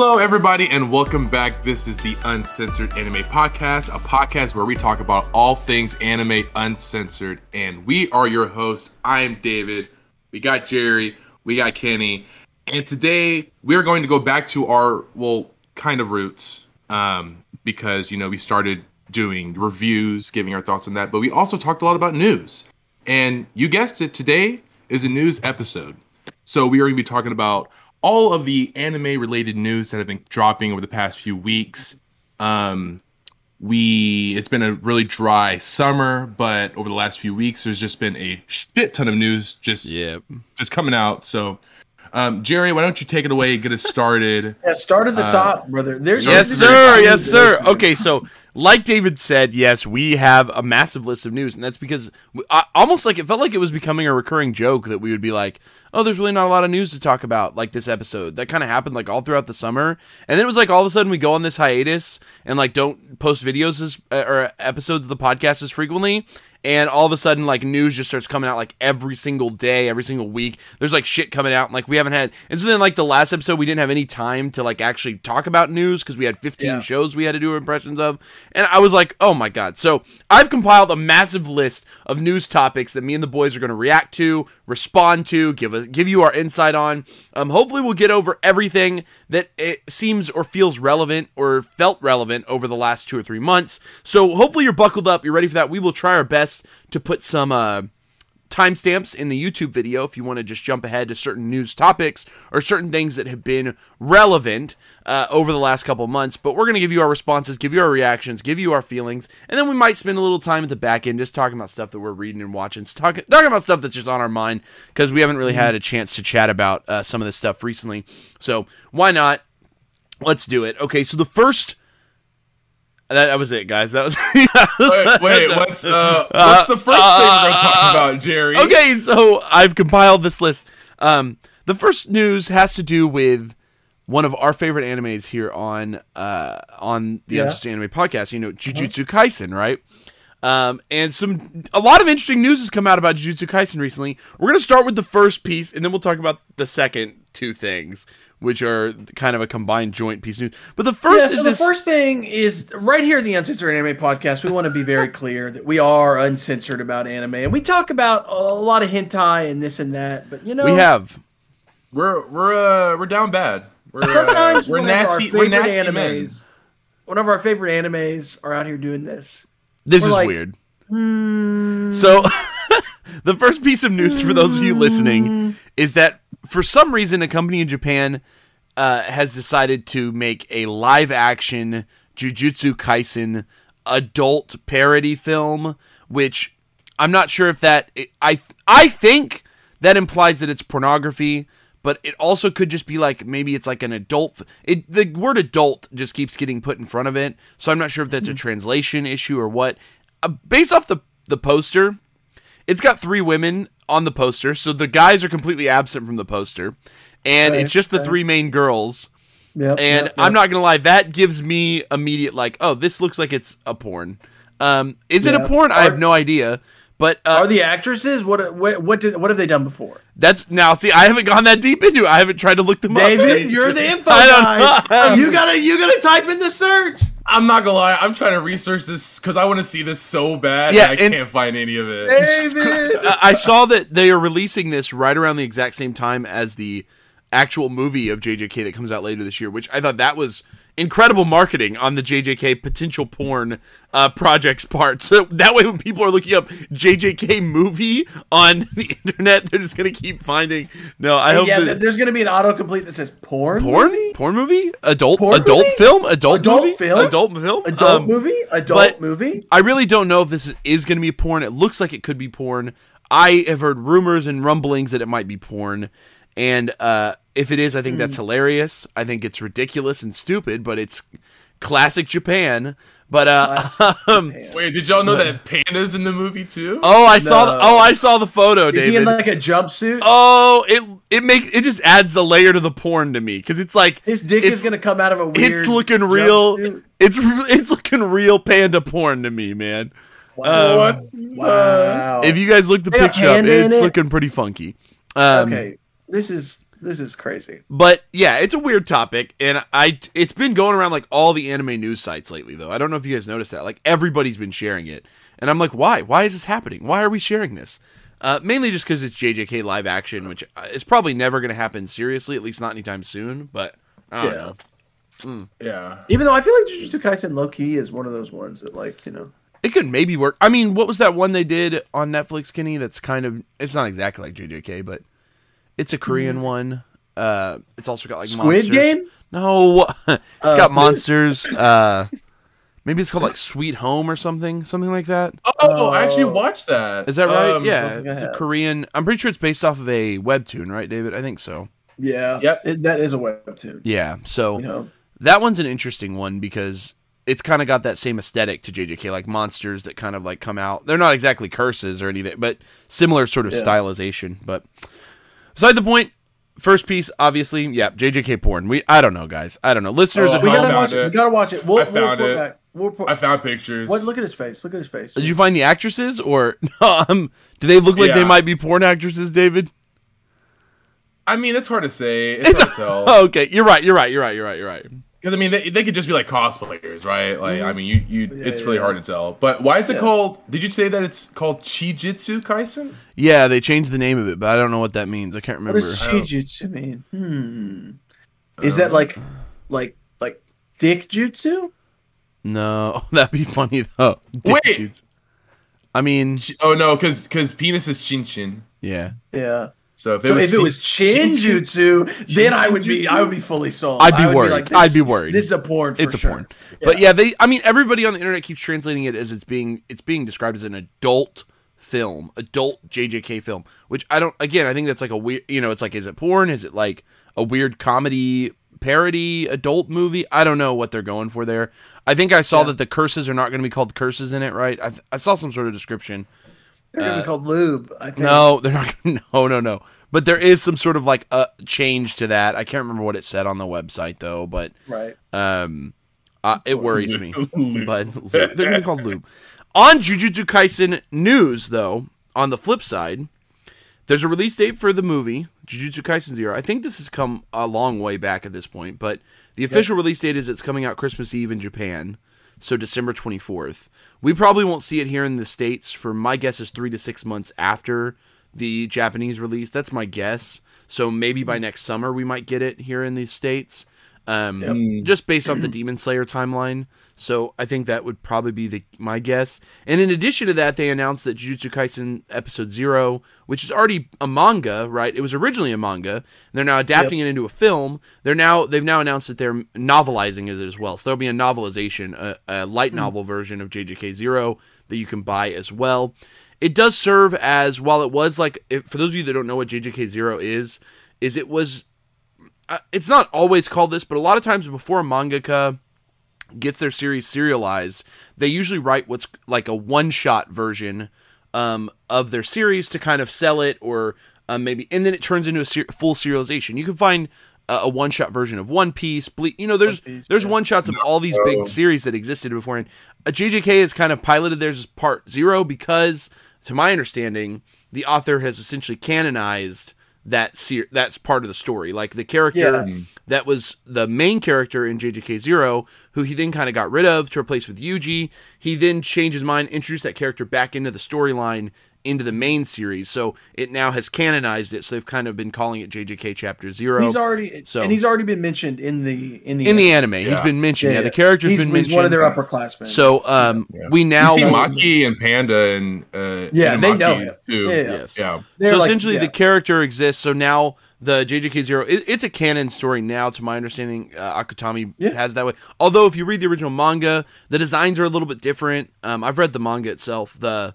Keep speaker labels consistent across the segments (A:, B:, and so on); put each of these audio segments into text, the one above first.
A: Hello, everybody, and welcome back. This is the Uncensored Anime Podcast, a podcast where we talk about all things anime uncensored. And we are your hosts. I am David. We got Jerry. We got Kenny. And today we're going to go back to our, well, kind of roots. Um, because, you know, we started doing reviews, giving our thoughts on that. But we also talked a lot about news. And you guessed it, today is a news episode. So we are going to be talking about all of the anime related news that have been dropping over the past few weeks. Um, we it's been a really dry summer, but over the last few weeks, there's just been a shit ton of news just
B: Yep.
A: just coming out. So, um, Jerry, why don't you take it away get us started?
C: Yeah, start at the
A: Uh,
C: top, brother. There's
B: Yes, sir. Yes, sir. Okay, so like David said, yes, we have a massive list of news, and that's because we, I, almost like it felt like it was becoming a recurring joke that we would be like, "Oh, there's really not a lot of news to talk about." Like this episode, that kind of happened like all throughout the summer, and then it was like all of a sudden we go on this hiatus and like don't post videos as, uh, or episodes of the podcast as frequently. And all of a sudden, like news just starts coming out like every single day, every single week. There's like shit coming out, and like we haven't had. And so then, like the last episode, we didn't have any time to like actually talk about news because we had 15
C: Yeah.
B: shows we had to do impressions of. And I was like, oh my god. So I've compiled a massive list of news topics that me and the boys are going to react to, respond to, give us give you our insight on. Um, hopefully, we'll get over everything that it seems or feels relevant or felt relevant over the last two or three months. So hopefully, you're buckled up. You're ready for that. We will try our best to put some. Uh, timestamps in the YouTube video if you want to just jump ahead to certain news topics or certain things that have been relevant uh, over the last couple months. But we're going to give you our responses, give you our reactions, give you our feelings, and then we might spend a little time at the back end just talking about stuff that we're reading and watching, talking talking about stuff that's just on our mind because we haven't really had a chance to chat about uh, some of this stuff recently. So why not? Let's do it. Okay, so the first. That, that was it, guys. That was.
A: Wait, wait what's uh, what's the first thing we're going to talk about, Jerry?
B: Okay, so I've compiled this list. Um, the first news has to do with one of our favorite animes here on uh, on the
C: Yeah.
B: Uncensored Anime Podcast. You know, Jujutsu Kaisen, right? Um, and some a lot of interesting news has come out about Jujutsu Kaisen recently. We're gonna start with the first piece, and then we'll talk about the second two things, which are kind of a combined joint piece of news. But the first
C: Yeah,
B: is
C: so the
B: this-
C: first thing is right here, at the Uncensored Anime Podcast. We want to be very clear that we are uncensored about anime, and we talk about a lot of hentai and this and that. But you know,
B: we have.
A: We're we're uh we're down bad. We're uh,
C: sometimes
A: we're
C: one of our
A: nasty we're
C: favorite
A: nasty men.
C: animes, one of our favorite animes, are out here doing this.
B: This
C: We're
B: is
C: like,
B: weird.
C: Hmm,
B: So, the first piece of news for those of you listening is that for some reason, a company in Japan uh, has decided to make a live action Jujutsu Kaisen adult parody film, which I'm not sure if that. I I think that implies that it's pornography. But it also could just be like maybe it's like an adult. It the word adult just keeps getting put in front of it, so I'm not sure if that's a translation issue or what. Uh, based off the the poster, it's got three women on the poster, so the guys are completely absent from the poster, and
C: Right,
B: it's just the
C: right.
B: three main girls.
C: Yep,
B: And
C: yep,
B: I'm not gonna lie, that gives me immediate like, oh, this looks like it's a porn. Um, is it a porn? I have no idea. But uh,
C: Are the actresses what what what, did, what have they done before?
B: that's now. See, I haven't gone that deep into. it. I haven't tried to look them up.
C: David, you're the info guy. You gotta you gotta type in the search.
A: I'm not gonna lie, I'm trying to research this because I want to see this so bad.
B: Yeah,
A: and I
B: and-
A: can't find any of it.
C: David.
B: I saw that they are releasing this right around the exact same time as the actual movie of JJK that comes out later this year, which I thought that was incredible marketing on the JJK potential porn uh, projects part. So that way, when people are looking up JJK movie on the internet, they're just gonna keep finding. No, I hope
C: yeah,
B: that-
C: there's gonna be an autocomplete that says porn.
B: porn,
C: movie?
B: porn movie, adult,
C: Porn
B: adult
C: movie?
B: film, adult,
C: Adult
B: movie,
C: film?
B: adult film,
C: Adult
B: Um,
C: movie? Adult movie?
B: I really don't know if this is going to be porn. It looks like it could be porn. I have heard rumors and rumblings that it might be porn. And uh, if it is, I think
C: Hmm.
B: that's hilarious. I think it's ridiculous and stupid, but it's classic Japan. But uh, um,
A: Wait, did y'all know that panda's in the movie too?
B: oh, I saw. The, oh, I saw the photo,
C: Is
B: David.
C: he in like a jumpsuit?
B: oh, it it makes it just adds a layer to the porn to me because it's like
C: His dick is gonna come out of a weird.
B: it's looking real.
C: jumpsuit.
B: It's it's looking real panda porn to me, man.
C: Wow.
A: What?
C: Wow.
B: If you guys look the
C: They
B: picture up, it's
C: it?
B: looking pretty funky. Um,
C: okay, this is this is crazy.
B: But yeah, it's a weird topic, and I it's been going around like all the anime news sites lately. Though I don't know if you guys noticed that. Like everybody's been sharing it, and I'm like, why? Why is this happening? Why are we sharing this? Uh, mainly just because it's JJK live action, which uh, is probably never going to happen seriously, at least not anytime soon. But I don't
C: Yeah.
B: know.
A: Yeah.
C: Even though I feel like Jujutsu Kaisen low key is one of those ones that like you know.
B: It could maybe work. I mean, what was that one they did on Netflix, Kenny? That's kind of it's not exactly like JJK, but it's a Korean one. Uh, it's also got like
C: Mm-hmm. Squid
B: monsters.
C: Game?
B: No, it's
C: Uh,
B: got monsters. Uh, maybe it's called like Sweet Home or something, something like that.
A: Oh, I actually
C: Oh.
A: watched that.
B: Is that right?
A: Um,
B: yeah, it's a. Korean. I'm pretty sure it's based off of a webtoon, right, David? I think so.
C: Yeah.
A: Yep.
C: It, that is a webtoon.
B: Yeah. So
C: You know.
B: that one's an interesting one because it's kind of got that same aesthetic to JJK, like monsters that kind of like come out. They're not exactly curses or anything, but similar sort of
C: Yeah.
B: stylization. But beside the point, first piece, obviously, yeah, JJK porn. We, I don't know, guys. I don't know, listeners.
A: Oh,
C: We gotta watch it.
A: it.
C: We gotta watch it. We'll,
A: I
C: we'll
A: found it.
C: back. We'll report-
A: I found pictures.
C: what? Look at his face. Look at his face.
B: did you find the actresses, or um, do they look like they might be porn actresses, David?
A: I mean, it's hard to say. It's hard to tell.
B: Oh, okay, you're right. You're right. You're right. You're right. You're right.
A: Because I mean, they, they could just be like cosplayers, right? Like, I mean, you you
C: Yeah,
A: it's
C: yeah,
A: really
C: yeah.
A: hard to tell. But why is it
C: Yeah.
A: called? Did you say that it's called Chijitsu Kaisen?
B: Yeah, they changed the name of it, but I don't know what that means. I can't remember.
C: What
B: remember.
C: does
A: I don't-
C: mean? Hmm. Is that like, like, like dick jutsu?
B: No, that'd be funny though. Dick
A: Wait.
B: shoots. I mean,
A: Oh no, because because penis is chin chin.
B: yeah.
C: Yeah.
A: So if it
C: So
A: was
C: if it was
A: chin-
C: chin jutsu, then I would be, I would be fully sold.
B: I'd be worried.
C: like,
B: I'd be worried.
C: This is a porn.
B: It's a
C: sure.
B: porn. But yeah, they. I mean, everybody on the internet keeps translating it as it's being it's being described as an adult film, adult JJK film. Which I don't. Again, I think that's like a weird. You know, it's like, is it porn? Is it like a weird comedy parody adult movie? I don't know what they're going for there. I think I saw
C: Yeah.
B: that the curses are not going to be called curses in it, right? I, I saw some sort of description.
C: They're gonna
B: Uh,
C: be called lube. I think.
B: No, they're not. No, no, no. But there is some sort of like a change to that. I can't remember what it said on the website though, but
C: Right.
B: um, uh, it worries me. But lube. they're gonna be called lube. On Jujutsu Kaisen news, though, on the flip side, there's a release date for the movie Jujutsu Kaisen Zero. I think this has come a long way back at this point, but the official release date is it's coming out Christmas Eve in Japan, so December 24th. We probably won't see it here in the states for my guess is three to six months after the Japanese release. That's my guess. So maybe by mm-hmm. next summer we might get it here in the states. Um,
C: Yep.
B: just based off the Demon Slayer timeline. So I think that would probably be the my guess. And in addition to that, they announced that Jujutsu Kaisen Episode Zero, which is already a manga, right? It was originally a manga. And they're now adapting it into a film. They're now they've now announced that they're novelizing it as well. So there'll be a novelization, a, a light novel version of JJK Zero that you can buy as well. It does serve as while it was like if, for those of you that don't know what JJK Zero is, is it was it's not always called this, but a lot of times before a mangaka gets their series serialized, they usually write what's like a one-shot version um, of their series to kind of sell it, or um, maybe, and then it turns into a ser- full serialization. You can find uh, a one-shot version of One Piece. Ble- you know, there's
C: Piece,
B: there's
C: yeah.
B: one-shots of all these big series that existed before, and uh, JJK has kind of piloted theirs as part zero because, to my understanding, the author has essentially canonized that ser- that's part of the story. Like the character
C: Yeah. Mm-hmm.
B: that was the main character in JJK Zero, who he then kind of got rid of to replace with Yuji. He then changed his mind, introduced that character back into the storyline into the main series. So it now has canonized it. So they've kind of been calling it JJK Chapter Zero.
C: He's already
B: So-
C: and he's already been mentioned in the in the
B: in the anime, He's been mentioned. Yeah,
C: Yeah,
B: the character's
C: he's,
B: been
C: he's
B: mentioned.
C: one of their upperclassmen.
B: so um,
A: Yeah.
B: we now
A: you see Maki and Panda and uh,
C: Yeah, they know
A: Inumaki,
C: him.
A: too.
C: Yeah, yeah.
B: Yes.
A: yeah.
C: They're
B: so
C: like-
B: essentially,
C: yeah.
B: the character exists. So now the JJK Zero, it, it's a canon story now. To my understanding, uh, Akutami
C: Yeah.
B: has it that way. Although, if you read the original manga, the designs are a little bit different. Um, I've read the manga itself. The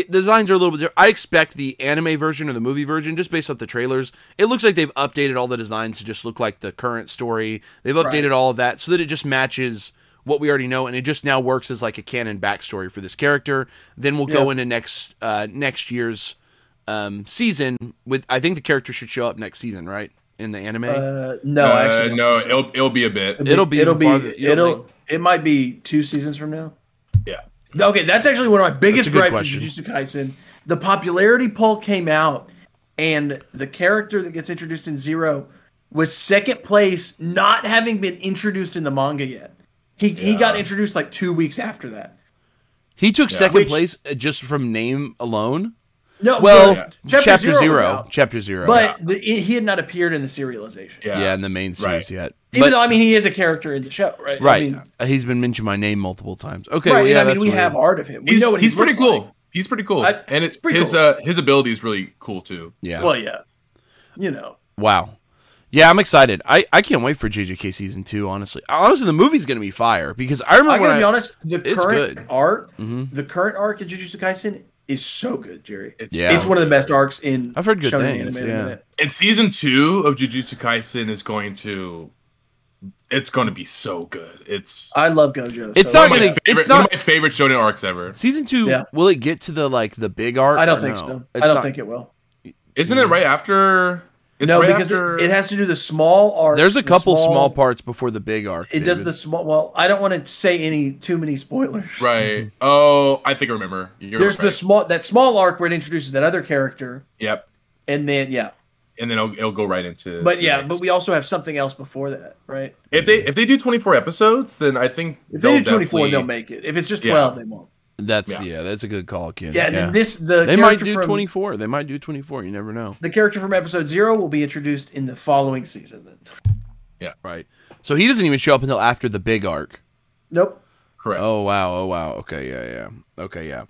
B: it, the designs are a little bit different. I expect the anime version or the movie version, just based off the trailers, it looks like they've updated all the designs to just look like the current story. They've updated
C: Right.
B: all of that so that it just matches what we already know, and it just now works as like a canon backstory for this character. Then we'll go
C: Yeah.
B: into next uh, next year's um, season with. I think the character should show up next season, right? In the anime.
C: uh, no,
A: Uh,
C: actually,
A: no,
C: so.
A: it'll it'll be a bit.
B: It'll be
C: it'll
B: even
C: be
B: farther- you don't
C: it'll it might be two seasons from now.
A: Yeah.
C: Okay, that's actually one of my biggest
B: That's
C: gripes with
B: question.
C: Jujutsu Kaisen. The popularity poll came out, and the character that gets introduced in Zero was second place, not having been introduced in the manga yet. He he got introduced like two weeks after that.
B: He took second
C: Which-
B: place uh, just from name alone.
C: No,
B: Well,
C: but
B: chapter,
C: Zero,
B: zero,
C: out,
B: chapter zero.
C: but the, he had not appeared in the serialization.
A: Yeah.
B: yeah, in the main series
A: Right.
B: yet.
C: Even though I mean he is a character in the show, right?
B: right,
C: I mean,
B: Uh, he's been mentioned by name multiple times. Okay,
C: right.
B: well, yeah,
C: and I mean,
B: that's
C: we
B: weird.
C: have art of him. We
A: He's,
C: know what
A: he's
C: he
A: pretty cool.
C: like.
A: He's pretty cool,
C: I-
A: and it's
C: pretty
A: his
C: cool.
A: uh his ability is really cool too.
B: Yeah.
C: Well, yeah. You know.
B: Wow. Yeah, I'm excited. I, I can't wait for JJK season two. Honestly, honestly, the movie's gonna be fire because I remember
C: I
B: when
C: gotta
B: I,
C: be honest. The current
B: good.
C: art,
B: Mhm.
C: the current arc of Jujutsu Kaisen is so good, Jerry.
A: It's,
B: Yeah.
C: It's one of the best arcs in.
B: I've heard good
C: shonen
B: things,
C: anime
B: yeah.
A: and season two of Jujutsu Kaisen is going to, it's going to be so good. It's
C: I love Gojo.
B: It's
C: so
B: not
A: one of
B: gonna-
A: my favorite,
B: it's
A: one
B: not-
A: of my favorite shonen arcs ever.
B: season two.
C: Yeah.
B: Will it get to the like the big arc?
C: I don't think
B: no?
C: so.
B: It's
C: I don't
B: not-
C: think it will.
A: Isn't it right after? It's
C: no,
A: right
C: because
A: after,
C: it, it has to do the small arc.
B: There's a
C: the
B: couple small, parts before the big arc.
C: It does
B: David.
C: the small. Well, I don't want to say any too many spoilers.
A: right. Oh, I think I remember. You're
C: There's the small that small arc where it introduces that other character,
A: Yep,
C: and then yeah,
A: and then it'll, it'll go right into.
C: but yeah,
A: next.
C: but we also have something else before that, right?
A: if they if they do 24 episodes, then I think
C: If they do
A: they'll
C: 24, they'll make it. If it's just
A: Yeah.
C: 12, they won't.
B: That's yeah.
A: Yeah.
B: that's a good call, Ken.
C: Yeah, and then this the
B: they might do 24. They might do 24. You never know.
C: The character from episode zero will be introduced in the following season. Then. Yeah.
B: Right. So he doesn't even show up until after the big arc.
C: Nope.
A: Correct.
B: Oh wow, oh wow. Okay, yeah, yeah. Okay, yeah.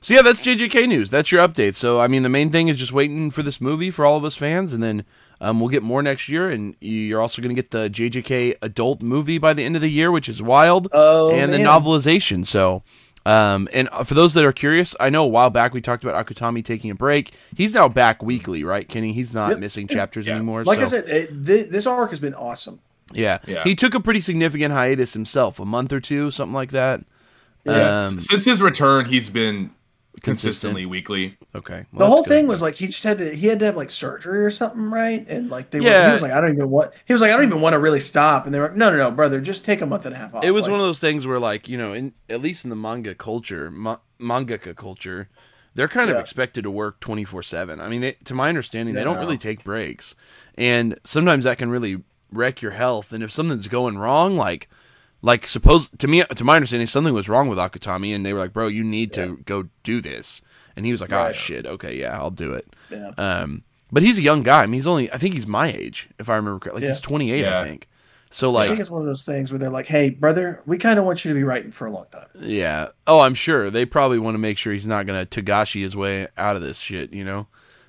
B: So yeah, that's JJK news. That's your update. So I mean, the main thing is just waiting for this movie for all of us fans, and then um, we'll get more next year. And you're also going to get the JJK adult movie by the end of the year, which is wild,
C: Oh,
B: and the novelization. So. Um, and for those that are curious, I know a while back we talked about Akutami taking a break. He's now back weekly, right, Kenny? He's not
C: Yep.
B: missing chapters
A: Yeah.
B: anymore.
C: Like I said, it, th- this arc has been awesome.
B: yeah.
A: Yeah.
B: He took a pretty significant hiatus himself, a month or two, something like that.
C: Yeah.
B: Um,
A: Since his return, he's been
B: Consistent.
A: Consistently weekly.
B: okay.
C: The whole thing was like he just had to he had to have like surgery or something, right? And like they were,
B: Yeah.
C: he was like, I don't even want. He was like, I don't even want to really stop. And they were like, No, no, no, brother, just take a month and a half off.
B: It was
C: Like,
B: one of those things where, like, you know, in at least in the manga culture, ma- mangaka culture, they're kind of expected to work twenty four seven. I mean, they, to my understanding, they don't really take breaks, and sometimes that can really wreck your health. And if something's going wrong, like, like suppose to me, to my understanding, something was wrong with Akutami, and they were like, "Bro, you need to go do this," and he was like, "Ah,
C: Right.
B: shit, okay, yeah, I'll do it."
C: Yeah.
B: Um, but he's a young guy. I mean, he's only, I think he's my age, if I remember correctly. Like,
C: Yeah.
B: he's 28,
A: yeah.
B: I think. So, like
C: I
B: like,
C: think it's one of those things where they're like, Hey, brother, we kind of want you to be writing for a long time.
B: yeah. Oh, I'm sure. They probably want to make sure he's not going to Togashi his way out of this shit, you know?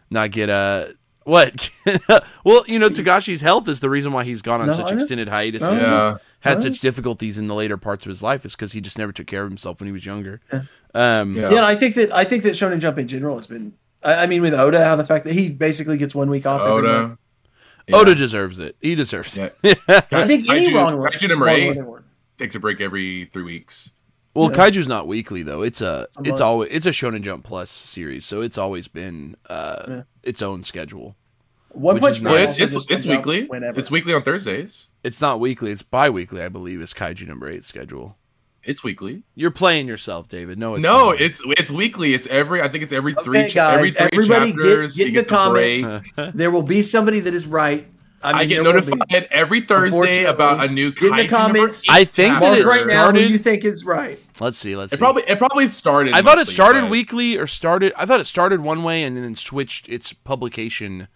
B: Not get Uh, what? well, you know, Togashi's health is the reason why he's gone on
C: No,
B: such extended hiatus
C: No,
A: Yeah.
B: Had
C: no.
B: such difficulties in the later parts of his life is because he just never took care of himself when he was younger. Um,
A: Yeah.
C: Yeah, I think that I think that Shonen Jump in general has been. I, I mean, with Oda, how the fact that he basically gets one week off. every month.
A: Oda. Yeah.
B: Oda deserves it. He deserves it.
C: I think any
A: Kaiju-
C: wrong
A: Kaiju number
C: wrong
A: eight
C: running word.
A: takes a break every three weeks.
B: Well,
C: Yeah.
B: Kaiju's not weekly though. It's a
C: I'm
B: it's
C: not-
B: always it's a Shonen Jump Plus series, so it's always been uh
C: Yeah.
B: its own schedule.
C: One Punch Man.
A: Well, it's it's, it's weekly.
C: Whenever.
A: It's weekly on Thursdays.
B: It's not weekly. It's bi-weekly, I believe. Is Kaiju number eight schedule?
A: It's weekly.
B: You're playing yourself, David. No, it's
A: no,
B: not.
A: it's it's weekly. It's every. I think it's every three.
C: Okay,
A: cha- every
C: guys,
A: three
C: everybody get-
A: chapters.
C: get
A: you
C: in the comments. There will be somebody that is right. I, mean,
A: I get
C: there will be.
A: notified every Thursday about a new.
C: get in the comments.
B: I think that it
A: chapter.
C: right now who
B: started-
C: you think is right.
B: Let's see. Let's
A: It
B: see.
A: probably it probably started.
B: I thought it started
A: but-
B: weekly or started. I thought it started one way and then switched its publication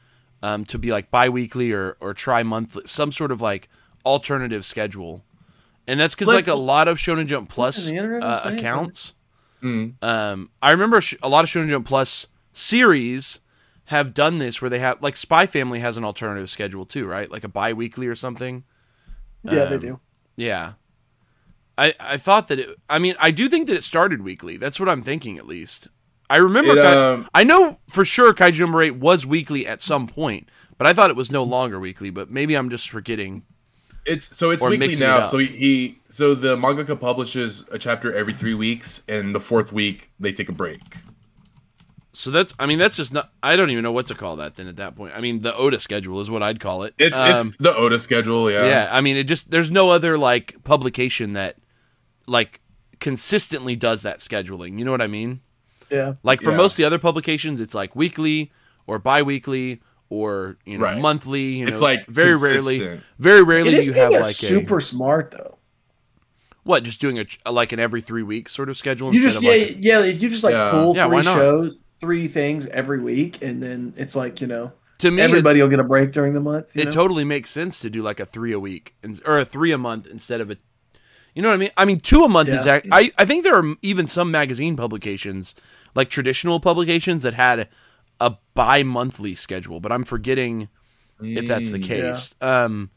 B: um, to be like bi-weekly or or tri-monthly, some sort of like alternative schedule. And that's because like a lot of Shonen Jump Plus
C: Listen, the internet
B: uh,
C: will say it,
B: accounts.
A: Mm.
B: Um, I remember sh- a lot of Shonen Jump Plus series have done this where they have like Spy Family has an alternative schedule too, right? Like a bi-weekly or something.
C: Yeah, they
B: Um,
C: do.
B: Yeah. I I thought that it I mean, I do think that it started weekly. That's what I'm thinking at least. I remember
A: It,
B: Kai-
A: um,
B: I know for sure Kaiju number 8 was weekly at some point, but I thought it was no longer weekly, but maybe I'm just forgetting.
A: It's so it's weekly
B: mixing it
A: now. So he, he so the mangaka publishes a chapter every three weeks, and the fourth week they take a break.
B: So that's I mean, that's just not I don't even know what to call that then at that point. I mean, the Oda schedule is what I'd call it.
A: It's
B: Um,
A: it's the Oda schedule. Yeah.
B: yeah, I mean, it just there's no other like publication that like consistently does that scheduling. You know what I mean?
C: Yeah.
B: Like for
A: Yeah.
B: most of the other publications, it's like weekly or bi-weekly or you know
A: Right.
B: monthly. You know,
A: It's, like,
B: very rarely, very rarely
C: It
B: you have
C: of
B: like
C: super
B: a
C: smart though.
B: what just doing a like an every three weeks sort of schedule.
C: You just
B: of
C: yeah
B: like a-
C: yeah if you just like
A: Yeah.
C: pull
B: Yeah,
C: three shows, three things every week, and then it's like you know
B: to me, it-
C: everybody will get a break during the month. You
B: it
C: know?
B: totally makes sense to do like a three a week and, or a three a month instead of a you know what i mean i mean two a month is
C: Yeah.
B: ac- I, I think there are even some magazine publications like traditional publications that had a bi-monthly schedule but i'm forgetting if that's the
A: Mm.
B: case um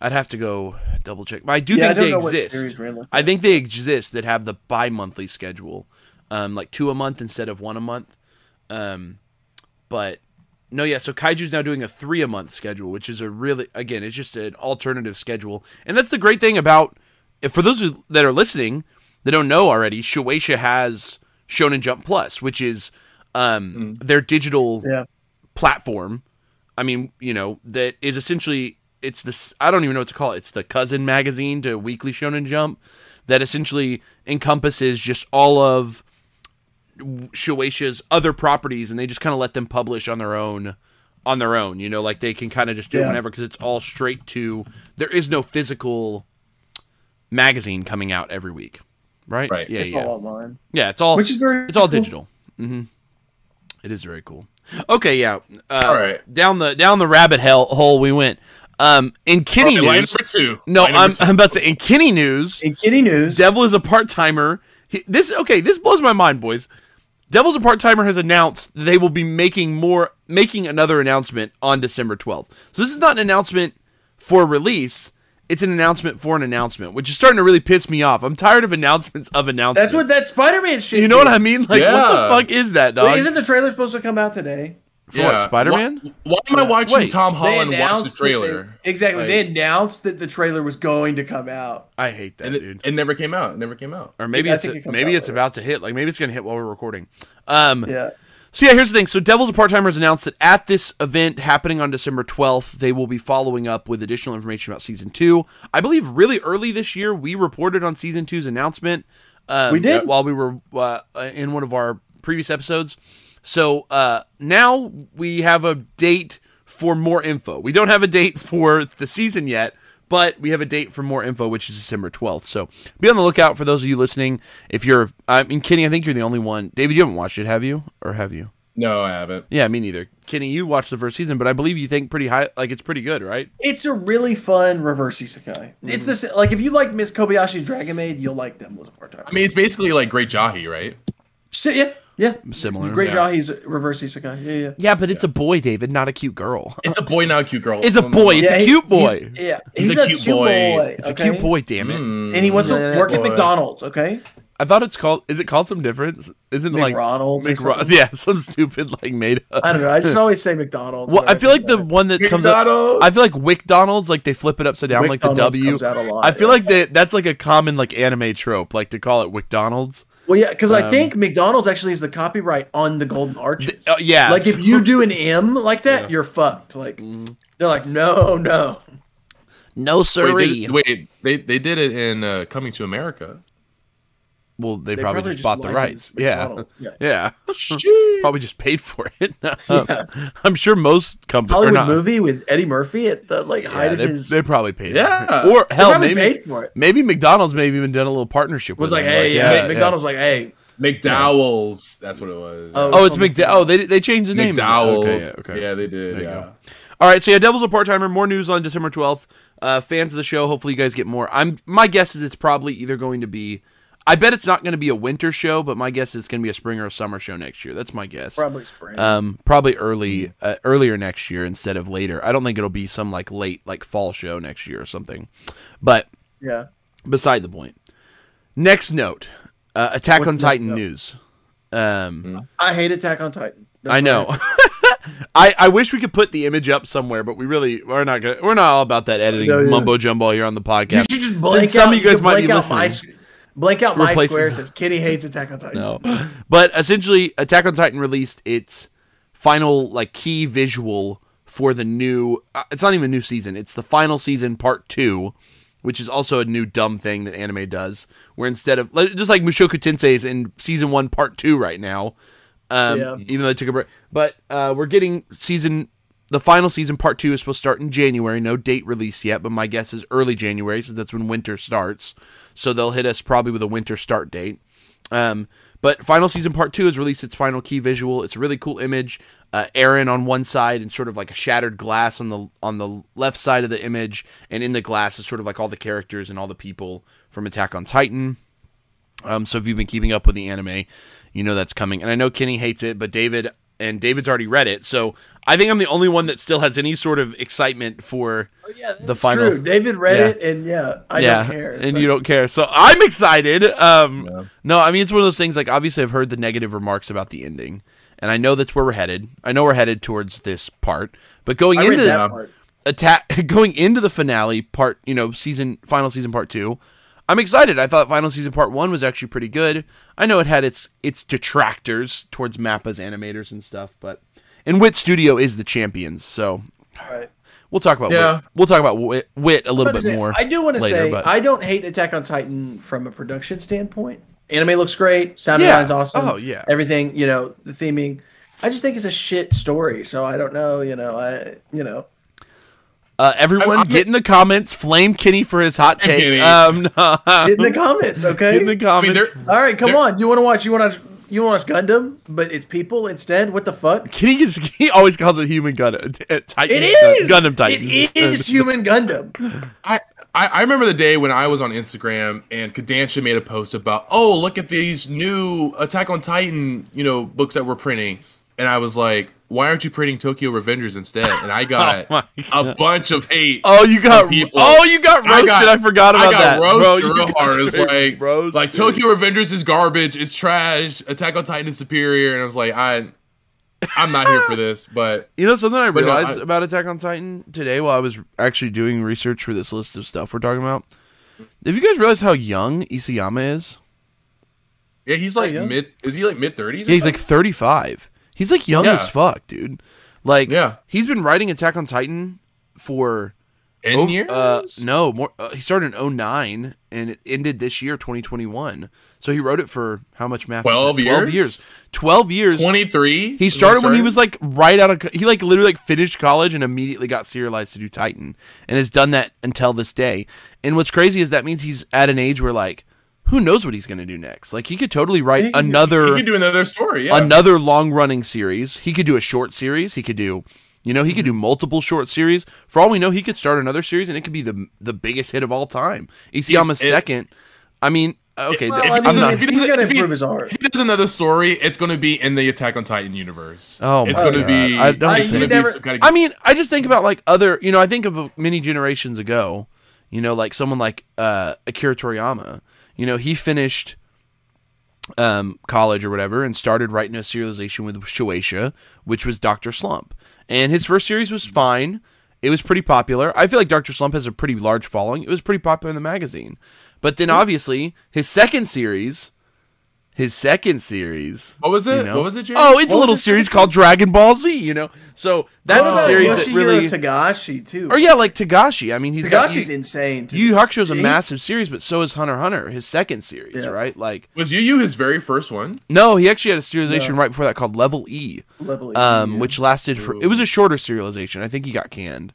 B: i'd have to go double check but i do
C: yeah,
B: think
C: don't
B: they exist. I think they exist that have the bi-monthly schedule, um, like two a month instead of one a month. Um, but no, yeah. So Kaiju's now doing a three a month schedule, which is a really again, it's just an alternative schedule, and that's the great thing about. If for those that are listening that don't know already, Shueisha has Shonen Jump Plus, which is um, their digital
C: Yeah.
B: platform. I mean, you know, that is essentially it's this I don't even know what to call it. It's the cousin magazine to Weekly Shonen Jump that essentially encompasses just all of Shueisha's other properties and they just kind of let them publish on their own on their own, you know, like they can kind of just do it
C: Yeah.
B: whenever because it's all straight to there is no physical magazine coming out every week. Right?
A: Right.
B: Yeah,
C: it's
B: yeah.
C: all online,
B: yeah, it's all
C: which is very
B: it's all
C: cool.
B: digital. hmm It is very cool. Okay, yeah. Uh,
A: All right.
B: Down the down the rabbit hell hole we went. Um, in Kenny
A: Okay,
B: news.
A: number two.
B: No,
A: Line
B: I'm,
A: two.
B: I'm about to in Kenny news.
C: In Kitty News,
B: Devil is a part timer. This okay. This blows my mind, boys. Devil's a part timer has announced they will be making more, making another announcement on December 12th. So this is not an announcement for release. It's an announcement for an announcement, which is starting to really piss me off. I'm tired of announcements of announcements.
C: that's what that Spider-Man shit.
B: you know what. I mean? Like, what the fuck is that, dog?
C: Wait, isn't the trailer supposed to come out today?
B: For what, Spider-Man?
A: Why, why am I watching
B: Wait,
A: Tom
C: They
A: Holland watch the
C: announced that they-
A: trailer?
C: exactly.
A: Like-
C: they announced that the trailer was going to come out.
B: I hate that,
A: and it,
B: dude.
A: it never came out. It never came out.
B: Or maybe
C: I
B: it's
C: think it
B: maybe
C: out
B: it's
C: later.
B: about to hit. Like maybe it's gonna hit while we're recording. Um,
C: Yeah.
B: So yeah, here's the thing. So Devil's a Part Timers announced that at this event happening on December 12th, they will be following up with additional information about season two. I believe really early this year we reported on season two's announcement. Um,
C: We did.
B: while we were uh, in one of our previous episodes. So uh, now we have a date for more info. We don't have a date for the season yet, but we have a date for more info, which is December 12th. So be on the lookout for those of you listening. If you're, I mean, Kenny, I think you're the only one. David, you haven't watched it, have you? Or have you?
A: No, I haven't.
B: Yeah, me neither. Kenny, you watched the first season, but I believe you think pretty high, like it's pretty good, right?
C: It's a really fun reverse isekai. It's this mm. like if you like Miss Kobayashi Dragon Maid, you'll like them a part time.
A: I mean, it's basically like Great Jahy, right?
C: yeah, yeah.
B: Similar.
C: Great
A: Yeah.
C: Jahy's reverse isekai. Yeah, yeah.
B: Yeah, but it's a boy, David, not a cute girl.
A: It's a boy, not a cute girl.
B: It's a
A: No, no,
B: boy.
A: no.
B: It's a cute boy.
C: He's, yeah,
A: He's
C: he's,
A: a
C: a,
A: cute
C: cute,
A: boy.
C: boy.
B: It's a cute boy, damn it.
A: Mm.
C: and he wants to
B: Yeah,
C: work at. McDonald's. Okay,
B: I thought it's called. Is it called some difference? Isn't it like
C: McRonald's. or
B: Yeah, some stupid like made up.
C: I don't know. I just always say McDonald's.
B: Well, I
C: whenever
B: feel like
C: think
B: the
C: about
B: one that comes up.
A: McDonald's.
B: I feel like WickDonald's, like they flip it upside down,
C: it.
B: like the
C: McDonald's
B: W.
C: comes out a lot,
B: I feel
C: yeah.
B: like that that's like a common like anime trope, like to call it WickDonald's.
C: Well, yeah, because I
B: Um,
C: think McDonald's actually is the copyright on the golden arches.
B: Uh, yeah,
C: Like if you do an M like that,
B: Yeah.
C: you're fucked. Like
B: Mm-hmm.
C: they're like, no, no.
B: no
A: Wait,
B: siree.
A: wait, they they did it in uh, Coming to America.
B: Well, they,
C: They
B: probably, just bought the rights.
C: licensed
B: Yeah,
C: McDonald's. yeah.
B: yeah. Probably just paid for it. Yeah, I'm sure most companies.
C: Hollywood
B: not,
C: movie with Eddie Murphy at the like
B: Yeah,
C: height of
B: they,
C: his.
B: they probably paid.
A: Yeah.
B: for it. or hell,
C: probably
B: maybe
C: paid for it.
B: maybe McDonald's maybe even done a little partnership.
C: Was
B: with
C: like,
B: them.
C: hey,
B: yeah,
C: yeah, McDonald's like, hey,
A: McDowell's. That's what it was.
C: Oh,
B: Oh, it's McDowell. Oh, they they changed the name.
A: McDowell's.
B: Okay, yeah, okay.
A: Yeah, they did.
B: There
A: yeah.
B: All right, so yeah, Devil's a part timer. More news on December twelfth. Uh, fans of the show, hopefully you guys get more. I'm my guess is it's probably either going to be. I bet it's not going to be a winter show, but my guess is it's going to be a spring or a summer show next year. That's my guess.
C: probably spring.
B: Um, probably early, uh, earlier next year instead of later. I don't think it'll be some like late, like fall show next year or something. But
C: yeah.
B: beside the point. Next note: uh, Attack
C: What's
B: on Titan
C: note?
B: news. Um,
C: I hate Attack on Titan. That's
B: I know. I, I wish we could put the image up somewhere, but we really we're not gonna we're not all about that editing
C: No, yeah.
B: mumbo jumbo here on the podcast.
C: You
B: podcast.
C: should just blank
B: some
C: out.
B: of you guys
C: could
B: might be
C: blank my
B: listening.
C: sc- blank out my square. It says Kitty hates Attack on Titan.
B: No, but essentially, Attack on Titan released its final like key visual for the new. Uh, it's not even a new season. It's the final season, part two, which is also a new dumb thing that anime does. Where instead of just like Mushoku Tensei is in season one, part two right now. Um,
C: Yeah.
B: even though they took a break, but uh, we're getting season. The final season, part two, is supposed to start in January. No date release yet, but my guess is early January, since that's when winter starts. So they'll hit us probably with a winter start date. Um, but final season part two has released its final key visual. It's a really cool image. Uh, Eren on one side and sort of like a shattered glass on the on the left side of the image, and in the glass is sort of like all the characters and all the people from Attack on Titan. Um, so if you've been keeping up with the anime, you know that's coming. And I know Kenny hates it, but David and David's already read it, so I think I'm the only one that still has any sort of excitement for
C: Oh, yeah,
B: the final.
C: True. David read
B: Yeah.
C: it, and yeah, I
B: yeah,
C: don't care.
B: and
C: So-
B: you don't care. So I'm excited. Um,
A: Yeah.
B: no, I mean it's one of those things. Like obviously, I've heard the negative remarks about the ending, and I know that's where we're headed. I know we're headed towards this part, but going
C: I
B: into
C: that part.
B: attack going into the finale part you know season final season part two i'm excited i thought final season part one was actually pretty good i know it had its its detractors towards mappa's animators and stuff but and wit studio is the champions so
C: Right.
B: we'll talk about
A: Yeah.
B: wit. we'll talk about wit, wit a little bit
C: Say-
B: more
C: I do want to say
B: but-
C: I don't hate Attack on Titan from a production standpoint. Anime looks great, sound
B: Yeah.
C: design's awesome.
B: Oh, yeah.
C: everything you know, the theming. I just think it's a shit story, so I don't know. You know, I you know.
B: uh, everyone
A: I'm-
B: get in the comments flame kenny for his hot take um no,
C: Get in the comments, okay?
B: get in the comments
A: there-
C: All right, come on. You want to watch? You want to? You want to watch Gundam, but it's people instead? What the fuck?
B: Kenny is, he always calls it human Gundam. uh, Titan,
C: It is
B: Gundam Titan.
C: It is human Gundam.
A: I, I I remember the day when I was on Instagram and Kodansha made a post about, oh, look at these new Attack on Titan, you know, books that we're printing, and I was like, why aren't you printing Tokyo Revengers instead? And I got
B: Oh
A: a bunch of hate.
B: Oh, you got
A: people.
B: oh, you got roasted. I,
A: got-
B: forgot about
A: I got
B: that, bro.
A: roasted
B: You
A: real hard. It's like,
B: roasted.
A: like Tokyo Revengers is garbage. It's trash. Attack on Titan is superior. And I was like, I, I'm not here for this. But
B: You know something I
A: But no,
B: realized
A: I-
B: about Attack on Titan today while I was actually doing research for this list of stuff we're talking about. Have you guys realized how young Isayama is?
A: yeah, he's like
C: yeah.
A: mid. Is he like mid thirties?
B: Yeah, he's like 35. He's like young
A: Yeah.
B: as fuck, dude. Like,
A: Yeah.
B: he's been writing Attack on Titan for
A: Ten
B: ov-
A: years.
B: Uh, no, more. Uh, he started in 09 and it ended this year, 2021. So he wrote it for how much math?
A: 12
B: that? 12
A: years?
B: years. 12 years.
A: Twenty three.
B: He started when he was like right out of he like literally like finished college and immediately got serialized to do Titan and has done that until this day. And what's crazy is that means he's at an age where like who knows what he's going to do next. Like he could totally write
C: He could-
B: another
A: He could do another story. Yeah.
B: another long running series. He could do a short series. He could do you know, he
A: Mm-hmm.
B: could do multiple short series. For all we know, he could start another series and it could be the the biggest hit of all time. Isayama's
A: it-
B: second. I mean, okay,
C: Well,
B: th-
C: I
A: he
C: mean,
B: I'm
A: doesn't- if he
C: he's
A: doesn't-
C: got to
A: if he-
C: improve his art.
A: if he does another story, it's going to be in the Attack on Titan universe.
B: Oh
A: it's
B: my
A: going to
B: God.
A: be.
B: I don't
A: it's gonna
C: that.
A: be
C: Never-
A: kind of-
B: I mean, I just think about like other, you know, I think of many generations ago, you know, like someone like uh, Akira Toriyama. You know, he finished um, college or whatever and started writing a serialization with Shueisha, which was Doctor Slump. And his first series was fine. It was pretty popular. I feel like Doctor Slump has a pretty large following. It was pretty popular in the magazine. But then obviously his second series, his second series.
A: what was it?
B: you know-
A: What was it, Jerry?
B: Oh, it's a
C: What was
B: little
C: his
B: series
C: second
B: called Dragon Ball Z. You know, so that's
C: What
B: a
C: about
B: series that
C: Yoshihiro
B: really.
C: Togashi too.
B: Or yeah, like Togashi. I mean, he's got
C: Togashi's
B: Yu,
C: insane. Too.
B: Yu Yu Hakusho's a massive series, but so is Hunter Hunter, his second series,
C: Yeah.
B: right? Like,
A: was Yu Yu his very first one?
B: no, he actually had a serialization
C: Yeah.
B: right before that called Level E,
C: level
B: um,
C: yeah.
B: which lasted for. It was a shorter serialization. I think he got canned.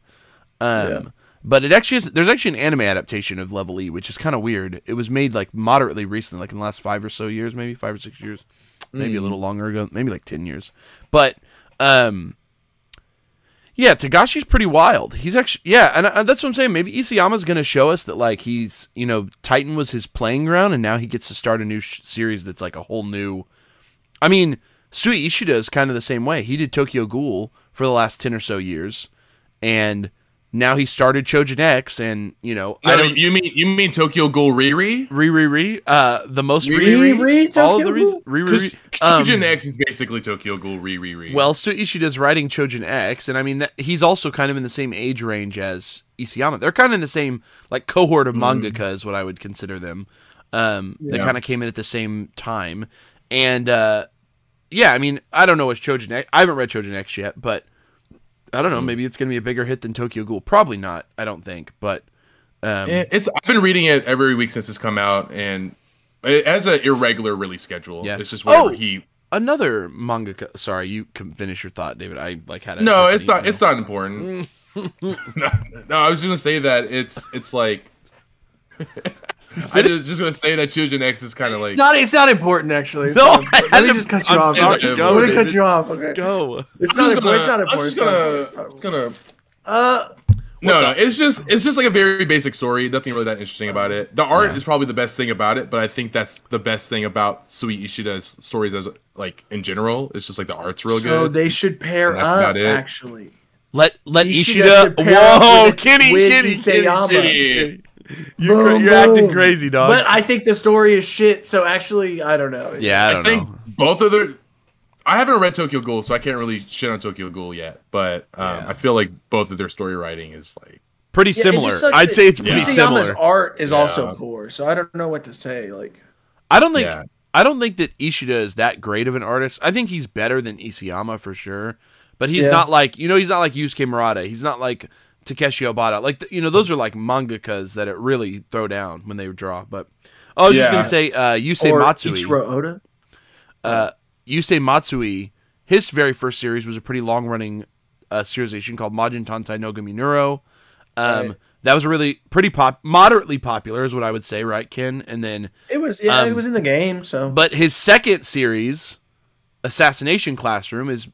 B: Um,
C: Yeah.
B: But it actually is, there's actually an anime adaptation of Level E, which is kind of weird. It was made like moderately recently, like in the last five or so years, maybe five or six years, maybe a little longer ago, maybe like ten years. But um, yeah, Togashi's pretty wild. He's actually yeah, and uh, that's what I'm saying. Maybe Isayama's going to show us that like he's you know Titan was his playing ground, and now he gets to start a new sh- series that's like a whole new. I mean, Sui Ishida is kind of the same way. He did Tokyo Ghoul for the last ten or so years, and now he started Chojin X, and you know
A: No,
B: I don't
A: you mean you mean Tokyo Ghoul Riri?
B: re re re uh the most
A: Re-
B: re
C: Re-
B: all of the
C: Tokyo
B: reasons
C: Ghoul?
B: re re um,
A: Chojin X is basically Tokyo Ghoul Riri. Riri.
B: Well, Sui Ishida's writing Chojin X, and I mean that, he's also kind of in the same age range as Isayama. They're kind of in the same like cohort of mangaka is what I would consider them. Um, They kind of came in at the same time, and uh, yeah, I mean I don't know what Chojin X. I haven't read Chojin X yet, but I don't know. Maybe it's gonna be a bigger hit than Tokyo Ghoul. Probably not. I don't think, but um,
A: Eh, it's I've been reading it every week since it's come out, and it has an irregular release schedule.
B: Yeah.
A: it's just whatever
B: Oh!
A: he
B: another manga. Sorry, you can finish your thought, David. I like had a
A: No, it's not.
B: know.
A: It's not important. no, no, I was gonna say that it's it's like. I was just gonna say that Chojin X is kind of like
C: not. It's not important actually. It's
B: No,
C: not
B: I
C: Let me
B: to-
C: just cut you
B: I'm
C: off.
A: sorry,
C: Let
A: go,
C: me
B: David.
C: cut you off. Okay.
B: Go.
C: It's not important.
A: gonna,
C: It's not
A: I'm just gonna,
C: important. It's not
A: gonna.
C: Uh,
A: no, no. It's just it's just like a very basic story. Nothing really that interesting about it. The art is probably the best thing about it, but I think that's the best thing about Sui Ishida's stories as like in general. It's just like the art's real good.
C: so they should pair
A: that's
C: up.
A: about it.
C: Actually,
B: Let let
C: Ishida
B: Ishida.
C: should pair up
B: Whoa,
C: with-
B: Kitty,
C: with
B: Kitty, Kitty,
C: Isayama.
B: Kitty. You're, cra- you're acting crazy, dog.
C: but I think the story is shit. So actually, I don't know.
B: yeah, I
A: I
B: don't
A: think
B: know.
A: both of their. I haven't read Tokyo Ghoul, so I can't really shit on Tokyo Ghoul yet. But um,
B: Yeah.
A: I feel like both of their story writing is like
B: Pretty
C: Yeah,
B: similar. I'd
C: that
B: say it's pretty
C: Isayama's
B: similar.
C: art is
A: Yeah.
C: also poor, so I don't know what to say. Like,
B: I don't think
A: Yeah.
B: I don't think that Ishida is that great of an artist. I think he's better than Isayama for sure, but he's
C: Yeah.
B: not like you know he's not like Yusuke Murata. He's not like Takeshi Obata. Like you know those are like mangakas that it really throw down when they draw. But oh, I was just gonna say uh, Yusei
C: or
B: Matsui.
C: Ichiro Oda.
B: uh, Yusei Matsui, his very first series was a pretty long running uh, serialization called Majin Tantei Nogami Neuro. Um,
C: Right.
B: That was a really pretty pop, moderately popular, is what I would say, right, Ken? And then,
C: It was yeah,
B: Um,
C: it was in the game. So
B: but his second series, Assassination Classroom, is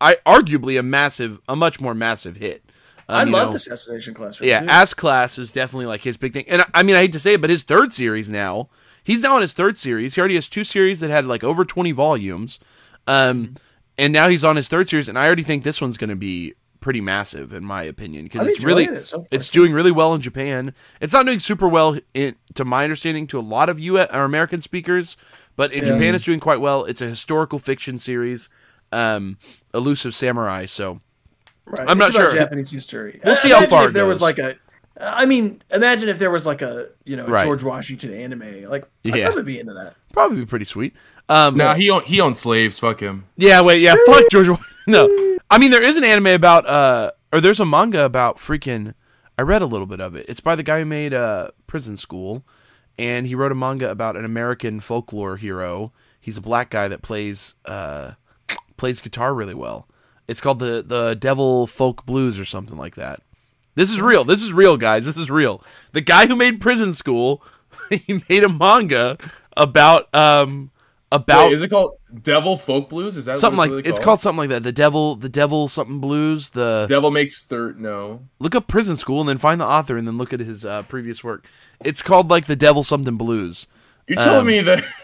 B: I arguably a massive, a much more massive hit. Um,
C: I love
B: know,
C: the assassination classroom.
B: Yeah,
C: dude.
B: Ass Class is definitely like his big thing. And I- I mean, I hate to say it, but his third series now, he's now on his third series. He already has two series that had like over 20 volumes. Um, and now he's on his third series, and I already think this one's going to be pretty massive, in my opinion, because it's really
C: it so
B: it's doing really well in Japan. It's not doing super well, in, to my understanding, to a lot of U.S. or American speakers, but in
C: Yeah.
B: Japan it's doing quite well. It's a historical fiction series, um, elusive samurai. So
C: Right.
B: I'm not
C: It's about
B: sure.
C: Japanese history.
B: We'll see how
C: imagine
B: far it
C: if there was like a. I mean, imagine if there was like a you know
B: Right.
C: George Washington anime. Like, I'd
B: Yeah.
C: probably be into that.
B: probably be pretty sweet. Um,
A: nah, he owned he owned slaves. Fuck him.
B: Yeah, wait, yeah, fuck George. No, I mean there is an anime about, uh, or there's a manga about freaking. I read a little bit of it. It's by the guy who made uh, Prison School, and he wrote a manga about an American folklore hero. He's a black guy that plays uh, plays guitar really well. It's called the the Devil Folk Blues or something like that. This is real. This is real, guys. This is real. The guy who made Prison School, he made a manga about um about
A: Wait, is it called Devil Folk Blues? Is that
B: something
A: what
B: like
A: it's, really
B: it's called something like that. The devil, the devil, something blues. The
A: Devil Makes Third. No,
B: look up prison school and then find the author and then look at his uh, previous work. It's called like the devil something blues.
A: you're telling
B: Um,
A: me that.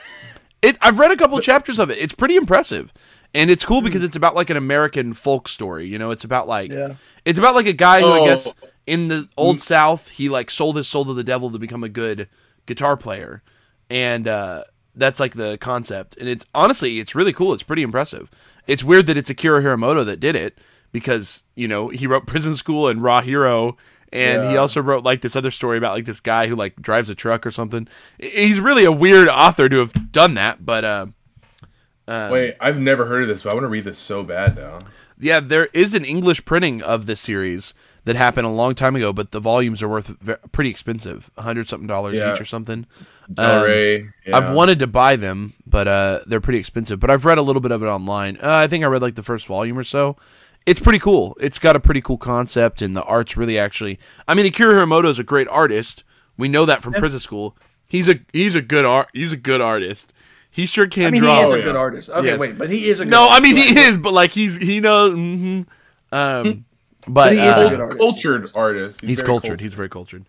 B: It I've read a couple chapters of it. It's pretty impressive, and it's cool because it's about like an American folk story. You know, it's about like
C: Yeah.
B: it's about like a guy who I
A: Oh.
B: guess in the old South he like sold his soul to the devil to become a good guitar player, and uh, that's like the concept. And it's honestly it's really cool. It's pretty impressive. It's weird that it's Akira Hiramoto that did it because you know he wrote Prison School and Raw Hero. And he also wrote like this other story about like this guy who like drives a truck or something. He's really a weird author to have done that, but uh, uh,
A: Wait, I've never heard of this, but I want to read this so bad now.
B: yeah, there is an English printing of this series that happened a long time ago, but the volumes are worth ve- pretty expensive, hundred something dollars
A: Yeah.
B: each or something. Um,
A: Rey. yeah.
B: I've wanted to buy them, but uh, they're pretty expensive. But I've read a little bit of it online. Uh, I think I read like the first volume or so. It's pretty cool. It's got a pretty cool concept, and the art's really actually. I mean, Akira Hiramoto is a great artist. We know that from Prison School. He's a he's a good art. He's a good artist. He sure can
C: I mean,
B: draw.
C: he is
A: Oh,
C: a good artist. Okay,
B: Yes.
C: wait, but he is a good
B: no, I
C: artist.
B: mean he is, but like he's he knows. mhm. Um, but,
C: But he is a
B: uh,
C: good artist.
A: cultured artist.
B: He's
A: very
B: cultured. He's very cultured.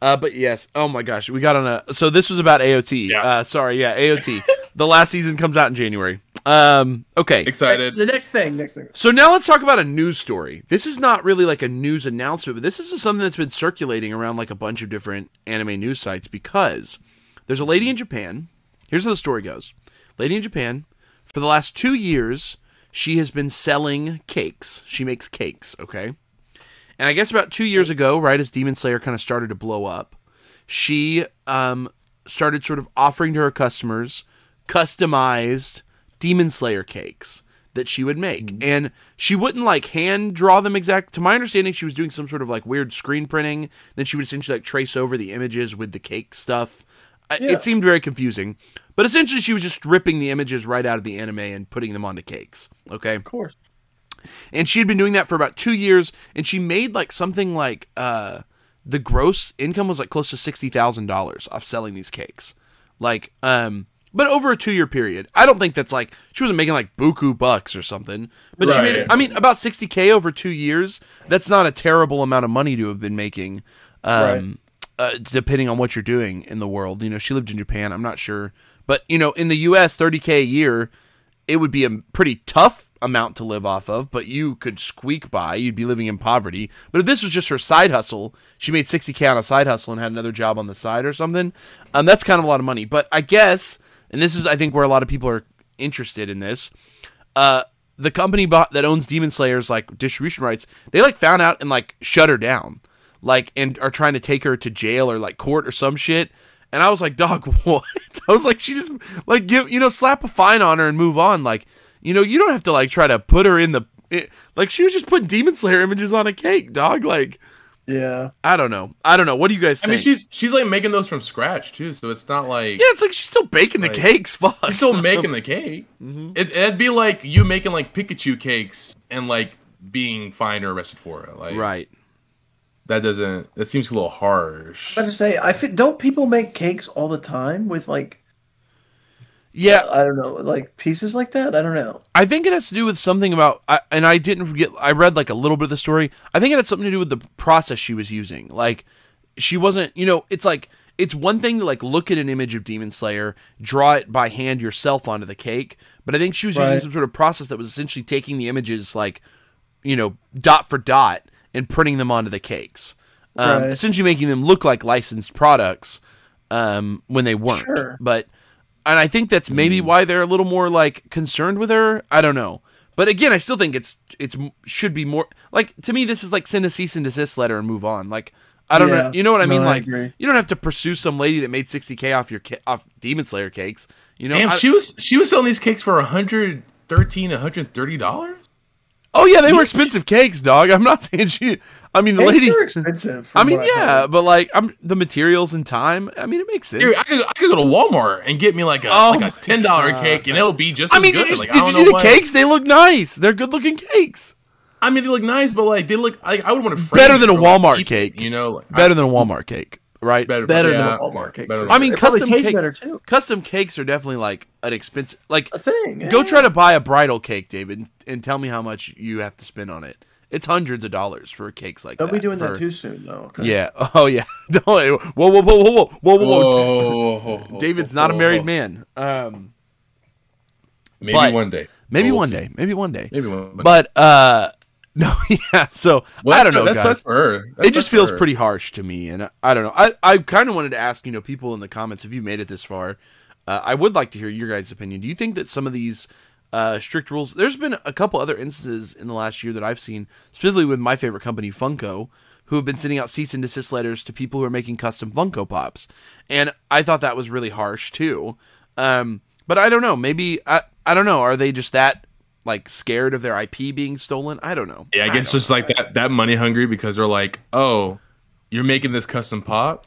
B: Uh, but yes. Oh my gosh, we got on a. So this was about AOT.
A: Yeah.
B: Uh, sorry, yeah, AOT. the last season comes out in January. Um, okay.
A: excited.
C: The next thing, next thing.
B: So now let's talk about a news story. This is not really like a news announcement, but this is something that's been circulating around like a bunch of different anime news sites because there's a lady in Japan. Here's how the story goes. Lady in Japan, for the last two years, she has been selling cakes. She makes cakes, okay? And I guess about two years ago, right as Demon Slayer kind of started to blow up, she um, started sort of offering to her customers customized Demon Slayer cakes that she would make. And she wouldn't like hand draw them exact. To my understanding, she was doing some sort of like weird screen printing. Then she would essentially like trace over the images with the cake stuff.
C: Yeah.
B: It seemed very confusing. But essentially, she was just ripping the images right out of the anime and putting them onto cakes. Okay.
C: Of course.
B: and she had been doing that for about two years and she made like something like uh the gross income was like close to sixty thousand dollars off selling these cakes like um but over a two year period i don't think that's like she wasn't making like buku bucks or something but she made I mean about 60k over two years that's not a terrible amount of money to have been making um uh, depending on what you're doing in the world you know she lived in japan i'm not sure but you know in the us 30k a year it would be a pretty tough amount to live off of, but you could squeak by. You'd be living in poverty. But if this was just her side hustle, she made 60K on a side hustle and had another job on the side or something, um, that's kind of a lot of money. But I guess, and this is, I think, where a lot of people are interested in this, uh, the company bought, that owns Demon Slayer's like distribution rights, they like found out and like shut her down, like, and are trying to take her to jail or like court or some shit. And I was like, dog, what? I was like, she just like give you know slap a fine on her and move on. Like, you know, you don't have to like try to put her in the it, like she was just putting Demon Slayer images on a cake, dog. Like,
C: Yeah.
B: I don't know, I don't know. What do you guys
A: I
B: think?
A: mean, she's she's like making those from scratch too, so it's not like
B: yeah, it's like she's still baking the cakes. Fuck,
A: she's still making the cake. Mm-hmm. It, it'd be like you making like Pikachu cakes and like being fined or arrested for it. Like
B: right.
A: That doesn't. That seems a little harsh.
C: I to say, I feel, don't people make cakes all the time with like
B: Yeah,
C: I don't know, like pieces like that? I don't know.
B: I think it has to do with something about, I, and I didn't get. I read like a little bit of the story. I think it had something to do with the process she was using. Like, she wasn't. You know, it's like it's one thing to like look at an image of Demon Slayer, draw it by hand yourself onto the cake, but I think she was using some sort of process that was essentially taking the images like, you know, dot for dot and printing them onto the cakes, um,
C: Right.
B: essentially making them look like licensed products um, when they weren't.
C: Sure.
B: But and I think that's maybe why they're a little more like concerned with her. I don't know. But again, I still think it's it's should be more like to me. This is like send a cease and desist letter and move on. Like I don't know. You know what I
C: No,
B: mean?
C: I
B: like
C: agree.
B: you don't have to pursue some lady that made sixty k off your ca- off Demon Slayer cakes. You know?
A: Damn,
B: I-
A: she was she was selling these cakes for 113 130 dollars.
B: Oh yeah, they were expensive cakes, dog. I'm not saying she. I mean, the
C: Cakes
B: lady.
C: are expensive.
B: I mean,
C: what I've
B: yeah, but like, I'm the materials and time. I mean, it makes sense.
A: Dude, I could, I could go to Walmart and get me like a
B: Oh
A: like a ten dollar cake, and it'll be just.
B: I
A: as
B: mean,
A: good.
B: did you,
A: like,
B: did
A: I
B: you
A: don't
B: see
A: know
B: the
A: what-
B: cakes? They look nice. They're good looking cakes.
A: I mean, they look nice, but like they look. Like, I would want to
B: Better than a Walmart cake.
A: You know, like,
B: Better than a Walmart cake, right?
A: better,
C: better
A: yeah,
C: than a Walmart cake.
A: better than-
B: I mean,
C: It
B: custom
C: tastes
B: cake-
C: better too.
B: Custom cakes are definitely like an expensive. Like,
C: A thing.
B: go try to buy a bridal cake, David, and tell me how much you have to spend on it. It's hundreds of dollars for cakes like that.
C: Don't be doing that too soon, though. okay?
B: Yeah. Oh yeah. Whoa, whoa, whoa, whoa, whoa, whoa, whoa, whoa.
A: Whoa,
B: David's not a married man. Um,
A: Maybe one day.
B: maybe
A: We'll
B: one
A: see.
B: day. Maybe one day.
A: Maybe one.
B: But uh, no, yeah. So
A: Well,
B: I don't know,
A: That
B: guys.
A: for her. That
B: it just feels pretty harsh to me and I, I don't know i, I kind of wanted to ask you know people in the comments if you've made it this far uh, i would like to hear your guys opinion do you think that some of these uh, strict rules there's been a couple other instances in the last year that i've seen specifically with my favorite company funko who have been sending out cease and desist letters to people who are making custom funko pops and i thought that was really harsh too um, but i don't know maybe I, I don't know are they just that like scared of their ip being stolen i don't know
A: Yeah, I guess just like that that money hungry because they're like, oh, you're making this custom pop.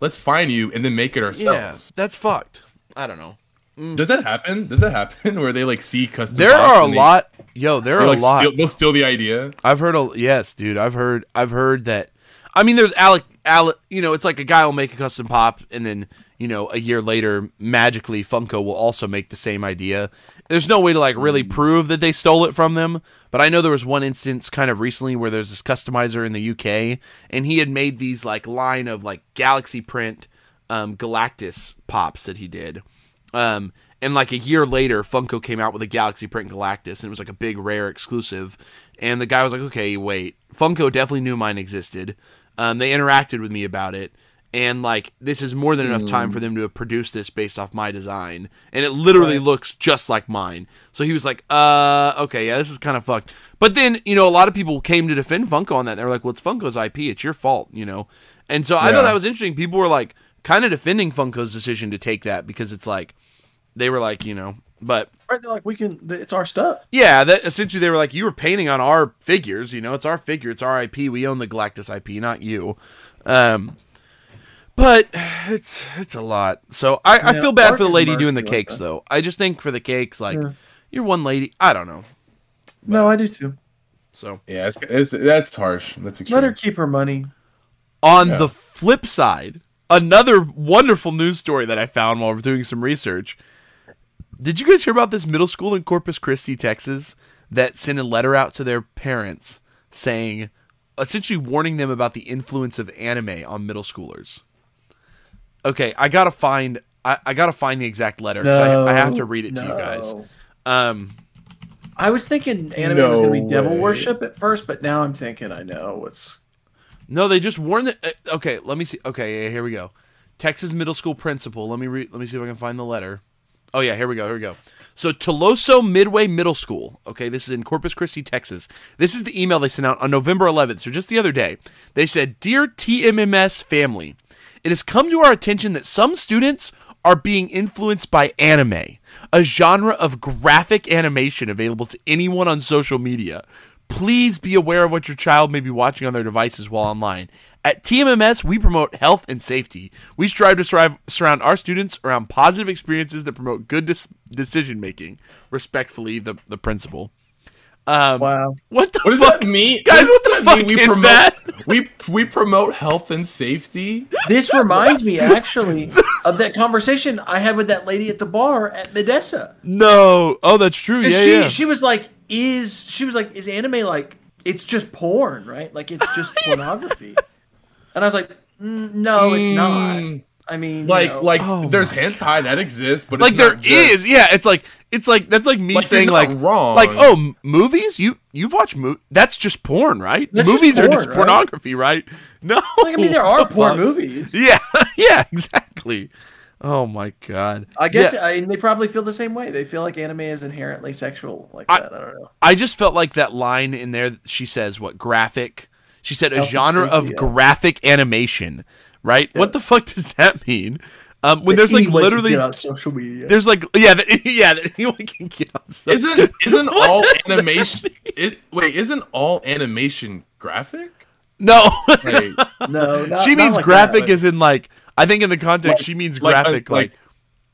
A: Let's find you and then make it ourselves.
B: yeah that's fucked i don't know mm.
A: Does that happen? Does that happen where they like see custom?
B: There are a
A: they-
B: lot. Yo, there are
A: like,
B: a lot.
A: Steal, they'll steal the idea.
B: I've heard a yes, dude. I've heard I've heard that. I mean, there's Alec. Alec. You know, it's like a guy will make a custom pop, and then you know, a year later, magically, Funko will also make the same idea. There's no way to like really prove that they stole it from them, but I know there was one instance kind of recently where there's this customizer in the UK, and he had made these like line of like Galaxy print um, Galactus pops that he did. Um, and like a year later, Funko came out with a Galaxy Print Galactus, and it was like a big rare exclusive. And the guy was like, "Okay, wait, Funko definitely knew mine existed. Um, they interacted with me about it, and like this is more than enough time for them to have produced this based off my design, and it literally looks just like mine." So he was like, "Uh, okay, yeah, this is kind of fucked." But then you know, a lot of people came to defend Funko on that. They were like, "Well, it's Funko's IP. It's your fault," you know. And so I thought that was interesting. People were like kind of defending Funko's decision to take that because it's like they were like, you know, but
C: Right, they're like, we can. It's our stuff.
B: yeah, that essentially they were like, you were painting on our figures, you know, it's our figure, it's our IP, we own the Galactus IP, not you. Um, But it's it's a lot. So I, I feel bad
C: Mark
B: for the lady doing the
C: he like
B: cakes though. I just think for the cakes, like
C: Yeah.
B: you're one lady. I don't know.
C: No, I do too.
B: So
A: Yeah, it's, it's, that's harsh. That's extreme.
C: Let her keep her money.
B: on
A: Yeah.
B: the flip side, another wonderful news story that I found while we're doing some research. Did you guys hear about this middle school in Corpus Christi, Texas, that sent a letter out to their parents saying, essentially warning them about the influence of anime on middle schoolers? Okay, I gotta find. I, I gotta find the exact letter. 'cause I, I have to read it to you guys. Um,
C: I was thinking anime was going to be devil worship at first, but now I'm thinking I know what's.
B: No, they just warned that. Uh, okay, let me see. Okay, yeah, here we go. Texas middle school principal. Let me read. Let me see if I can find the letter. Oh yeah, here we go. Here we go. So Tuloso Midway Middle School. Okay, this is in Corpus Christi, Texas. This is the email they sent out on November 11th. So just the other day, they said, "Dear TMMS family, it has come to our attention that some students are being influenced by anime, a genre of graphic animation available to anyone on social media. Please be aware of what your child may be watching on their devices while online. At TMMS, we promote health and safety. We strive to strive, surround our students around positive experiences that promote good dis- decision making. Respectfully, the, the principal. Um,
C: Wow.
B: What the
A: What does
B: fuck?
A: that mean,
B: Guys, what the
A: does that mean?
B: fuck
A: we
B: is
A: promote,
B: that?
A: We we promote health and safety.
C: This reminds me actually of that conversation I had with that lady at the bar at Medessa.
B: No. Oh, that's true. Yeah,
C: she
B: yeah.
C: she was like, "Is she was like, is anime like it's just porn, right? Like it's just pornography?" And I was like, mm, "No, it's not.
A: Mm,
C: I mean, you
A: Like
C: know,
A: like
B: Oh
A: there's
B: my
A: hentai that exists, but
B: like
A: it's
B: there
A: just-
B: is, yeah. It's like it's like that's like me
A: Like,
B: saying like
A: wrong.
B: like oh movies you you've watched mo- that's just porn right
C: That's just
B: movies are just
C: right?
B: pornography right no
C: like I mean, there are
B: the
C: porn
B: fuck?
C: movies.
B: yeah yeah exactly oh my god
C: I guess
B: Yeah,
C: I they probably feel the same way. They feel like anime is inherently sexual, like
B: I-
C: that. I don't know.
B: I just felt like that line in there she says what graphic she said a
C: Health
B: genre of
C: yeah.
B: graphic animation right what the fuck does that mean um when
C: That
B: there's like
C: anyone can
B: literally
C: get on social media.
B: there's like yeah that, yeah that anyone can get on social
A: Isn't isn't all animation? It, wait, isn't all animation graphic?
B: no
A: Like,
C: no, not,
B: she
C: not
B: means
C: like
B: graphic
A: that.
B: as in like I think in the context
A: Like-
B: she means
A: like, uh,
B: graphic like,
A: like-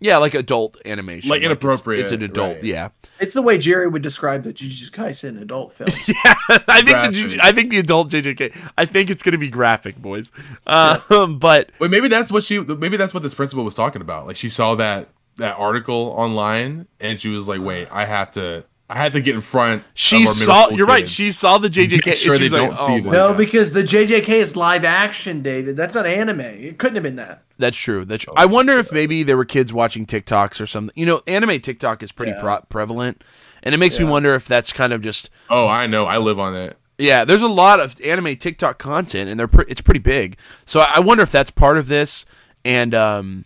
B: yeah like adult animation
A: Like
B: it's-
A: inappropriate,
B: It's, an adult,
A: right.
B: yeah.
C: It's the way Jerry would describe the Jujutsu Kaisen adult film.
B: Yeah, I think the
A: Graphic.
B: I think the adult JJK. I think it's gonna be graphic, boys. Um, but
A: wait, maybe that's what she. Maybe that's what this principal was talking about. Like she saw that that article online, and she was like, "Wait, I have to. I had to get in front."
B: she
A: of our
B: saw. You're right. She saw the JJK.
A: Make sure they
B: was like,
A: don't see
B: oh
A: this.
B: my
C: no,
B: God.
C: because the JJK is live action, David. That's not anime. It couldn't have been that.
B: That's true. That's true. I wonder if maybe there were kids watching TikToks or something. You know, anime TikTok is pretty
C: Yeah.
B: pro- prevalent, and it makes me wonder if that's kind of just
A: Oh, I know. I live on it.
B: Yeah, there's a lot of anime TikTok content, and they're pre- it's pretty big. So I I wonder if that's part of this, and um,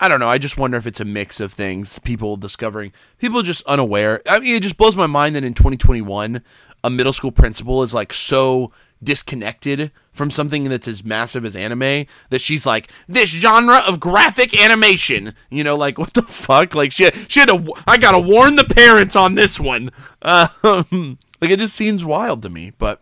B: I don't know. I just wonder if it's a mix of things. People discovering, people just unaware. I mean, it just blows my mind that in 2021, a middle school principal is like so disconnected from something that's as massive as anime that she's like this genre of graphic animation you know like what the fuck like she had, she had to i gotta warn the parents on this one um like it just seems wild to me but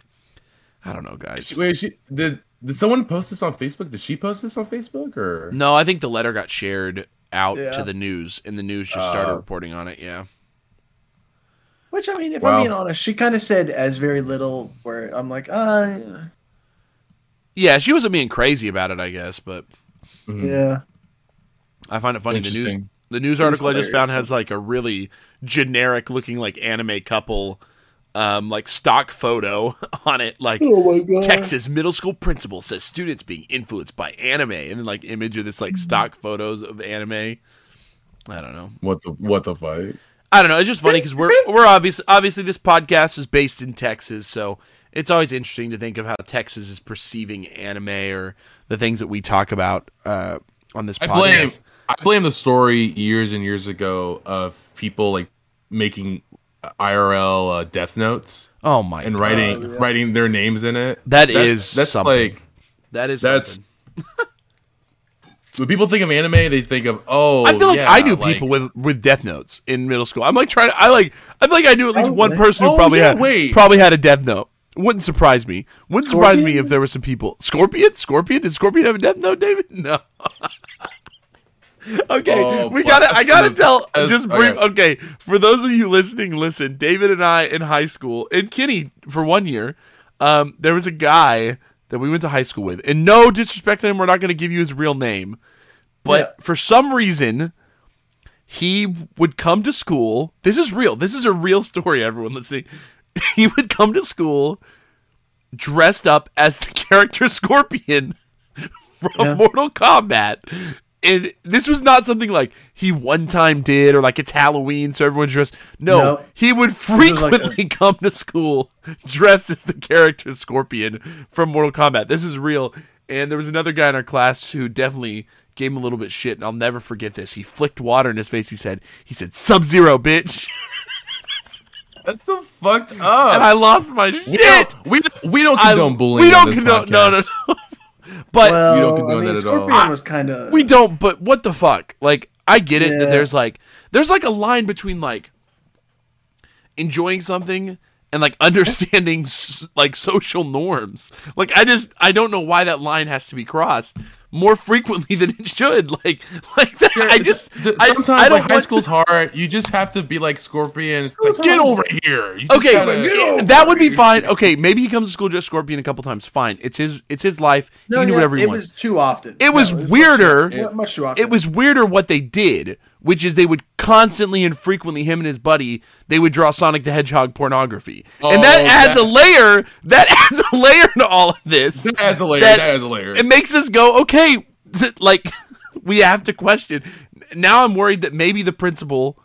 B: i don't know guys
A: Wait, she did. Did someone post this on Facebook? Did she post this on Facebook or?
B: no i think the letter got shared out
C: Yeah.
B: to the news and the news just started
A: Oh.
B: reporting on it yeah
C: Which I mean, if
A: Wow.
C: I'm being honest, she kind of said as very little. Where I'm like, uh,
B: yeah she wasn't being crazy about it i guess but
A: Mhm.
C: yeah.
B: I find it funny. The news, the news article I just found has like a really generic looking like anime couple, um, like stock photo on it, like
C: Oh.
B: Texas middle school principal says students being influenced by anime, and then like image of this like stock photos of anime. I don't know.
A: What the what the fuck?
B: I don't know. It's just funny because we're we're obvious. Obviously, this podcast is based in Texas, so it's always interesting to think of how Texas is perceiving anime or the things that we talk about uh, on this
A: I
B: podcast.
A: blame I blame the story years and years ago of people like making IRL uh, death notes
B: oh my
A: and
B: god.
A: writing
C: yeah.
A: writing their names in it.
B: That is
A: that's
B: something.
A: like
B: That is
A: that's when people think of anime, they think of oh.
B: I feel like
A: yeah,
B: I knew
A: like-
B: people with with death notes in middle school. I'm like trying to. I like. I feel like I knew at least
C: Oh,
B: one
C: really?
B: person who
A: Oh,
B: probably
A: yeah,
B: had
A: wait.
B: probably had a death note Wouldn't surprise me. Wouldn't surprise me if there were some people. Scorpion? Scorpion? Did Scorpion have a death note, David? No. okay,
A: Oh,
B: we gotta. I gotta tell. Just
A: okay.
B: brief. Okay, for those of you listening, listen. David and I in high school, and Kenny for one year, um, there was a guy that we went to high school with, and no disrespect to him, we're not to give you his real name, but
C: Yeah.
B: for some reason, he would come to school. This is real. This is a real story. Everyone listening, he would come to school dressed up as the character Scorpion from
C: Yeah.
B: Mortal Kombat. And this was not something like he one time did or like it's Halloween, so everyone's dressed. No,
C: No.
B: he would
C: was like
B: frequently come to school dressed as the character Scorpion from Mortal Kombat. This is real. And there was another guy in our class who definitely gave him a little bit shit, and I'll never forget this. He flicked water in his face. He said, "He said Sub Zero, bitch,"
A: That's so fucked up.
B: and I lost my shit.
A: we don't, we, we don't
B: I-
A: bullying.
B: We don't condone. No, no,
A: podcast.
B: no. but
C: Well,
A: You don't condone
C: I mean,
A: that at all.
C: Scorpion was kind of.
B: we don't. But what the fuck? Like, I get it that there's like there's like a line between like enjoying something and like understanding like social norms. Like, I just I don't know why that line has to be crossed more frequently than it should. Like, like that, I just
A: D-
B: I-
A: sometimes
B: I, don't
A: like high school's
B: to-
A: hard. You just have to be like Scorpion. It's like, get over here. You just
B: Okay,
A: gotta-
C: Get over
B: that would be fine. Okay, maybe he comes to school just Scorpion a couple times. Fine, it's his it's his life.
C: No,
B: he can do
C: yeah,
B: whatever he
C: it
B: wants.
C: was too often.
B: It was
C: No, much
B: weirder.
C: too- much too often.
B: it was weirder what they did, which is they would constantly and frequently him and his buddy they would draw Sonic the Hedgehog pornography, and that
A: Oh,
B: adds
A: that-
B: a layer. That adds a layer to all of this.
A: That adds a layer.
B: That-
A: That adds a layer.
B: It makes us go, okay, like we have to question. Now I'm worried that maybe the principal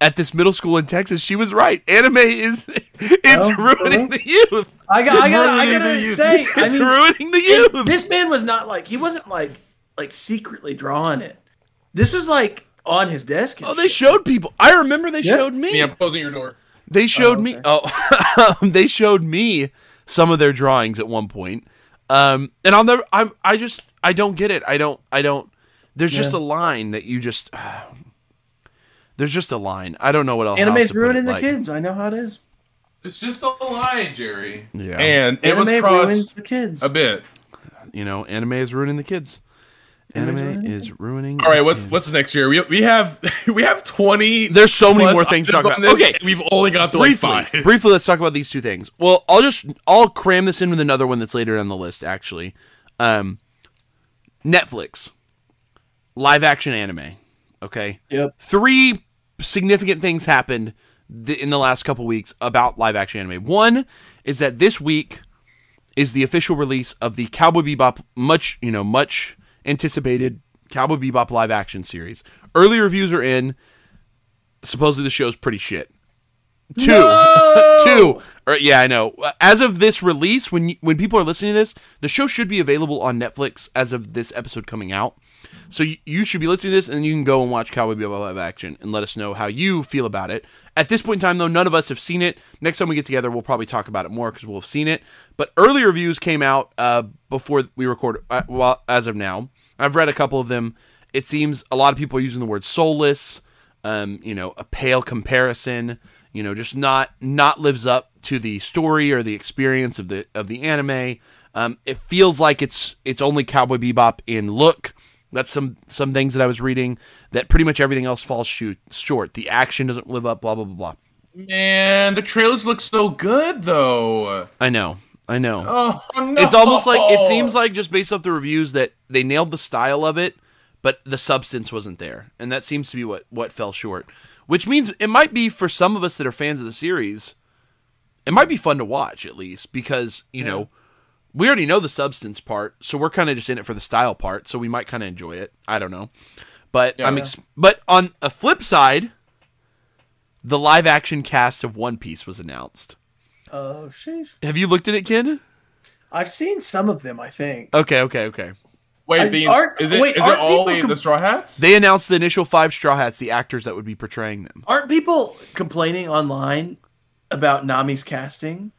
B: at this middle school in Texas, she was right. Anime is it's
C: Oh,
B: ruining
C: really?
B: the youth.
C: I got I got I gotta
A: youth.
C: say. I
B: It's
C: mean,
B: ruining the
C: it-
B: youth.
C: this man was not like he wasn't like like secretly drawing it. This was like on his desk. and
B: oh, they
C: shit.
B: showed people. I remember they
C: Yeah.
B: showed me.
A: yeah, I'm closing your door.
B: They showed
C: Oh,
B: me. Oh, they showed me some of their drawings at one point. Um, and I'll never. I I just I don't get it. I don't. I don't. There's just a line that you just. there's just a line. I don't know what else. else
C: Anime's
B: to put
C: ruining
B: it
C: the
B: like.
C: kids. I know how it is.
A: It's just a line, Jerry.
B: Yeah.
A: And it
C: Anime
A: was
C: ruins
A: crossed
C: the kids.
A: a bit.
B: You know, anime is ruining the kids.
C: Anime's
B: Anime is ruining.
A: All right,
B: the
A: what's
B: kids.
A: what's next year? We we have we have twenty.
B: There's so many more things to talk about.
A: this,
B: Okay.
A: we've only got to
B: briefly,
A: like five.
B: briefly, let's talk about these two things. Well, I'll just I'll cram this in with another one that's later on the list. Actually, um, Netflix live action anime. Okay,
C: Yep.
B: three significant things happened th- in the last couple weeks about live action anime. One is that this week is the official release of the Cowboy Bebop much, you know, much anticipated Cowboy Bebop live action series. Early reviews are in. Supposedly the show's pretty shit. Two, two. Or, yeah, I know. As of this release, when you, when people are listening to this, the show should be available on Netflix as of this episode coming out. So you, you should be listening to this, and you can go and watch Cowboy Bebop live action and let us know how you feel about it. At this point in time, though, none of us have seen it. Next time we get together, we'll probably talk about it more because we'll have seen it. But early reviews came out uh, before we record. Uh, well, as of now, I've read a couple of them. It seems a lot of people are using the word soulless. Um, you know, a pale comparison. You know, just not not lives up to the story or the experience of the of the anime. Um, it feels like it's it's only Cowboy Bebop in look. That's some some things that I was reading. That pretty much everything else falls shoot, short. The action doesn't live up. Blah blah blah blah.
A: Man, the trailers look so good though.
B: I know. I know.
A: Oh no!
B: It's almost like it seems like just based off the reviews that they nailed the style of it, but the substance wasn't there, and that seems to be what what fell short. Which means it might be for some of us that are fans of the series, it might be fun to watch at least because you know we already know the substance part, so we're kind of just in it for the style part, so we might kind of enjoy it. I don't know, but I'm ex- but on a flip side, the live action cast of One Piece was announced.
C: Oh, sheesh.
B: Have you looked at it, Ken?
C: I've seen some of them. I think.
B: Okay, okay, okay.
A: Wait,
C: I-
A: the,
C: aren't-
A: is it,
C: wait,
A: is it
C: aren't
A: all the,
C: com-
A: the Straw Hats?
B: They announced the initial five Straw Hats, the actors that would be portraying them.
C: Aren't people complaining online about Nami's casting?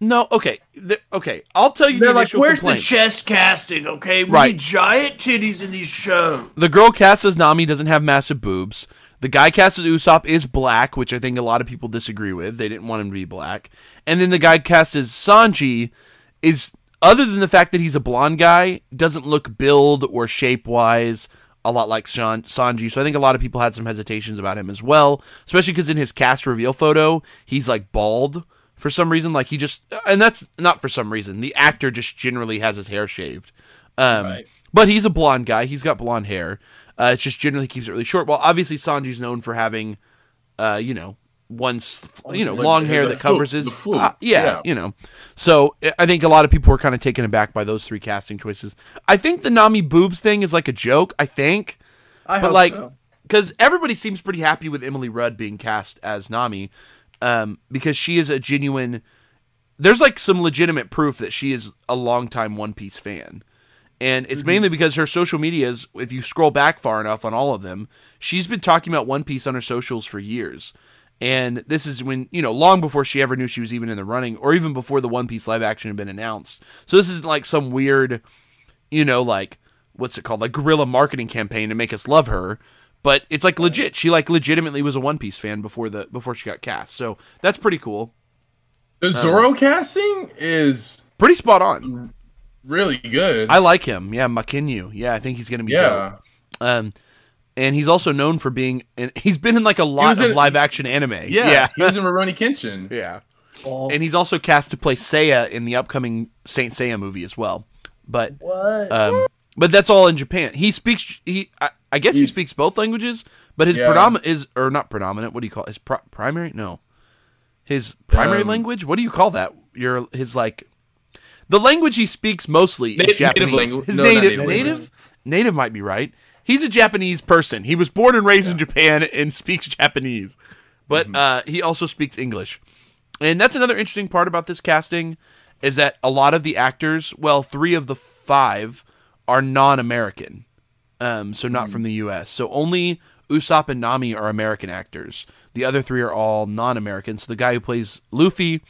B: No, okay, the- okay. I'll tell you
C: They're
B: the
C: like, "Where's
B: complaint.
C: the chest casting? Okay, we
B: Right.
C: need giant titties in these shows."
B: the girl cast as Nami doesn't have massive boobs. The guy cast as Usopp is black, which I think a lot of people disagree with. They didn't want him to be black. And then the guy cast as Sanji is, other than the fact that he's a blonde guy, doesn't look build or shape wise a lot like Sean, Sanji. So I think a lot of people had some hesitations about him as well, especially because in his cast reveal photo, he's like bald for some reason. Like he just, and that's not for some reason. The actor just generally has his hair shaved. Um,
D: Right.
B: But he's a blonde guy. He's got blonde hair. Uh, it just generally keeps it really short. Well, obviously Sanji's known for having, uh, you know, one, s- you know,
A: Like,
B: long hair that covers his, uh, yeah,
A: Yeah.
B: you know. So I- think a lot of people were kind of taken aback by those three casting choices. I think the Nami boobs thing is like a joke. I think
C: I
B: but
C: hope
B: like
C: so.
B: because everybody seems pretty happy with Emily Rudd being cast as Nami, um, because she is a genuine. There's like some legitimate proof that she is a longtime One Piece fan, and it's mainly because her social medias. If you scroll back far enough on all of them, she's been talking about One Piece on her socials for years. And this is when, you know, long before she ever knew she was even in the running, or even before the One Piece live action had been announced. So this isn't like some weird, you know, like what's it called, like guerrilla marketing campaign to make us love her. But it's like legit. She like legitimately was a One Piece fan before the before she got cast. So that's pretty cool.
A: The
B: Um,
A: Zoro casting is
B: Pretty spot on.
A: Really good.
B: I like him. Yeah, Mackenyu. Yeah, I think he's gonna be
A: yeah.
B: dope. Um, and he's also known for being. In, he's been in like a lot of
A: in-
B: live action anime.
A: Yeah.
B: yeah,
A: He was in Rurouni Kenshin.
B: yeah.
C: Oh,
B: And he's also cast to play Seiya in the upcoming Saint Seiya movie as well. But
C: what?
B: um, but that's all in Japan. He speaks. He I, I guess he
A: He's-
B: speaks both languages, but his
A: Yeah.
B: predominant is or not predominant. What do you call it? his pri- primary? No, his primary
A: Um,
B: language. What do you call that? Your his like the language he speaks mostly
A: Na-
B: is
A: native
B: Japanese.
A: language-
B: His
A: no,
B: native,
A: native
B: native
A: language.
B: native might be right. He's a Japanese person. He was born and raised in Japan and speaks Japanese, but
A: Mm-hmm.
B: uh, he also speaks English. And that's another interesting part about this casting is that a lot of the actors, well, three of the five are non-American, um, so not from the U.S. So only Usopp and Nami are American actors. The other three are all non-American. So the guy who plays Luffy,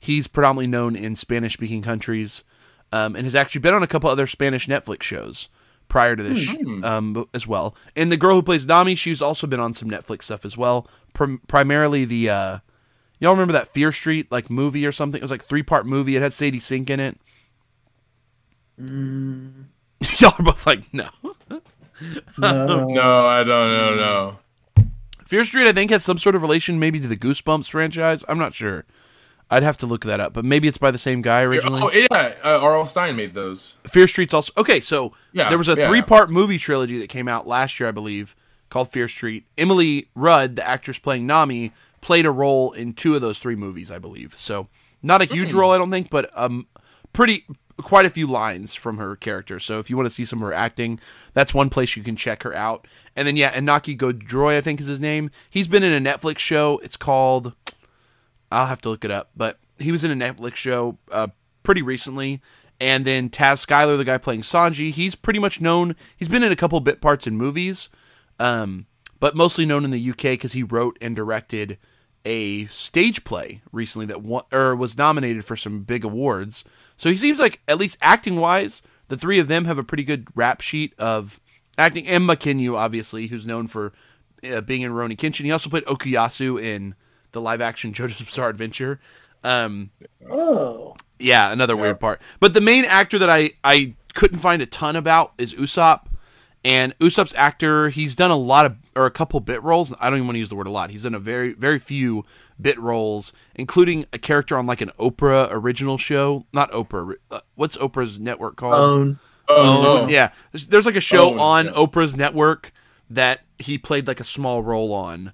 B: he's predominantly known in Spanish-speaking countries, um, and has actually been on a couple other Spanish Netflix shows prior to this sh- um, as well. And the girl who plays Nami, she's also been on some Netflix stuff as well. Prim- primarily the uh, y'all remember that Fear Street like movie or something? It was like three part movie. It had Sadie Sink in it. y'all are both like no.
C: no.
A: No, I don't know. No.
B: Fear Street, I think, has some sort of relation maybe to the Goosebumps franchise. I'm not sure. I'd have to look that up, but maybe it's by the same guy originally.
A: Oh yeah, uh, R.L. Stine made those.
B: Fear Street's also okay. So
A: Yeah,
B: there was a
A: yeah.
B: three-part movie trilogy that came out last year, I believe, called Fear Street. Emily Rudd, the actress playing Nami, played a role in two of those three movies, I believe. So not a huge role, I don't think, but um, pretty quite a few lines from her character. So if you want to see some of her acting, that's one place you can check her out. And then yeah, Inaki Godoy, I think is his name. He's been in a Netflix show. It's called I'll have to look it up, but he was in a Netflix show uh, pretty recently. And then Taz Skylar, the guy playing Sanji, he's pretty much known. He's been in a couple bit parts in movies, um, but mostly known in the UK because he wrote and directed a stage play recently that won, or was nominated for some big awards. So he seems like, at least acting wise, the three of them have a pretty good rap sheet of acting. And Mackenyu, obviously, who's known for uh, being in Rurouni Kenshin. He also played Okuyasu in the live action JoJo's Bizarre Adventure. Um,
C: Oh.
B: yeah, another weird part. But the main actor that I I couldn't find a ton about is Usopp. And Usopp's actor, he's done a lot of or a couple bit roles. I don't even want to use the word a lot. He's done a very very few bit roles, including a character on like an Oprah original show. Not Oprah. Uh, what's Oprah's network called?
C: Own.
A: Oh,
B: Own, yeah. There's, there's like a show
A: Own,
B: on
A: yeah.
B: Oprah's network that he played like a small role on.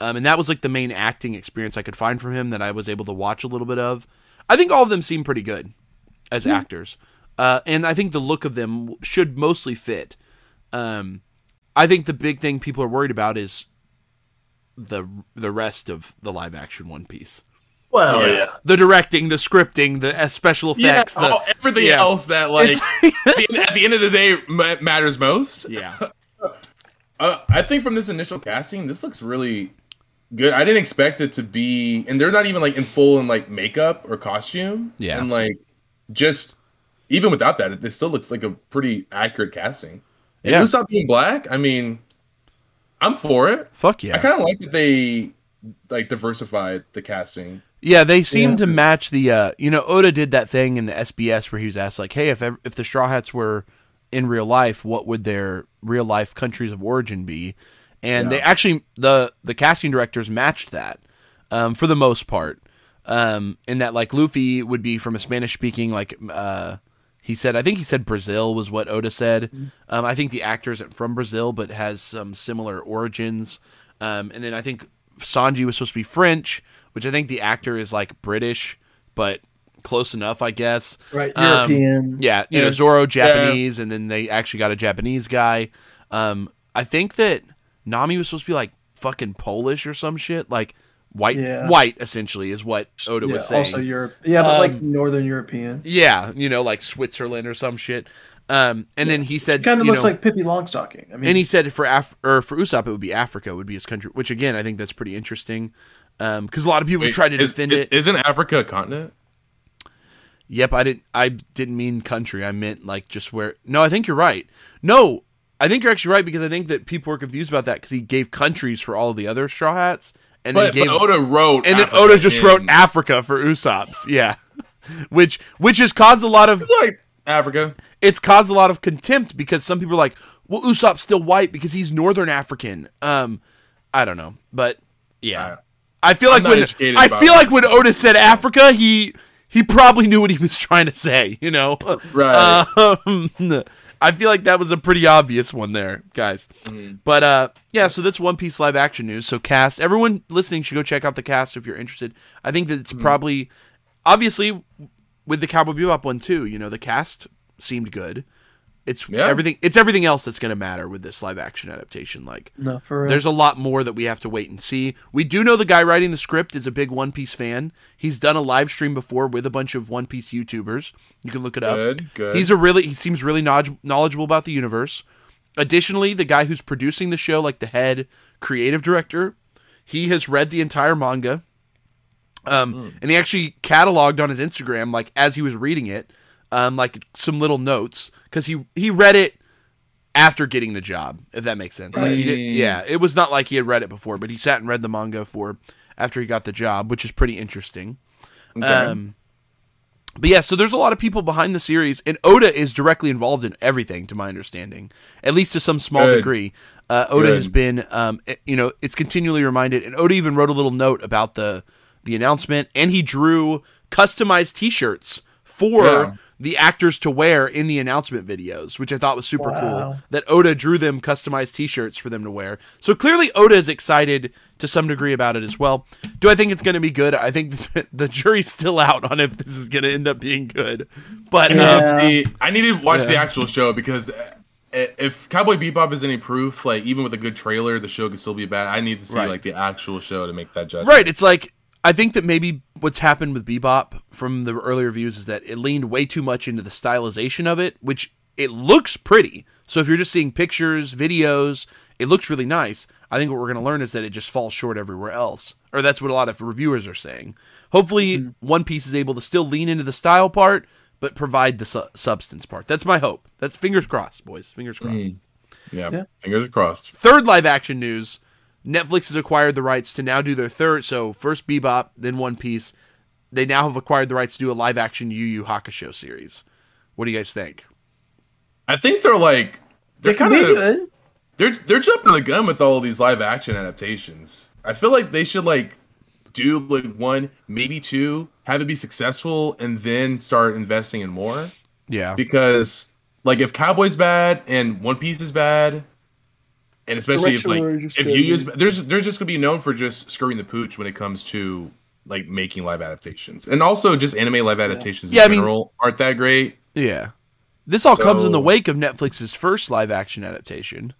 B: Um, and that was like the main acting experience I could find from him that I was able to watch a little bit of. I think all of them seem pretty good as
A: Hmm.
B: actors. Uh, and I think the look of them should mostly fit. Um, I think the big thing people are worried about is the the rest of the live action One Piece.
C: Well,
D: Oh yeah.
B: The directing, the scripting, the uh, special
A: yeah.
B: effects. the-
A: oh, everything
B: yeah.
A: else that like at, the, end of the day matters most.
B: yeah.
A: Uh, I think from this initial casting, this looks really good. I didn't expect it to be, and they're not even like in full in like makeup or costume.
B: Yeah.
A: and like just even without that, it, it still looks like a pretty accurate casting. And
B: Yeah.
A: Usopp being black, I mean, I'm for it.
B: Fuck yeah.
A: I kind of like that they like diversified the casting.
B: Yeah, they seem
C: Yeah.
B: to match the. Uh, you know, Oda did that thing in the SBS where he was asked like, "Hey, if if the Straw Hats were in real life, what would their real life countries of origin be?" And they actually the the casting directors matched that um, for the most part. Um, in that like Luffy would be from a Spanish speaking like uh, he said I think he said Brazil was what Oda said. Um, I think the actor isn't from Brazil but has some similar origins. Um, and then I think Sanji was supposed to be French, which I think the actor is like British, but close enough, I guess.
C: Right,
B: Um,
C: European.
B: Yeah, you know Zoro Japanese, and then they actually got a Japanese guy. Um, I think that Nami was supposed to be like fucking Polish or some shit, like white,
C: Yeah.
B: white essentially is what Oda
C: yeah,
B: was saying.
C: also Europe. Yeah, but like
B: Um,
C: Northern European.
B: yeah, you know, like Switzerland or some shit. Um, and then he said,
C: Kind of looks
B: know-
C: like Pippi Longstocking. I mean,
B: and he said for Af- or for Usopp it would be Africa would be his country, which again I think that's pretty interesting. Um, because a lot of people
A: Wait,
B: try to
A: is-
B: defend
A: is-
B: it.
A: Isn't Africa a continent?
B: Yep, I didn't. I didn't mean country. I meant like just where. No, I think you're right. No, I think you're actually right because I think that people were confused about that because he gave countries for all of the other Straw Hats, and
A: But,
B: then gave,
A: but Oda wrote,
B: and then Oda just
A: in-
B: wrote Africa for Usopp's. Yeah, which which has caused a lot of
A: It's like Africa.
B: it's caused a lot of contempt because some people are like, well, Usopp's still white because he's Northern African. Um, I don't know, but yeah,
A: Uh,
B: I feel
A: I'm
B: like when I feel
A: it.
B: like when Oda said Africa, he he probably knew what he was trying to say. You know,
A: Right.
B: Um, I feel like that was a pretty obvious one there, guys.
A: Mm-hmm.
B: But uh, yeah, so that's One Piece live action news. So cast, everyone listening should go check out the cast if you're interested. I think that it's
A: Mm-hmm.
B: probably, obviously, with the Cowboy Bebop one too. You know, the cast seemed good. It's
A: Yeah.
B: everything. It's everything else that's going to matter with this live action adaptation. Like,
C: no, for real.
B: there's a lot more that we have to wait and see. We do know the guy writing the script is a big One Piece fan. He's done a live stream before with a bunch of One Piece YouTubers. You can look it up.
A: Good, good.
B: He's a really he seems really knowledgeable about the universe. Additionally, the guy who's producing the show, like the head creative director, he has read the entire manga. Um, and he actually cataloged on his Instagram, like as he was reading it, um, like some little notes because he he read it after getting the job, if that makes sense. Like he did, yeah, it was not like he had read it before, but he sat and read the manga for after he got the job, which is pretty interesting.
A: Okay.
B: Um, but yeah, so there's a lot of people behind the series, and Oda is directly involved in everything, to my understanding, at least to some small
A: Good.
B: degree. Uh, Oda
A: Good.
B: has been, um, it- you know, it's continually reminded, and Oda even wrote a little note about the the announcement, and he drew customized T-shirts for
A: Yeah.
B: The actors to wear in the announcement videos, which I thought was super
C: Wow.
B: cool. That Oda drew them customized T-shirts for them to wear. So clearly, Oda is excited to some degree about it as well. Do I think it's going to be good? I think the, the jury's still out on if this is going to end up being good. But um,
C: Yeah.
A: See, I need to watch the actual show because uh, if Cowboy Bebop is any proof, like even with a good trailer, the show could still be bad. I need to see
B: Right.
A: like the actual show to make that judgment.
B: Right. It's like I think that maybe what's happened with Bebop from the earlier reviews is that it leaned way too much into the stylization of it, which it looks pretty. So if you're just seeing pictures, videos, it looks really nice. I think what we're going to learn is that it just falls short everywhere else. Or that's what a lot of reviewers are saying. Hopefully, mm-hmm. One Piece is able to still lean into the style part, but provide the su- substance part. That's my hope. That's fingers crossed, boys. Fingers crossed. Mm.
A: Yeah.
C: Yeah.
A: Fingers crossed.
B: Third live action news Netflix has acquired the rights to now do their third. So first Bebop, then One Piece. They now have acquired the rights to do a live action Yu Yu Hakusho series. What do you guys think?
A: I think they're like they're
C: it
A: kind of they're they're jumping the gun with all these live action adaptations. I feel like they should like do like one, maybe two, have it be successful, and then start investing in more.
B: Yeah.
A: Because like if Cowboy's bad and One Piece is bad, and especially if like
C: Direction just
A: if you use there's there's just gonna be known for just screwing the pooch when it comes to like making live adaptations, and also just anime live adaptations
B: Yeah, I
A: in
B: mean-
A: general aren't that great.
B: Yeah. This all comes in the wake of Netflix's first live action adaptation,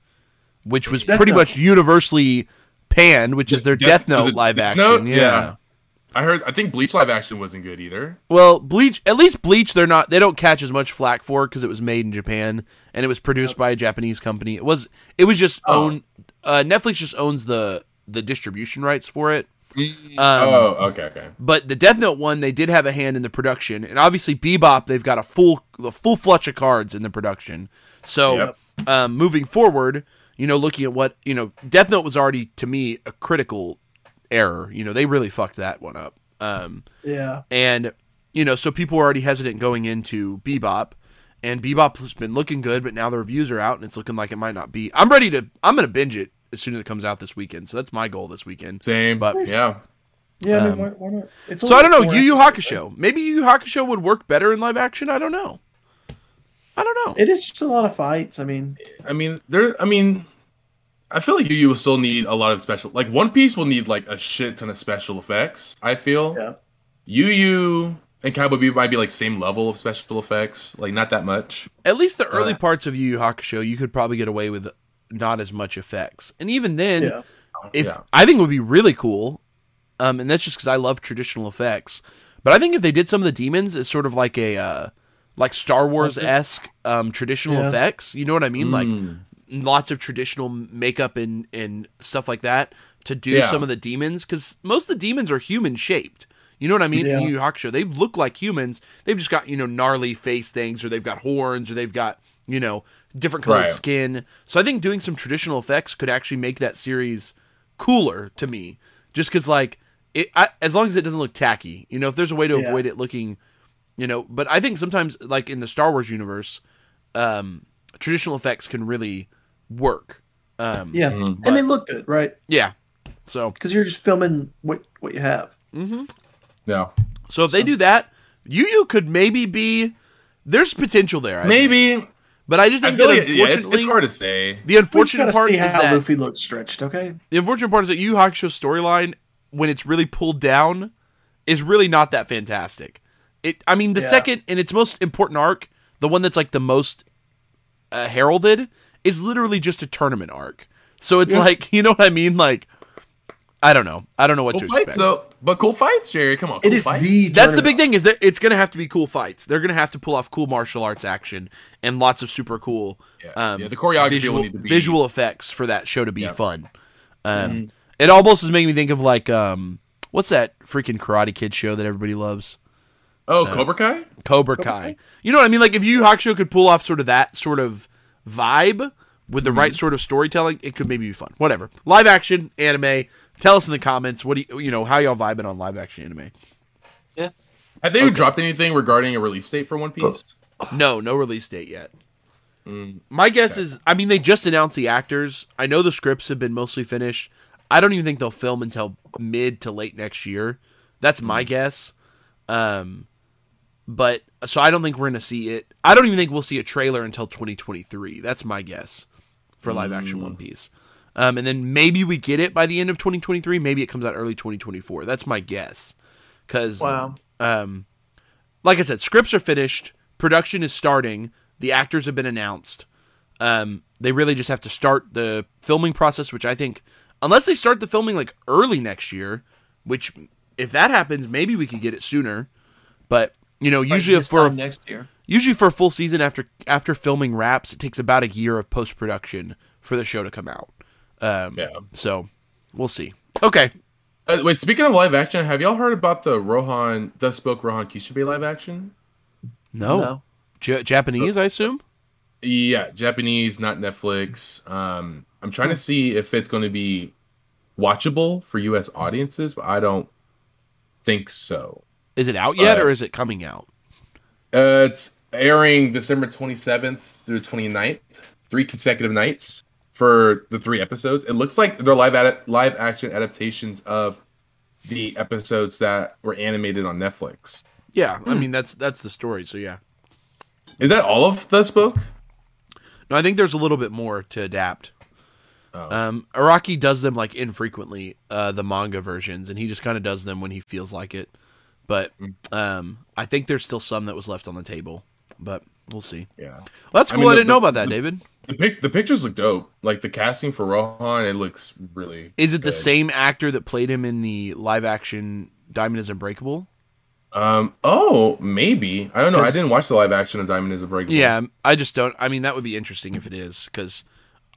B: which was
C: Death
B: pretty
C: Note.
B: much universally panned, which is their
A: Death-
B: Death, Note live
A: Death
B: action.
A: Note?
B: Yeah.
A: Yeah. I heard I think Bleach live action wasn't good either.
B: Well, Bleach, at least Bleach, they're not, they don't catch as much flack for because it was made in Japan and it was produced by a Japanese company. It was, it was just
A: Oh.
B: own, uh, Netflix just owns the the distribution rights for it. Um,
A: oh, okay, okay.
B: But the Death Note one, they did have a hand in the production, and obviously Bebop, they've got a full, a full flush of cards in the production. So,
A: Yep.
B: um, moving forward, you know, looking at what you know, Death Note was already to me a critical error. You know, they really fucked that one up. Um,
C: Yeah.
B: and you know, so people were already hesitant going into Bebop, and Bebop's been looking good, but now the reviews are out, and it's looking like it might not be. I'm ready to. I'm gonna binge it as soon as it comes out this weekend. So that's my goal this weekend.
A: Same,
B: But-
A: yeah.
C: Yeah. I mean,
B: Um,
C: why, why not? It's
B: So I don't know. Yu Yu
C: four
B: Hakusho. Maybe Yu Yu Hakusho would work better in live action. I don't know. I don't know.
C: It is just a lot of fights. I mean,
A: I mean, there. I mean, I feel like Yu Yu will still need a lot of special. Like One Piece will need like a shit ton of special effects. I feel.
C: yeah.
A: Yu Yu and Cowboy Bebop might be like same level of special effects, like not that much.
B: At least the early
A: Uh,
B: parts of Yu Yu Hakusho, you could probably get away with not as much effects. And even then,
C: Yeah.
B: if
A: Yeah.
B: I think it would be really cool, um, and that's just because I love traditional effects. But I think if they did some of the demons it's sort of like a uh, like Star Wars esque um, traditional
C: Yeah.
B: effects, you know what I mean? Like
A: Mm.
B: Lots of traditional makeup and and stuff like that to do
A: Yeah.
B: some of the demons because most of the demons are human shaped. You know what I mean?
C: Yeah.
B: In Yu Yu Hakusho, they look like humans. They've just got you know gnarly face things, or they've got horns, or they've got you know different colored
A: Right.
B: skin. So I think doing some traditional effects could actually make that series cooler to me. Just because like it, I, as long as it doesn't look tacky, you know, if there's a way to
C: Yeah.
B: avoid it looking, you know. But I think sometimes like in the Star Wars universe, um, traditional effects can really work. Um,
C: Yeah.
A: Mhm.
C: And they look good, right?
B: yeah. So
C: Because you're just filming what what you have. Mm-hmm.
A: Yeah,
B: so if they do that, Yu Yu could maybe be. There's potential there, I think.
A: maybe.
B: but I just
A: I
B: think
A: feel
B: that
A: like, yeah, it's,
B: unfortunately,
A: it's hard to say.
B: the unfortunate part
C: see
B: is
C: how
B: that
C: Luffy looks stretched. Okay.
B: the unfortunate part is that Yu Yu Hakusho storyline, when it's really pulled down, is really not that fantastic. It, I mean, the
C: Yeah.
B: second and its most important arc, the one that's like the most uh, heralded, is literally just a tournament arc. So it's
C: Yeah.
B: like, you know what I mean? Like, I don't know. I don't know what
A: Cool
B: to
A: fights,
B: expect.
A: though. But cool fights, Jerry. Come on,
C: It
A: cool
C: is
A: fights.
C: the.
B: That's the big thing is that it's gonna have to be cool fights. They're gonna have to pull off cool martial arts action and lots of super cool
A: Yeah,
B: um,
A: yeah, the choreography will
B: visual,
A: need to be-
B: visual effects for that show to be
A: Yeah.
B: fun. Um,
C: Mm-hmm.
B: It almost is making me think of like um, what's that freaking Karate Kid show that everybody loves?
A: Oh, Cobra Kai.
B: Cobra Kai. You know what I mean? Like if Yu Yu Hakusho could pull off sort of that sort of vibe with the
A: Mm-hmm.
B: right sort of storytelling, it could maybe be fun. Whatever. Live action anime. Tell us in the comments what do you you know how y'all vibing on live action anime? Yeah.
A: Have they dropped anything regarding a release date for One Piece?
B: No, no release date yet.
A: Mm,
B: My guess is, I mean, they just announced the actors. I know the scripts have been mostly finished. I don't even think they'll film until mid to late next year. That's my
A: Mm.
B: guess. Um, but so I don't think we're gonna see it. I don't even think we'll see a trailer until 2023. That's my guess for live action
A: Mm.
B: One Piece. Um, and then maybe we get it by the end of 2023. Maybe it comes out early 2024. That's my guess. Because
C: Wow.
B: um, like I said, scripts are finished, production is starting, the actors have been announced. Um, they really just have to start the filming process, which I think, unless they start the filming like early next year, which if that happens, maybe we could get it sooner. But you know, usually
C: This
B: for
C: time next year.
B: usually for a full season after after filming wraps, it takes about a year of post production for the show to come out. Um,
A: Yeah.
B: So we'll see. Okay.
A: Uh, wait, speaking of live action, have y'all heard about the Rohan, Thus Spoke Rohan Kishibe live action?
B: No.
C: No.
B: J- Japanese, I assume.
A: Yeah, Japanese, not Netflix. Um, I'm trying to see if it's going to be watchable for U.S. audiences, but I don't think so.
B: Is it out yet,
A: Uh,
B: or is it coming out?
A: Uh, it's airing December 27th through 29th, three consecutive nights for the three episodes. It looks like they're live ad- live action adaptations of the episodes that were animated on Netflix.
B: Yeah,
A: Hmm.
B: I mean that's that's the story. So yeah.
A: Is that all of the spoke?
B: No, I think there's a little bit more to adapt.
A: Oh.
B: Um, Araki does them like infrequently, uh, the manga versions, and he just kind of does them when he feels like it. But
A: Hmm.
B: um, I think there's still some that was left on the table, but we'll see.
A: Yeah.
B: Well, that's cool. I,
A: mean, the-
B: didn't know about that,
A: the-
B: David.
A: The pic- the pictures look dope. Like the casting for Rohan, it looks really.
B: Is it the same actor that played him in the live action Diamond is Unbreakable?
A: Um. Oh, maybe. I don't know. I didn't watch the live action of Diamond is Unbreakable.
B: Yeah, I just don't. I mean, that would be interesting if it is, because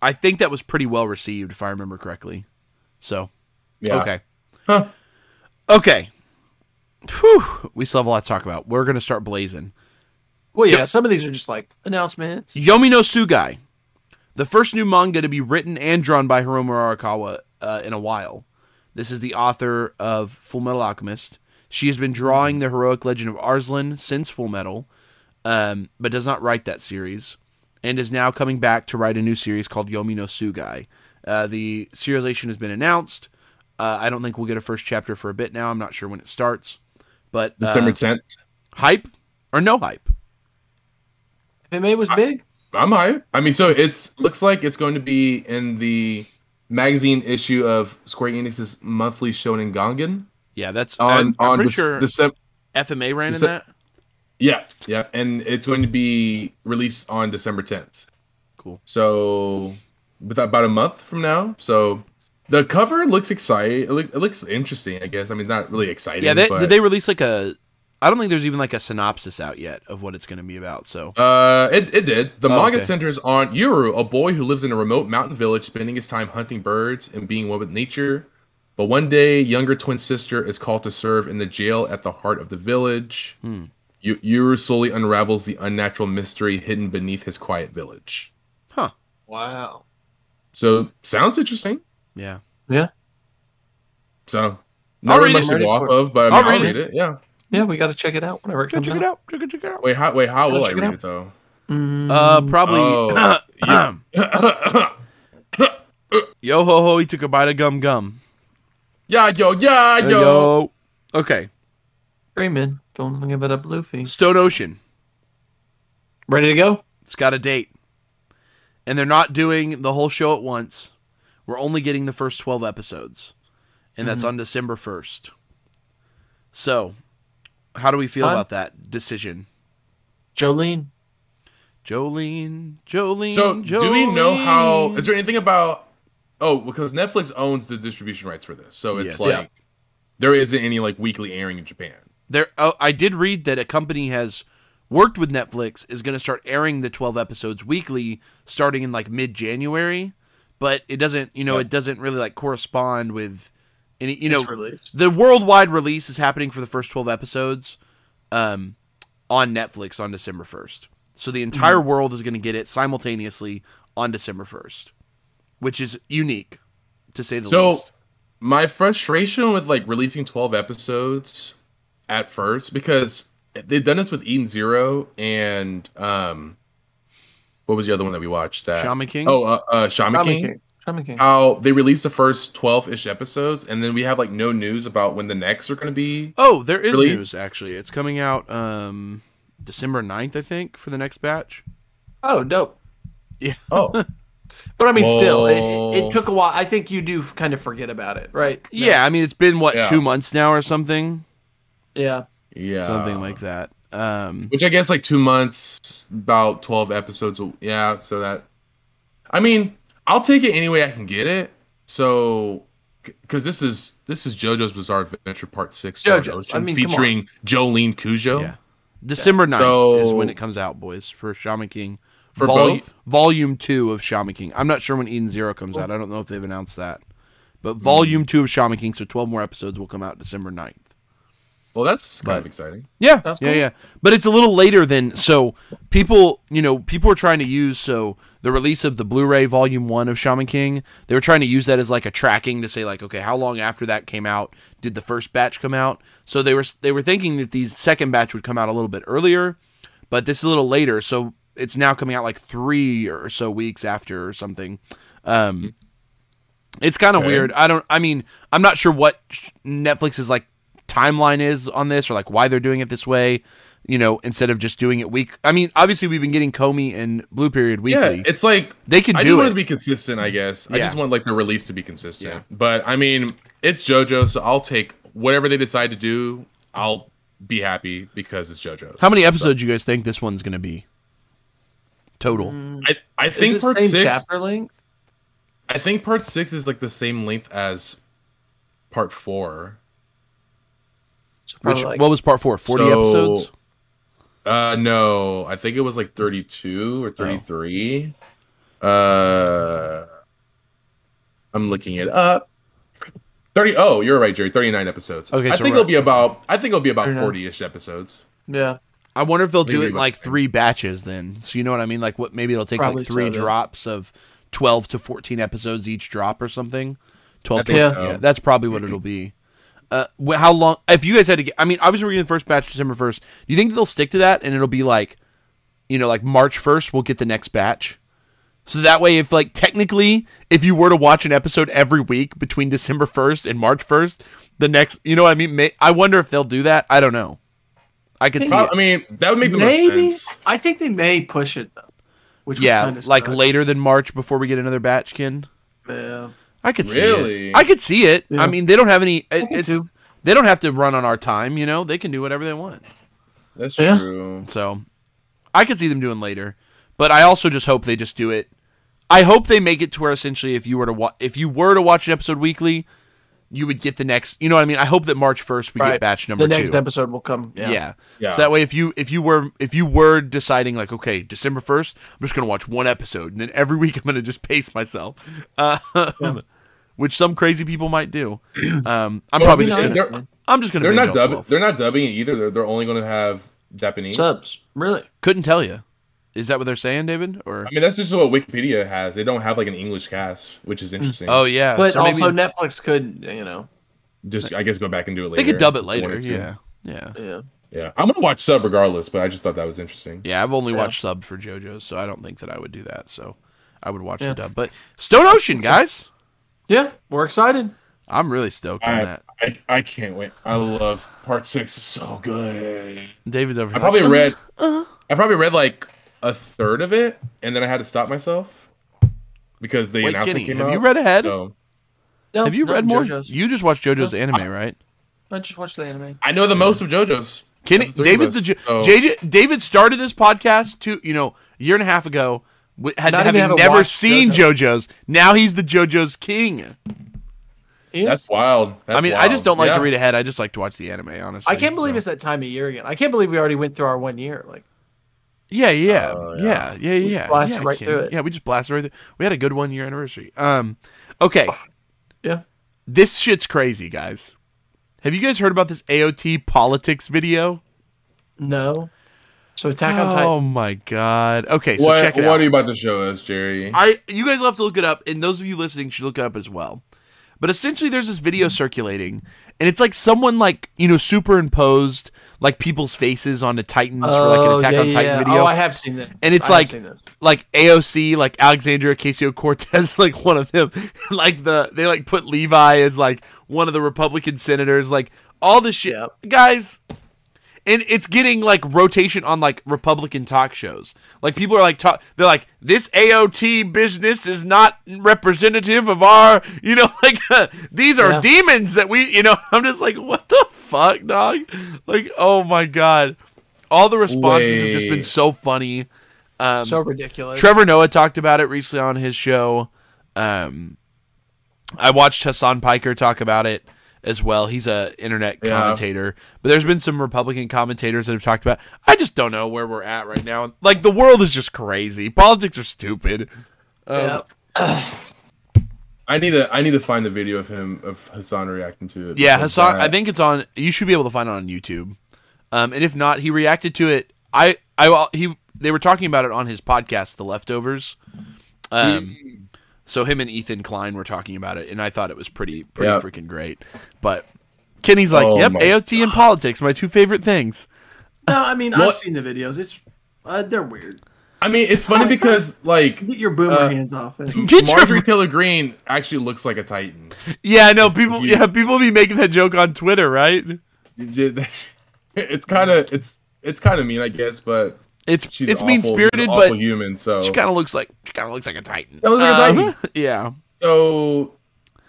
B: I think that was pretty well received, if I remember correctly. So
A: Yeah.
B: okay,
A: Huh.
B: okay. Whew, we still have a lot to talk about. We're gonna start blazing.
C: Well, yeah, some of these are just like announcements.
B: Yomi no Tsugai. the first new manga to be written and drawn by Hiromu Arakawa uh, in a while. This is the author of Full Metal Alchemist. She has been drawing the heroic legend of Arslan since Full Metal, um, but does not write that series, and is now coming back to write a new series called Yomi no Tsugai. Uh, the serialization has been announced. Uh, I don't think we'll get a first chapter for a bit now. I'm not sure when it starts, but uh,
A: December tenth.
B: hype or no hype.
C: FMA was big.
A: I'm hyped. I mean, so it's looks like it's going to be in the magazine issue of Square Enix's monthly Shonen Gangan
B: Yeah, that's
A: on
B: I'm, I'm
A: on
B: pretty
A: Dec-
B: sure
A: December.
B: FMA ran in that.
A: Yeah, yeah, and it's going to be released on December 10th.
B: Cool.
A: So, with about a month from now. So, the cover looks exciting. It, look, it looks interesting. I guess. I mean, it's not really exciting.
B: Yeah, they,
A: but,
B: did they release like a? I don't think there's even like a synopsis out yet of what it's going to be about. So
A: Uh, it, it did. The
B: Oh,
A: manga
B: okay.
A: centers on Yuru, a boy who lives in a remote mountain village, spending his time hunting birds and being one with nature. But one day, younger twin sister is called to serve in the jail at the heart of the village.
B: Hmm.
A: Yu Yuru slowly unravels the unnatural mystery hidden beneath his quiet village.
B: huh?
C: Wow.
A: So sounds interesting.
B: Yeah. Yeah.
A: So
B: I'll
A: not really much to go off
C: for
A: of, but I mean,
B: I'll
A: I'll,
B: read
A: read it. Yeah.
C: Yeah, we got to check it out whenever it
B: Check,
C: comes
B: check
C: out.
B: it out. Check it, check it out.
A: Wait, how? Wait, how will
C: Let's
A: I
C: check it
A: read it though?
C: Mm,
B: Uh, probably.
A: Oh.
B: yo ho ho! He took a bite of gum gum.
A: yeah, yo, yeah, yo.
B: Yo. Okay.
C: Freeman, don't give it up, Luffy.
B: Stone Ocean.
C: Ready to go?
B: It's got a date, and they're not doing the whole show at once. We're only getting the first twelve episodes, and that's mm-hmm. on December first. So, how do we feel
C: Fine.
B: about that decision?
C: Jolene.
B: Jolene, Jolene.
A: So, do we know how?
B: Jolene.
A: Is there anything about? Oh, because Netflix owns the distribution rights for this, so it's
B: Yes.
A: like
C: Yeah.
A: there isn't any like weekly airing in Japan.
B: there oh, I did read that a company has worked with Netflix is going to start airing the 12 episodes weekly starting in like mid-January, but it doesn't, you know,
A: Yeah.
B: it doesn't really like correspond with any, you know, the worldwide release is happening for the first 12 episodes um on Netflix on December 1st. So the entire
A: Mm-hmm.
B: world is going to get it simultaneously on December 1st, which is unique to say the
A: So,
B: least.
A: So my frustration with like releasing twelve episodes at first because they've done this with Eden Zero and um, what was the other one that we watched? That
B: Shaman King?
A: Oh, uh, uh Shaman,
C: Shaman
A: King.
C: King. Shaman King.
A: How they released the first twelve-ish episodes, and then we have like no news about when the next are going to be.
B: Oh, there is
A: release.
B: news actually. It's coming out um December 9th, I think, for the next batch.
C: Oh, dope.
B: Yeah.
A: Oh,
C: But I mean, still, it, it took a while. I think you do kind of forget about it, right?
B: Yeah, I mean it's been what,
A: Yeah.
B: 2 months now or something?
C: Yeah.
A: yeah,
B: Something like that. Um
A: Which I guess like two months, about twelve episodes. Yeah, so that. I mean, I'll take it any way I can get it. So, because this is this is JoJo's Bizarre Adventure Part Six, Stone
C: JoJo's. I mean,
A: featuring Jolyne Cujoh.
B: Yeah. December 9th
A: so, is
B: when it comes out, boys, for Shaman King.
A: For
B: Volu-
A: both?
B: Volume 2 of Shaman King. I'm not sure when Eden Zero comes out. I don't know if they've announced that. But. Volume 2 of Shaman King, so 12 more episodes will come out December 9th.
A: Well, that's kind
B: But-
A: of exciting.
B: Yeah,
C: That's
B: yeah,
C: cool.
B: yeah. But it's a little later than so people, you know, people are trying to use so the release of the Blu-ray Volume One of Shaman King. They were trying to use that as like a tracking to say like, okay, how long after that came out did the first batch come out? So they were they were thinking that the second batch would come out a little bit earlier, but this is a little later. So it's now coming out like three or so weeks after or something. Um, it's kind of
A: Okay.
B: weird. I don't. I mean, I'm not sure what Netflix is like timeline is on this, or like why they're doing it this way. You know, instead of just doing it week. I mean, obviously we've been getting Komi and Blue Period weekly.
A: Yeah, it's like
B: they can
A: I
B: do
A: just want
B: it.
A: it to be consistent. I guess I just want like the release to be consistent.
B: Yeah.
A: But I mean, it's JoJo, so I'll take whatever they decide to do. I'll be happy because it's JoJo.
B: How many episodes you guys think this one's going to be? Total.
A: Mm, I
C: I
A: think
C: it
A: part
C: same
A: six.
C: chapter length?
A: I think part six is like the same length as part four.
C: So
B: Which
C: like-
B: what was part four? Forty
A: So-
B: episodes.
A: Uh no, I think it was like 32 or 33. Uh I'm looking it up. 30 Oh, you're right, Jerry. 39 episodes.
B: Okay,
A: I
B: so
A: think it'll be about I think it'll be about 40ish episodes.
C: yeah.
B: I wonder if they'll
A: Maybe
B: do it in like three batches then. So you know what I mean? Like what maybe it'll take
C: Probably
B: like three
C: so, then.
B: drops of 12 to 14 episodes each drop or something. 12
A: I
B: to-
A: so.
B: yeah, that's probably what it'll be. Uh, how long? If you guys had to get, I mean, obviously we're getting the first batch December first. Do you think they'll stick to that and it'll be like, you know, like March first, we'll get the next batch. So that way, if like technically, if you were to watch an episode every week between December first and March first, the next, you know what I mean? May, I wonder if they'll do that. I don't know. I could see it.
A: I mean, that would make the
C: Maybe
A: most sense.
C: I think they may push it though. Which
B: yeah,
C: would kinda
B: like
C: suck.
B: later than March before we get another batch, Kin.
C: Yeah.
B: I could see
A: Really?
B: it. I could see it.
C: Yeah.
B: I mean, they don't have any.
C: could
B: It's, they don't have to run on our time. You know, they can do whatever they want.
A: That's
C: Yeah.
A: true.
B: So, I could see them doing later. But I also just hope they just do it. I hope they make it to where essentially, if you were to wa- if you were to watch an episode weekly, you would get the next. You know what I mean? I hope that March first we get batch number
C: the next
B: two.
C: episode will come. Yeah.
B: Yeah.
A: Yeah.
B: So that way, if you if you were if you were deciding like, okay, December first, I'm just gonna watch one episode, and then every week I'm gonna just pace myself, uh, which some crazy people might do. Um, I'm
A: Well,
B: probably
A: you
B: just
A: know,
B: gonna.
A: they're-
B: I'm just gonna.
A: They're not dubbing. They're not dubbing it either. They're, they're only going to have Japanese.
C: Subs. Really?
B: Couldn't tell you. Is that what they're saying, David? Or
A: I mean, that's just what Wikipedia has. They don't have like an English cast, which is mm. interesting.
B: oh yeah,
C: But
B: so maybe
C: also Netflix could, you know.
A: just I guess go back and do it later.
B: they could dub it later. Yeah, yeah,
C: Yeah.
A: yeah. I'm gonna watch sub regardless, but I just thought that was interesting.
B: yeah. I've only
C: Yeah.
B: watched sub for JoJo's, so I don't think that I would do that. So I would watch
C: Yeah.
B: the dub. But Stone Ocean, guys,
C: Yeah. We're excited.
B: I'm really stoked on that.
A: I I can't wait. I love part six. Is so good.
B: David's over.
A: I
B: here.
A: probably read. Uh-huh. I probably read like a third of it, and then I had to stop myself because the
B: Wait,
A: announcement
B: Kenny,
A: came
B: have
A: out.
B: you read ahead?
A: So
C: No,
B: Have you
C: no,
B: read more?
C: JoJo's.
B: You just watched JoJo's anime, right?
C: I just watched the anime.
A: I know the most of JoJo's.
B: Kenny,
A: the
B: David's the
A: us,
B: Jo-
A: so-
B: JJ. David started this podcast two, you know, a year and a half ago. wi- Had
C: Not
B: having
C: having
B: never seen
C: JoJo.
B: JoJo's. Now he's the JoJo's king.
C: Yeah.
A: That's wild. That's
B: I mean, I just don't like
A: Yeah.
B: to read ahead. I just like to watch the anime. Honestly,
C: I can't believe
B: so.
C: it's that time of year again. I can't believe we already went through our one year. Like,
B: Yeah, yeah,
A: Oh,
B: yeah, yeah, yeah. yeah.
C: blasted
B: yeah,
C: right
B: Kenny.
C: through it.
B: Yeah, we just blasted right through. It. We had a good one year anniversary. Um, okay,
C: yeah.
B: this shit's crazy, guys. Have you guys heard about this AOT politics video?
C: No. So Attack on Titan.
B: Oh my god. Okay, so
A: what
B: check it
A: what
B: out.
A: are you about to show us, Jerry?
B: I you guys will have to look it up, and those of you listening should look it up as well. But essentially, there's this video circulating, and it's like someone like you know superimposed like people's faces on the Titans for like an oh, Attack
C: Oh, yeah,
B: on Titan
C: yeah.
B: video.
C: Oh, I have seen that.
B: And it's
C: I
B: like- like AOC, like Alexandria Ocasio Cortez, like one of them. like the they like put Levi as like one of the Republican senators, like all this shit,
C: Yep.
B: guys. And it's getting like rotation on like Republican talk shows. Like people are like talk, they're like this AOT business is not representative of our, you know, like these are
C: Yeah.
B: demons that we, you know. I'm just like, what the fuck, dog? Like, oh my god, all the responses have just been so funny. Um,
C: so ridiculous.
B: Trevor Noah talked about it recently on his show. Um, I watched Hassan Piker talk about it as well. He's a internet
A: Yeah.
B: commentator, but there's been some Republican commentators that have talked about. I just don't know where we're at right now. Like the world is just crazy. Politics are stupid. Um,
C: Yeah.
A: I need to I need to find the video of him of Hassan reacting to it.
B: Yeah, Hassan. I think it's on. You should be able to find it on YouTube. Um, and if not, he reacted to it. I, I, he. They were talking about it on his podcast, The Leftovers. Um, so him and Ethan Klein were talking about it, and I thought it was pretty, pretty
A: Yeah.
B: freaking great. But Kenny's like,
A: Oh
B: "Yep,
A: my
B: AOT and politics, my two favorite things."
C: No, I mean
A: What-
C: I've seen the videos. It's uh, they're weird.
A: I mean, it's funny because like
C: Get your boomer
A: Uh,
C: hands off it.
B: Get your-
A: Marjorie Taylor Greene actually looks like a Titan.
B: Yeah, I know people.
A: You-
B: Yeah, people be making that joke on Twitter, right?
A: It's kind of it's it's kind of mean, I guess, but
B: It's
A: she's
B: it's mean spirited, but
A: human. So
B: she kind of looks like she kind of looks like a Titan.
A: That looks like a
B: Um,
A: Titan.
B: yeah.
A: so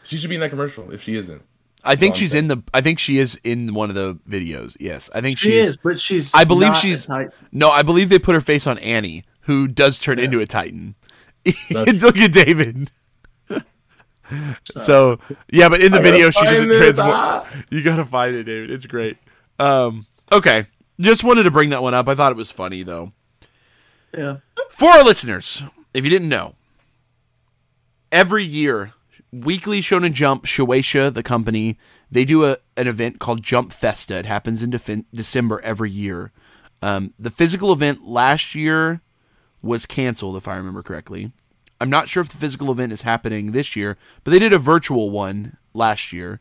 A: she should be in that commercial if she isn't.
B: I think she's
A: saying.
B: in the. I think she is in one of the videos. Yes, I think
C: She is, but she's.
B: I believe
C: not a
B: she's-
C: Titan.
B: No, I believe they put her face on Annie, who does turn into a Titan. Look at David. so yeah, but in the
A: I
B: video she doesn't
A: this,
B: transform.
A: ah.
B: You gotta find it, David. It's great. Um, okay, just wanted to bring that one up. I thought it was funny though.
C: Yeah.
B: For our listeners, if you didn't know, every year, Weekly Shonen Jump, Shueisha, the company, they do a, an event called Jump Festa. It happens in Defen- December every year. Um, the physical event last year was canceled, if I remember correctly. I'm not sure if the physical event is happening this year, but they did a virtual one last year.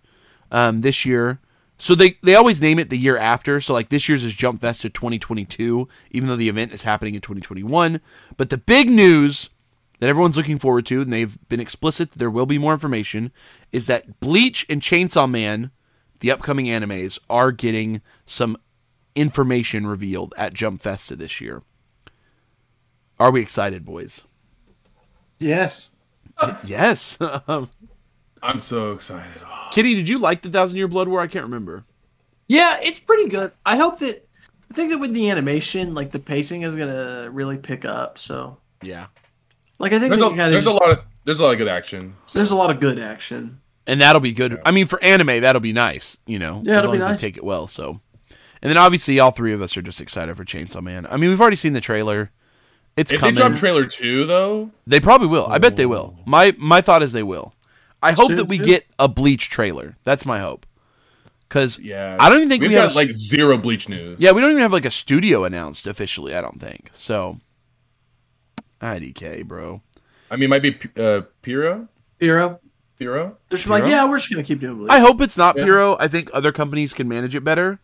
B: Um, this year, so they they always name it the year after. So like this year's is Jump Festa 2022, even though the event is happening in 2021. But the big news that everyone's looking forward to, and they've been explicit that there will be more information, is that Bleach and Chainsaw Man, the upcoming animes, are getting some information revealed at Jump Festa this year. Are we excited, boys?
C: Yes.
B: yes.
A: I'm so excited. Oh,
B: Kitty, did you like the Thousand Year Blood War? I can't remember.
C: Yeah, it's pretty good. I hope that I think that with the animation, like the pacing is gonna really pick up. So,
B: Yeah.
C: like I think
A: there's
C: that
A: a,
C: you kinda
A: a lot of there's a lot of good action.
C: there's a lot of good action.
B: and that'll be good. I mean, for anime, that'll be nice. You know,
C: Yeah,
B: as
C: it'll
B: long
C: be
B: as
C: nice.
B: they take it well. So, and then obviously, all three of us are just excited for Chainsaw Man. I mean, we've already seen the trailer. It's
A: If
B: coming.
A: they drop trailer two though,
B: They probably will. I bet they will. Oh. My my thought is they will. I hope that we get a Bleach trailer. That's my hope. Because
A: yeah,
B: I don't even think
A: we've
B: we
A: got
B: have a-
A: like zero Bleach news.
B: yeah, we don't even have like a studio announced officially. I don't think so. IDK, bro.
A: I mean, it might be P- uh, Pierrot,
C: Hero.
A: Pierrot.
C: They're just like, yeah, we're just gonna keep doing. Bleach.
B: I hope it's not
A: Yeah.
B: Pierrot. I think other companies can manage it better.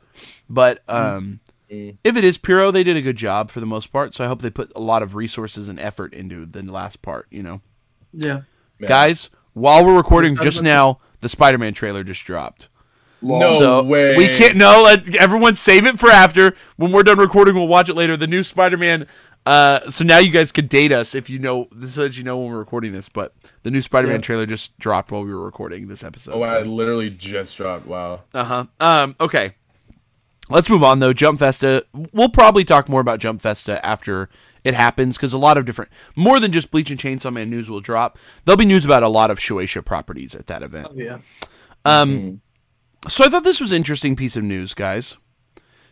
B: But um,
A: Mm.
B: if it is Pierrot, they did a good job for the most part. So I hope they put a lot of resources and effort into the last part. You know,
C: yeah.
A: Yeah.
B: guys. While we're recording just
C: about
B: now, the Spider-Man trailer just dropped.
A: No
B: so
A: way.
B: we can't. No, let everyone save it for after. When we're done recording, we'll watch it later. The new Spider-Man. Uh, so now you guys could date us if you know. This lets you know when we're recording this. But the new Spider-Man
C: Yeah.
B: trailer just dropped while we were recording this episode.
A: Oh,
B: so-
A: I literally just dropped. Wow.
B: Uh huh. Um. Okay. Let's move on though. Jump Festa. We'll probably talk more about Jump Festa after it happens because a lot of different, more than just Bleach and Chainsaw Man news will drop. There'll be news about a lot of Shueisha properties at that event.
C: Oh, yeah.
B: Um. So I thought this was an interesting piece of news, guys.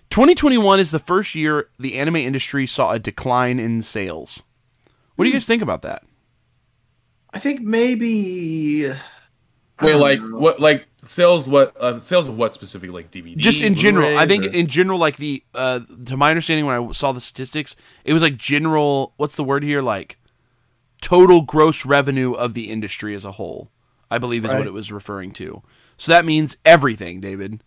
B: 2021 is the first year the anime industry saw a decline in sales. What do you guys think about that?
C: I think maybe.
A: Wait,
C: don't
A: like
C: know.
A: what? Like sales? What? Uh, sales of what specifically? Like DVD?
B: just in general i
A: Blu-ray,
B: think
A: or-
B: in general like the uh to my understanding when i saw the statistics it was like general what's the word here like total gross revenue of the industry as a whole i believe is what it was referring to so that means everything david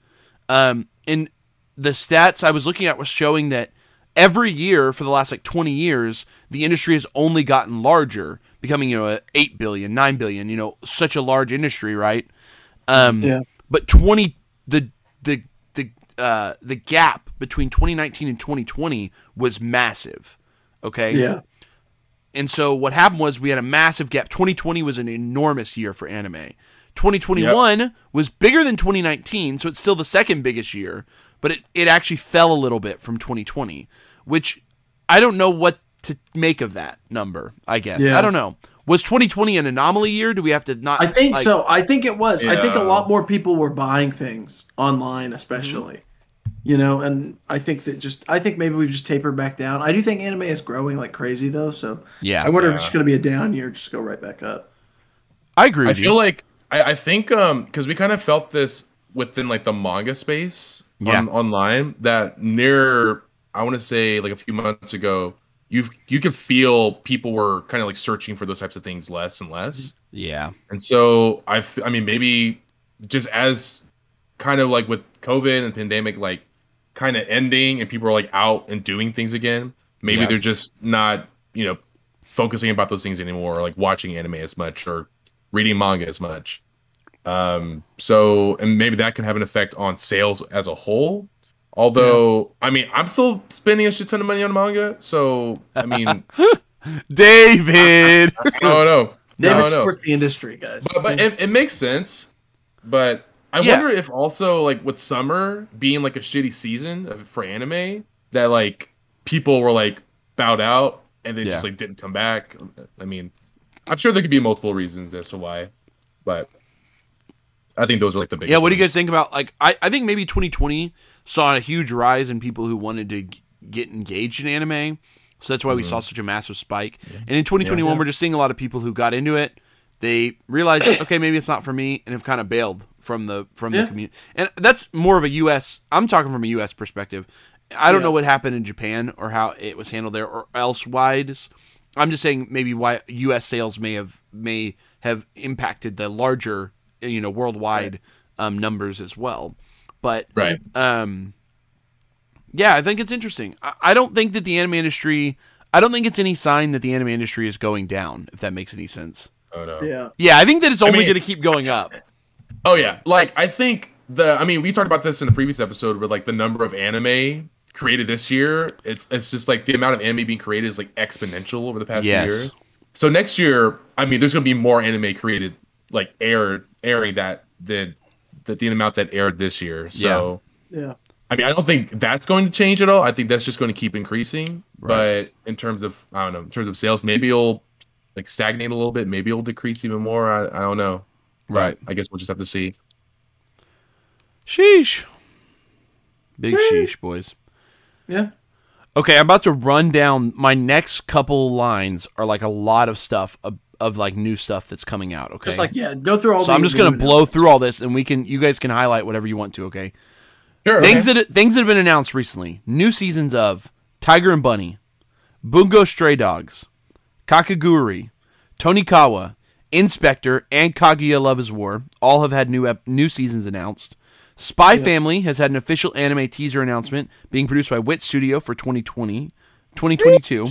B: um and the stats i was looking at was showing that every year for the last like 20 years the industry has only gotten larger becoming you know a 8 billion 9 billion you know such a large industry right um
C: Yeah.
B: but 20 the the the uh the gap between 2019 and 2020 was massive okay
C: Yeah.
B: and so what happened was we had a massive gap 2020 was an enormous year for anime 2021 was bigger than 2019 so it's still the second biggest year but it, it actually fell a little bit from 2020 which i don't know what to make of that number i guess
C: Yeah.
B: i don't know was 2020 an anomaly year do we have to not
C: I think
B: like-
C: so. I think it was. I think a lot more people were buying things online, especially. You know, and I think that just I think maybe we've just tapered back down. I do think anime is growing like crazy though, so
B: yeah
C: I wonder if it's going to be a down year, just go right back up.
B: i agree
A: I
B: with you
A: feel like I, I think um because we kind of felt this within like the manga space
B: Yeah.
A: on, online that near I want to say like a few months ago you you could feel people were kind of like searching for those types of things less and less.
B: Yeah.
A: And so I I mean maybe just as kind of like with COVID and pandemic like kind of ending and people are like out and doing things again maybe
B: Yeah.
A: they're just not you know focusing about those things anymore or like watching anime as much or reading manga as much. Um so and maybe that can have an effect on sales as a whole although i mean i'm still spending a shit ton of money on manga so i mean
B: david
A: i don't know
C: David
A: no, no.
C: supports the industry, guys.
A: but, but it, it makes sense but i
B: Yeah.
A: wonder if also like with summer being like a shitty season of, for anime that like people were like bowed out and they
B: Yeah.
A: just like didn't come back i mean i'm sure there could be multiple reasons as to why but i think those are like the biggest
B: Yeah, what do you guys think about like I, I think maybe 2020 saw a huge rise in people who wanted to g- get engaged in anime. So that's why we saw mm-hmm. such a massive spike. And in 2021 we're just seeing a lot of people who got into it. They realized okay, maybe it's not for me and have kind of bailed from the from the community. And that's more of a US I'm talking from a US perspective. I don't know what happened in Japan or how it was handled there or elsewise. I'm just saying maybe why U.S. sales may have may have impacted the larger, you know, worldwide um, numbers as well. But
A: Right.
B: um, yeah, I think it's interesting. I, I don't think that the anime industry. I don't think it's any sign that the anime industry is going down. If that makes any sense.
A: Oh no.
C: Yeah.
B: Yeah, I think that it's only
A: mean-
B: going to keep going up.
A: Oh yeah, like I think the I mean we talked about this in the previous episode where like the number of anime created this year, it's it's just like the amount of anime being created is like exponential over the past
B: Yes.
A: few years. So next year, I mean, there's gonna be more anime created like air airing that than the, the amount that aired this year. So
C: Yeah.
A: I mean, I don't think that's going to change at all. I think that's just going to keep increasing.
B: Right.
A: But in terms of I don't know, in terms of sales, maybe it'll like stagnate a little bit. Maybe it'll decrease even more. I, I don't know. But
B: Right.
A: I guess we'll just have to see.
B: Sheesh. Big sheesh, boys.
C: Yeah.
B: Okay, I'm about to run down my next couple lines are like a lot of stuff of, like new stuff that's coming out. Okay,
C: Just like yeah, go through all.
B: so I'm just gonna blow through all this, and we can you guys can highlight whatever you want to. Okay,
A: Sure.
B: things
A: okay.
B: that things that have been announced recently: new seasons of Tiger and Bunny, Bungo Stray Dogs, Kakegurui, Tonikawa, Inspector, and Kaguya Love is War all have had new ep- new seasons announced. Spy Family has had an official anime teaser announcement being produced by Wit Studio for 2020, 2022.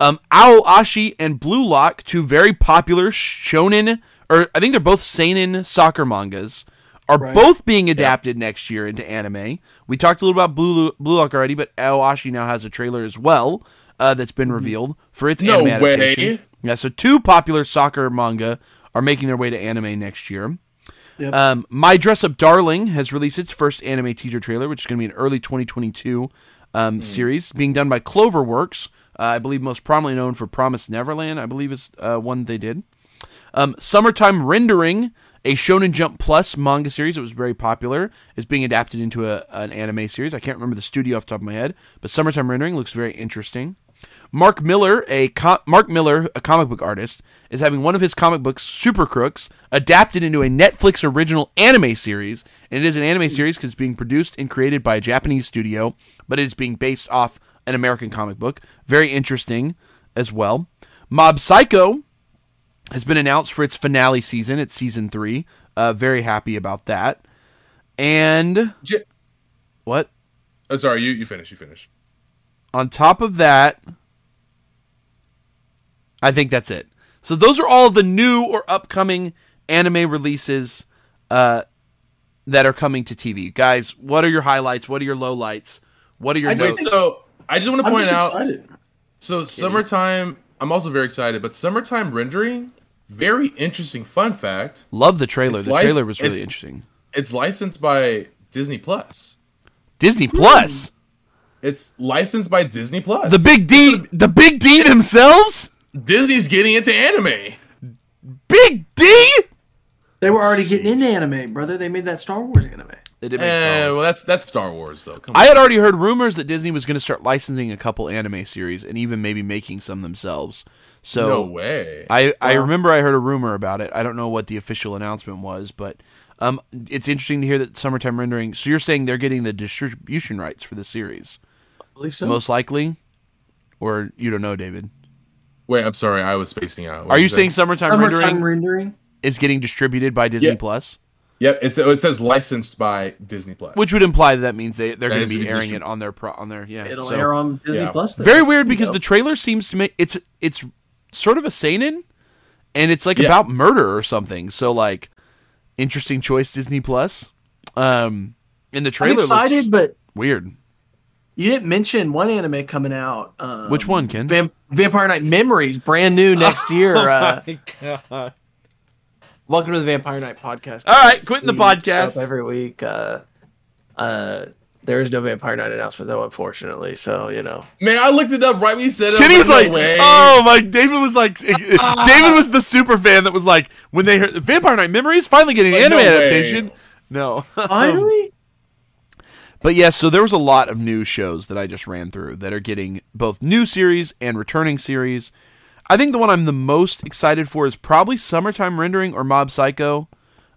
B: Um, Aoashi and Blue Lock, two very popular shonen, or I think they're both seinen soccer mangas, are
C: Right.
B: both being adapted next year into anime. We talked a little about Blue Blue Lock already, but Aoashi now has a trailer as well uh, that's been revealed for its
A: No
B: anime
A: way.
B: adaptation. Yeah, so two popular soccer manga are making their way to anime next year.
C: Yep.
B: Um, My Dress Up Darling has released its first anime teaser trailer, which is going to be an early 2022 um, series, being done by Cloverworks. I believe most prominently known for Promise Neverland. I believe is uh, one they did. Um, Summertime Rendering, a Shonen Jump Plus manga series that was very popular, is being adapted into a, an anime series. I can't remember the studio off the top of my head, but Summertime Rendering looks very interesting. Mark Millar, a co- Mark Millar, a comic book artist, is having one of his comic books, Super Crooks, adapted into a Netflix original anime series. And it is an anime series because it's being produced and created by a Japanese studio, but it is being based off an American comic book. Very interesting as well. Mob Psycho has been announced for its finale season. It's season three. Uh, very happy about that. And
A: J-
B: what?
A: oh, sorry, you you finish. You finish.
B: on top of that, I think that's it. So those are all the new or upcoming anime releases uh, that are coming to TV. Guys, what are your highlights? What are your lowlights? What are your
C: I
B: notes?
C: think-
A: So I just want to
C: I'm
A: point
C: just
A: out.
C: excited.
A: So summertime. I'm also very excited, but summertime rendering. Very interesting fun fact.
B: Love the trailer.
A: It's
B: The
A: lic-
B: trailer was really
A: it's-
B: interesting.
A: It's licensed by Disney Plus.
B: Disney Plus, hmm.
A: It's licensed by Disney Plus.
B: the big D, the big D themselves,
A: Disney's getting into anime.
B: Big D.
C: They were already getting into anime, brother. They made that Star Wars anime.
B: They did make
A: Eh,
B: Star
A: well, that's that's Star Wars though. Come
B: I
A: on.
B: had already heard rumors that Disney was going to start licensing a couple anime series and even maybe making some themselves. So
A: no way.
B: I, I remember I heard a rumor about it. I don't know what the official announcement was, but um, it's interesting to hear that Summertime Rendering. So you're saying they're getting the distribution rights for the series,
C: I believe so.
B: most likely, or you don't know, David?
A: Wait, I'm sorry. I was spacing out. What
B: Are you
A: say?
B: saying Summertime,
C: Summertime
B: Rendering
C: rendering.
B: is getting distributed by Disney
A: Yeah.
B: Plus?
A: Yep. It's, it says licensed by Disney Plus.
B: Which would imply that, that means they they're going to be airing it on their pro, on their yeah.
C: It'll
B: so-
C: air on Disney
A: Yeah.
C: Plus. then.
B: Very weird
C: There you
B: because
C: go.
B: the trailer seems to make it's it's sort of a seinen, and it's like
A: Yeah.
B: about murder or something. So like, interesting choice, Disney Plus. Um, in the
C: I'm
B: trailer,
C: excited,
B: looks
C: but
B: weird.
C: you didn't mention one anime coming out. Um,
B: Which one, Ken?
C: Vam- Vampire Night Memories, brand new next year. Uh,
B: God.
C: Welcome to the Vampire Night podcast.
B: All right, quitting the podcast.
C: every week. Uh, uh, there is no Vampire Night announcement though, unfortunately. So you know,
A: Man, I looked it up right when you said it. I
B: Kenny's
A: was like,
B: like,
A: no
B: oh my! David was like, David was the super fan that was like, when they heard Vampire Night Memories finally getting an
A: Like, no
B: anime
A: way.
B: adaptation. No,
C: finally,
B: But yes, so there was a lot of new shows that I just ran through that are getting both new series and returning series. I think the one I'm the most excited for is probably Summertime Rendering or Mob Psycho.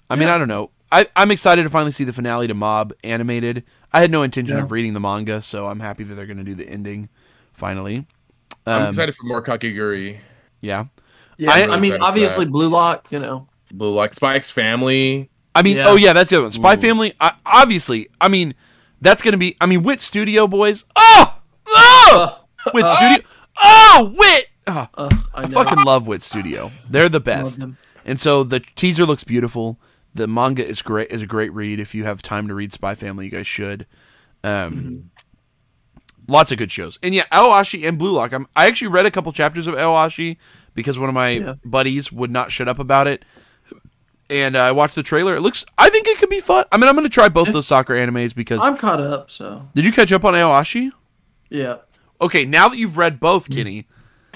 B: I mean, I don't know. I, I'm excited to finally see the finale to Mob animated. I had no intention
C: Yeah.
B: of reading the manga, so I'm happy that they're going to do the ending finally.
A: I'm
B: Um,
A: excited for more Kakegurui.
B: Yeah.
C: Yeah,
B: I-
C: I, mean, obviously,
A: that.
C: Blue Lock. You know,
A: Blue like Spike's family.
B: I mean,
C: Yeah.
B: oh yeah, that's the other one. Spy
A: Ooh.
B: Family. I, obviously, I mean, that's gonna be. I mean, Wit Studio boys. Oh, oh, Wit Studio. Oh, Wit. Oh,
C: uh, I
B: I fucking love Wit Studio. They're the best. And so the teaser looks beautiful. The manga is great. is a great read. If you have time to read Spy Family, you guys should. Um,
C: Mm-hmm.
B: Lots of good shows. And yeah, Aoashi and Blue Lock. I'm, I actually read a couple chapters of Aoashi because one of my
C: Yeah.
B: buddies would not shut up about it. And uh, I watched the trailer. It looks. I think it could be fun. I mean, I'm going to try both those soccer animes because.
C: I'm caught up. So
B: did you catch up on Aoashi?
C: yeah,
B: Okay, now that you've read both,
C: Mm.
B: Kenny,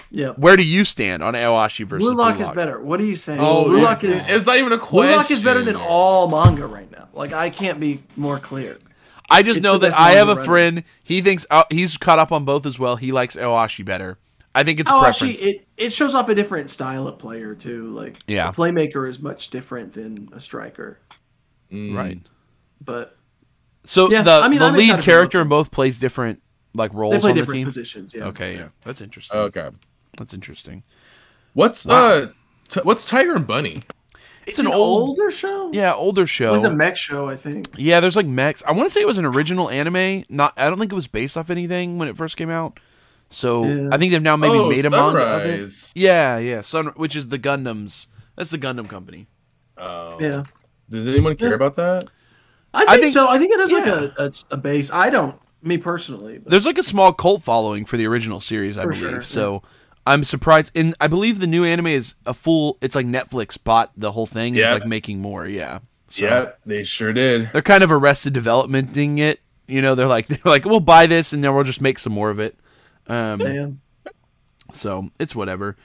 C: yeah.
B: where do you stand on Aoashi versus
C: Blue Lock
B: Blue
C: is better. What are you saying?
A: Oh,
C: Blue
A: it's,
C: Lock is
A: it's not even a
C: Blue
A: question.
C: Lock is better than all manga right now. Like I can't be more clear.
B: I just
C: It's
B: know that I have a
C: running.
B: friend. He thinks uh, he's caught up on both as well. He likes Aoashi better. I think it's
C: Oh,
B: preference.
C: it, it shows off a different style of player too. Like
B: Yeah.
C: a playmaker is much different than a striker.
A: Mm.
B: right.
C: But
B: So
C: Yeah,
B: the
C: I mean,
B: the
C: I'm
B: lead character in both plays different like roles
C: they play
B: on the
C: different
B: team.
C: positions. Yeah.
B: Okay, yeah, that's interesting.
A: Okay.
B: That's interesting.
A: What's
B: Wow.
A: uh t- what's Tiger and Bunny?
C: It's,
B: an
C: an,
B: old-
C: older show.
B: Yeah, older show.
C: It was a mech show, I think.
B: yeah, there's like mechs. I want to say it was an original anime. Not, I don't think it was based off anything when it first came out. So
C: Yeah.
B: I think they've now maybe
A: oh,
B: made a manga of it. Yeah, yeah. Sun, which is the Gundams. That's the Gundam company.
A: Oh.
C: Yeah.
A: Does anyone care
C: Yeah.
A: about that?
C: I think,
B: think-
C: so. I think it has
B: yeah.
C: like a, a a base. I don't, me personally. But
B: There's like a small cult following for the original series, I
C: For
B: believe.
C: sure,
B: So I'm surprised. And I believe the new anime is a full. It's like Netflix bought the whole thing. and
A: Yeah.
B: It's like making more. Yeah. So
A: Yeah, they sure did.
B: They're kind of arrested developmenting it. You know, they're like they're like we'll buy this and then we'll just make some more of it. Um,
C: man,
B: so it's whatever.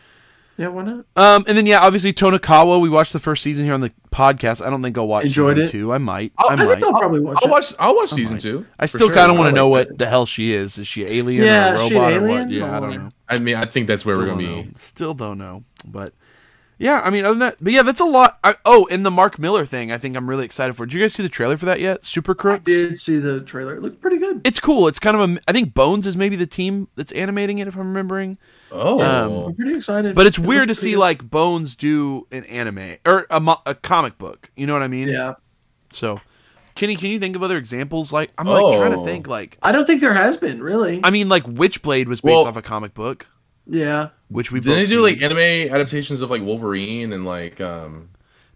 C: Yeah, why not?
B: Um, and then yeah, obviously Tonikawa. We watched the first season here on the podcast. I don't think I'll watch
C: Enjoyed
B: season
C: it?
B: two. I might.
A: I'll-
B: I
C: I
B: might.
C: think I'll probably watch
A: I'll
C: it.
A: watch. I'll watch season
B: might.
A: two.
B: I still
A: sure.
B: kind of want to know what the hell she is. Is she alien
C: Yeah,
B: or a
C: is she an
B: robot or what?
C: alien
B: Yeah, I don't know.
A: I mean, I think that's where
B: Still
A: we're gonna be.
B: know. Still don't know, but yeah, I mean, other than that, but yeah, that's a lot. I, oh, and the Mark Millar thing, I think I'm really excited for. Did you guys see the trailer for that yet? Super
C: I
B: Crooks.
C: did see the trailer. It looked pretty good.
B: It's cool. It's kind of a. I think Bones is maybe the team that's animating it, if I'm remembering.
A: Oh,
B: Um,
C: I'm pretty excited.
B: But it's
C: It
B: weird to see
C: good.
B: like Bones do an anime or a, a comic book. You know what I mean?
C: Yeah,
B: So, Kenny, can you think of other examples? Like, I'm like trying to
A: Oh.
B: think. Like,
C: I don't think there has been really.
B: I mean, like Witchblade was based
A: Well-
B: off a comic book,
C: yeah,
B: which we
A: did
B: both
A: they do like anime adaptations of like Wolverine and like um?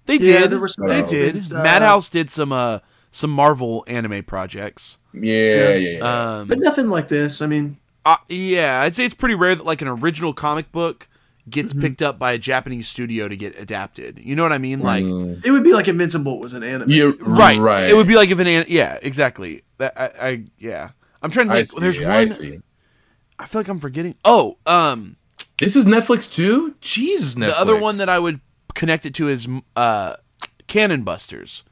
B: They
C: Yeah,
B: did.
C: there were some
B: they
A: X-Men
B: did.
C: stuff.
B: Madhouse did some uh some Marvel anime projects.
A: Yeah, yeah,
C: Yeah.
A: yeah.
B: Um,
C: but nothing like this. I mean,
B: uh, yeah, I'd say it's pretty rare that like an original comic book gets
C: Mm-hmm.
B: picked up by a Japanese studio to get adapted. You know what I mean? Like,
A: Mm.
C: it would be like Invincible was an anime.
A: yeah,
B: right,
A: right.
B: It would be like if an an- yeah, exactly. That I, I yeah. I'm trying to
A: I
B: think.
A: see,
B: There's
A: I
B: one. I feel like I'm forgetting. Oh, um,
A: This is Netflix too. Jesus, Netflix.
B: the other one that I would connect it to is uh, Cannon Busters.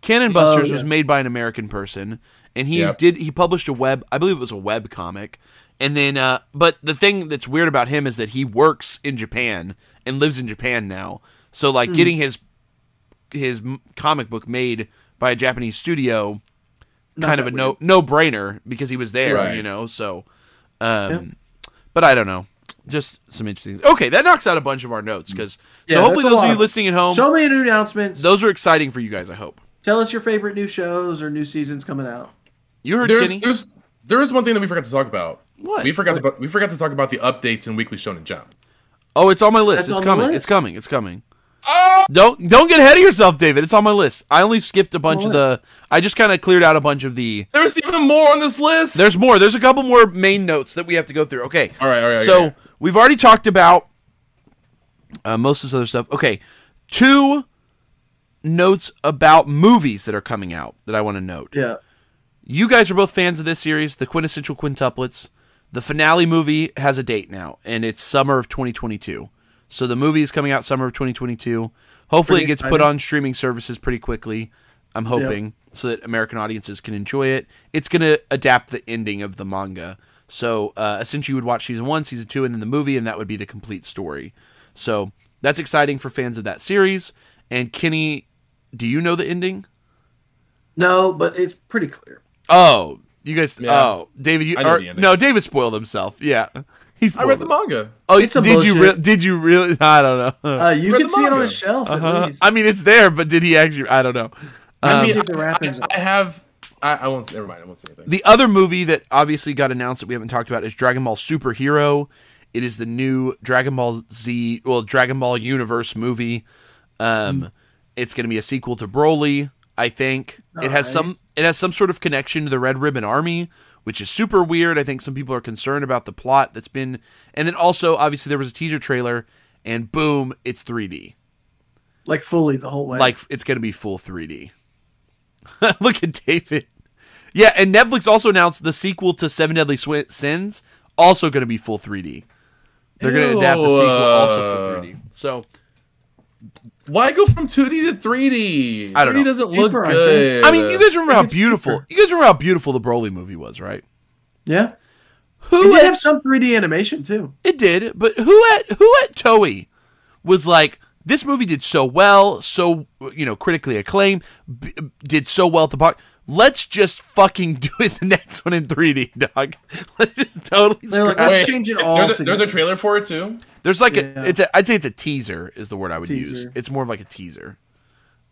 B: Cannon Busters
C: yeah.
B: was made by an American person, and he
A: Yep.
B: did he published a web. I believe it was a web comic, and then uh, but the thing that's weird about him is that he works in Japan and lives in Japan now. So like
C: Hmm.
B: getting his his comic book made by a Japanese studio
C: Not
B: kind of a no no brainer because he was there,
A: Right.
B: you know. So, um, but I don't know. Just some interesting. Okay, that knocks out a bunch of our notes because
C: Yeah,
B: so hopefully those of you
C: of-
B: listening at home,
C: So many new announcements.
B: those are exciting for you guys. I hope
C: Tell us your favorite new shows or new seasons coming out.
B: you heard
A: There's
B: Kenny.
A: there's there is one thing that we forgot to talk about.
B: What?
A: We forgot about we forgot to talk about the updates in Weekly Shonen Jump.
B: Oh, it's on my list.
C: That's
B: it's
C: on
B: coming.
C: list?
B: It's coming. It's coming.
A: Oh,
B: Don't don't get ahead of yourself, David. It's on my list. I only skipped a bunch of the. I just kind of cleared out a bunch of the.
A: there's even more on this list.
B: There's more. There's a couple more main notes that we have to go through. Okay.
A: all right, all right.
B: So
A: okay.
B: we've already talked about uh, most of this other stuff. Okay, two notes about movies that are coming out that I want to note.
C: Yeah.
B: You guys are both fans of this series, the quintessential quintuplets. The finale movie has a date now, and it's summer of 2022. So the movie is coming out summer of 2022. Hopefully,
C: Pretty
B: it gets put on streaming services pretty quickly. I'm hoping so that American audiences can enjoy it. It's going to adapt the ending of the manga. So uh, essentially, you would watch season one, season two, and then the movie, and that would be the complete story. So that's exciting for fans of that series. And Kenny, do you know the ending?
C: No, but it's pretty clear.
B: Oh, you guys.
A: Yeah.
B: Oh, David. You
A: I know
B: or,
A: the
B: no, David spoiled himself. Yeah, he's.
A: I read the manga.
B: Oh,
C: It's some
B: did you? Re-
C: bullshit.
B: did you really? I don't know.
C: Uh, you can
A: the
C: see it on
A: manga.
C: a shelf
B: Uh-huh.
C: at least.
B: I mean, it's there, but did he actually? I don't know.
A: I
B: Um,
A: mean,
C: see
A: I, I, I have. I, I won't. Never mind. I won't say anything.
B: The other movie that obviously got announced that we haven't talked about is Dragon Ball Superhero. It is the new Dragon Ball Z, well, Dragon Ball Universe movie. Um, it's going to be a sequel to Broly. I think it has some. It has some sort of connection to the Red Ribbon Army, which is super weird. I think some people are concerned about the plot that's been, and then also obviously there was a teaser trailer, and boom, it's 3D.
C: like fully the whole way.
B: Like it's going to be full 3D. Look at David. Yeah, and Netflix also announced the sequel to Seven Deadly Sins, also going to be full 3D. They're going to adapt the sequel also for 3D. So
A: Why go from 2D to 3D?
B: I don't
A: 3D
B: know.
A: doesn't look
C: Cheaper, I
A: good.
B: I mean, you guys remember how beautiful
C: cheaper.
B: you guys remember how beautiful the Broly movie was, right?
C: yeah,
B: Who
C: it did
B: at,
C: have some 3D animation too.
B: it did, but who at who at Toei was like this movie did so well, so you know critically acclaimed, b- did so well at the box. Let's just fucking do it the next one in 3D, dog. Let's just totally.
C: They're like, let's change it all
A: There's a, there's a trailer for it too.
B: There's like
C: Yeah.
B: a it's a I'd say it's a teaser is the word I would use. It's more of like a teaser.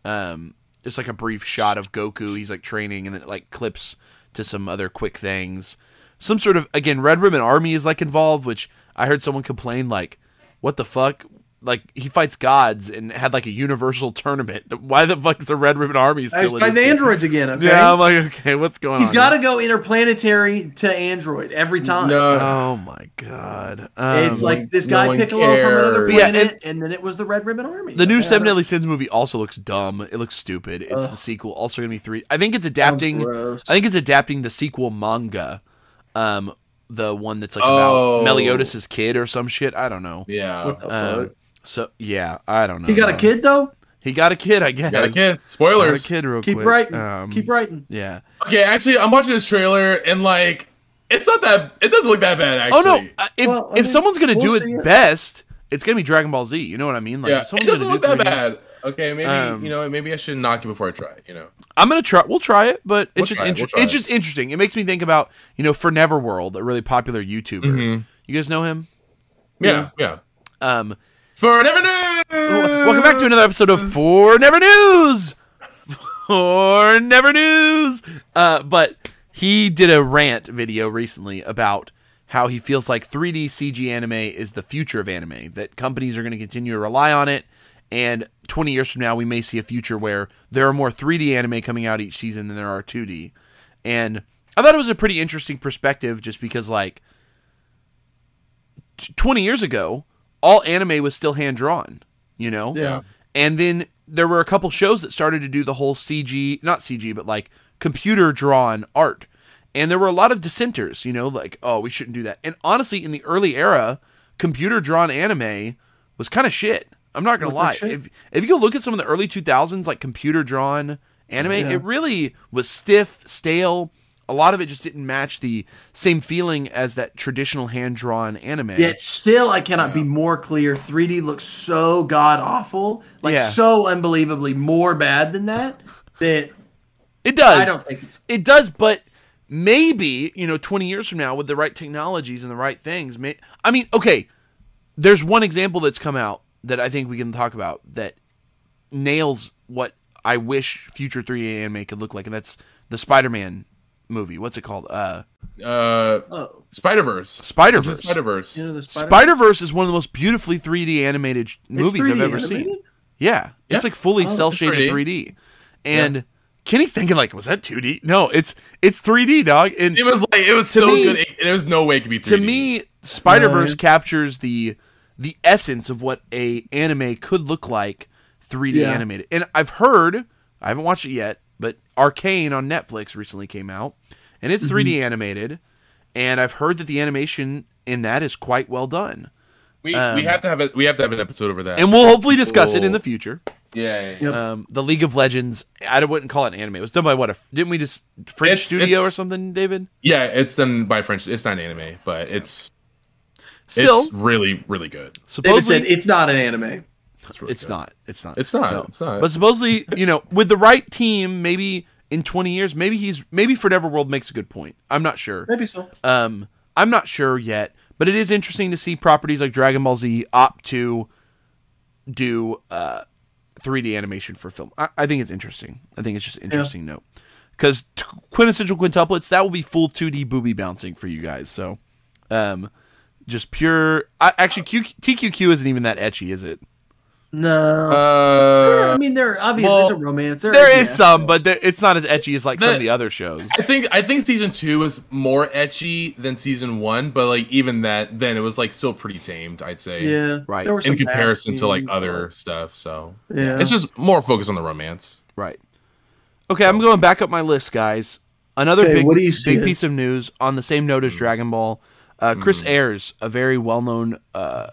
B: Um just like a brief shot of Goku, he's like training and then it like clips to some other quick things. Some sort of again, Red Ribbon Army is like involved, which I heard someone complain like, what the fuck? Like he fights gods and had like a universal tournament. Why the fuck is the Red Ribbon Army still in
C: find the androids again. Okay,
B: Yeah, I'm like, okay, what's going
C: he's
B: on?
C: He's
B: got
C: to go interplanetary to android every time.
A: No,
B: Oh my god. Um,
C: It's like this
A: no
C: guy
A: one
C: Piccolo from another
A: cares.
B: Yeah,
C: planet, and, then it was the Red Ribbon Army.
B: The new
C: Yeah,
B: Seven
C: I
B: Deadly Sins movie also looks dumb. It looks stupid. It's
C: Ugh.
B: the sequel, also gonna be three. I think it's adapting. I think it's adapting the sequel manga, um, the one that's like
A: Oh.
B: about Meliodas' kid or some shit. I don't know.
A: yeah.
C: What the
B: Um,
C: fuck?
B: So yeah, I don't know.
C: He got a kid though.
B: He got a kid. I guess.
A: Got a kid. Spoilers.
B: Got a kid real
C: Keep
B: quick.
C: writing.
B: Um,
C: Keep writing.
B: Yeah.
A: Okay, actually, I'm watching this trailer and like, it's not that. It doesn't look that bad. Actually.
B: Oh no! uh, If
C: Well,
B: if
C: mean,
B: someo's gonna
C: we'll
B: do
C: see
B: it,
C: it.
B: best, it's gonna be Dragon Ball Z. You know what I mean? Like,
A: yeah,
B: if
A: it doesn't look
B: do
A: that
B: 3D
A: bad. Okay, maybe
B: Um,
A: you know, maybe I should knock it before I try. it, You know.
B: I'm gonna try. We'll try it, but it's
A: We'll
B: just
A: try it,
B: inter-
A: we'll
B: it's
A: it.
B: just interesting. It makes me think about you know For Never World, a really popular YouTuber.
A: Mhm.
B: You guys know him?
A: Yeah, yeah.
B: Um,
A: For never knew.
B: welcome back to another episode of For Never News. For Never News. Uh, but he did a rant video recently about how he feels like 3D CG anime is the future of anime. That companies are going to continue to rely on it, and 20 years from now, we may see a future where there are more 3D anime coming out each season than there are 2D. And I thought it was a pretty interesting perspective, just because like t- 20 years ago, all anime was still hand drawn. You know,
A: Yeah.
B: and then there were a couple shows that started to do the whole CG, not CG, but like computer drawn art. And there were a lot of dissenters, you know, like, oh, we shouldn't do that. And honestly, in the early era, computer drawn anime was kind of shit. I'm not gonna lie. If if you go look at some of the early 2000s, like computer drawn anime,
C: Yeah.
B: it really was stiff, stale. A lot of it just didn't match the same feeling as that traditional hand drawn anime.
C: Yet still, I cannot be more clear. 3D looks so god awful, like
B: Yeah.
C: so unbelievably more bad than that. That
B: it does.
C: I don't think it's.
B: It does, but maybe you know, twenty years from now, with the right technologies and the right things, may I mean, okay, there's one example that's come out that I think we can talk about that nails what I wish future 3D anime could look like, and that's the Spider-Man movie. What's it called? Uh,
A: Uh,
C: Oh,
A: Spider Verse.
B: Spider Verse.
A: Spider Verse.
C: you know spider.
B: Spider Verse is one of the most beautifully 3D animated sh-
C: It's
B: movies I've
C: 3D
B: ever seen. Yeah,
A: Yeah.
B: it's like fully
C: Oh,
B: cell shaded
A: 3D.
B: 3D, and Kenny's thinking like, was that 2D? No, it's it's 3D, dog. And
A: It was like it was
B: To
A: so
B: me-
A: good. It, there was no way it could be 3D.
B: to me, Spider Verse
C: No.
B: captures the the essence of what a anime could look like 3D
C: Yeah.
B: animated. And I've heard, I haven't watched it yet, but Arcane on Netflix recently came out, and it's 3D animated, and I've heard that the animation in that is quite well done.
A: we,
B: um,
A: we have to have a we have to have an episode over that.
B: And we'll hopefully discuss it in the future.
A: yeah, yeah, yeah.
B: Um, the League of Legends, I wouldn't call it an anime. It was done by what? A, didn't we just French
A: It's-
B: studio
A: it's-
B: or something, David?
A: Yeah, it's done by French. It's not anime, but it's
B: Still,
A: it's really really good.
C: David
B: supposedly,
C: said it's not an anime.
A: It's, really
B: It's
A: good.
B: not. It's not.
A: It's not.
B: No.
A: It's not.
B: But supposedly, you know, with the right team, maybe in 20 years. Maybe he's maybe Forever World makes a good point. I'm not sure.
C: Maybe so.
B: Um, I'm not sure yet, but it is interesting to see properties like Dragon Ball Z opt to do uh, 3D animation for film. I, I think it's interesting. I think it's just interesting note because t- quintessential quintuplets that will be full 2D booby bouncing for you guys. So, um, just pure. I, actually, Q, TQQ isn't even that ecchi, is it?
C: No.
A: Uh,
C: I mean, there obviously
A: well,
C: is a romance. There,
B: There is
C: yeah.
B: some, but there, it's not as ecchi as like some of the other shows.
A: I think I think season two is more ecchi than season one, but like even that, then it was like still pretty tamed. I'd say,
C: Yeah.
B: Right.
A: In comparison to like
C: scenes,
A: other stuff. So
C: Yeah.
A: it's just more focused on the romance.
B: Right. Okay, I'm going back up my list, guys. Another
C: Okay,
B: big,
C: what do you
B: big piece of news on the same note as Dragon Ball. Uh, Chris Ayres, a very well-known uh,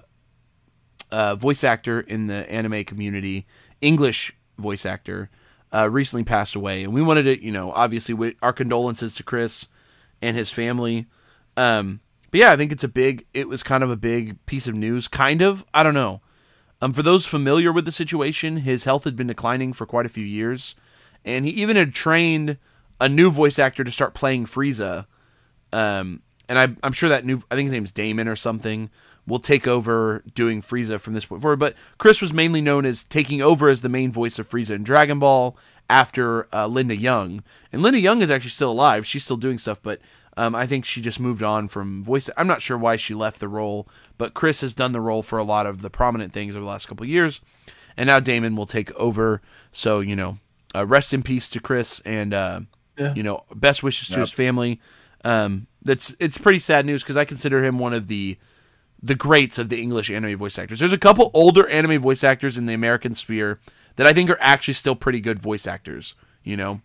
B: uh, voice actor in the anime community, English voice actor, uh, recently passed away, and we wanted to, you know, obviously, with our condolences to Chris and his family. Um, but yeah, I think it's a big. It was kind of a big piece of news, kind of. I don't know. Um, for those familiar with the situation, his health had been declining for quite a few years, and he even had trained a new voice actor to start playing Frieza. Um, and I, I'm sure that new, I think his name's Daman or something, will take over doing Frieza from this point forward. But Chris was mainly known as taking over as the main voice of Frieza in Dragon Ball after uh, Linda Young. And Linda Young is actually still alive; she's still doing stuff, but um, I think she just moved on from voice. I'm not sure why she left the role, but Chris has done the role for a lot of the prominent things over the last couple of years, and now Daman will take over. So you know, uh, rest in peace to Chris, and uh,
C: Yeah.
B: you know, best wishes to
A: Yep.
B: his family. Um, that's it's pretty sad news because I consider him one of the the greats of the English anime voice actors. There's a couple older anime voice actors in the American sphere that I think are actually still pretty good voice actors. You know,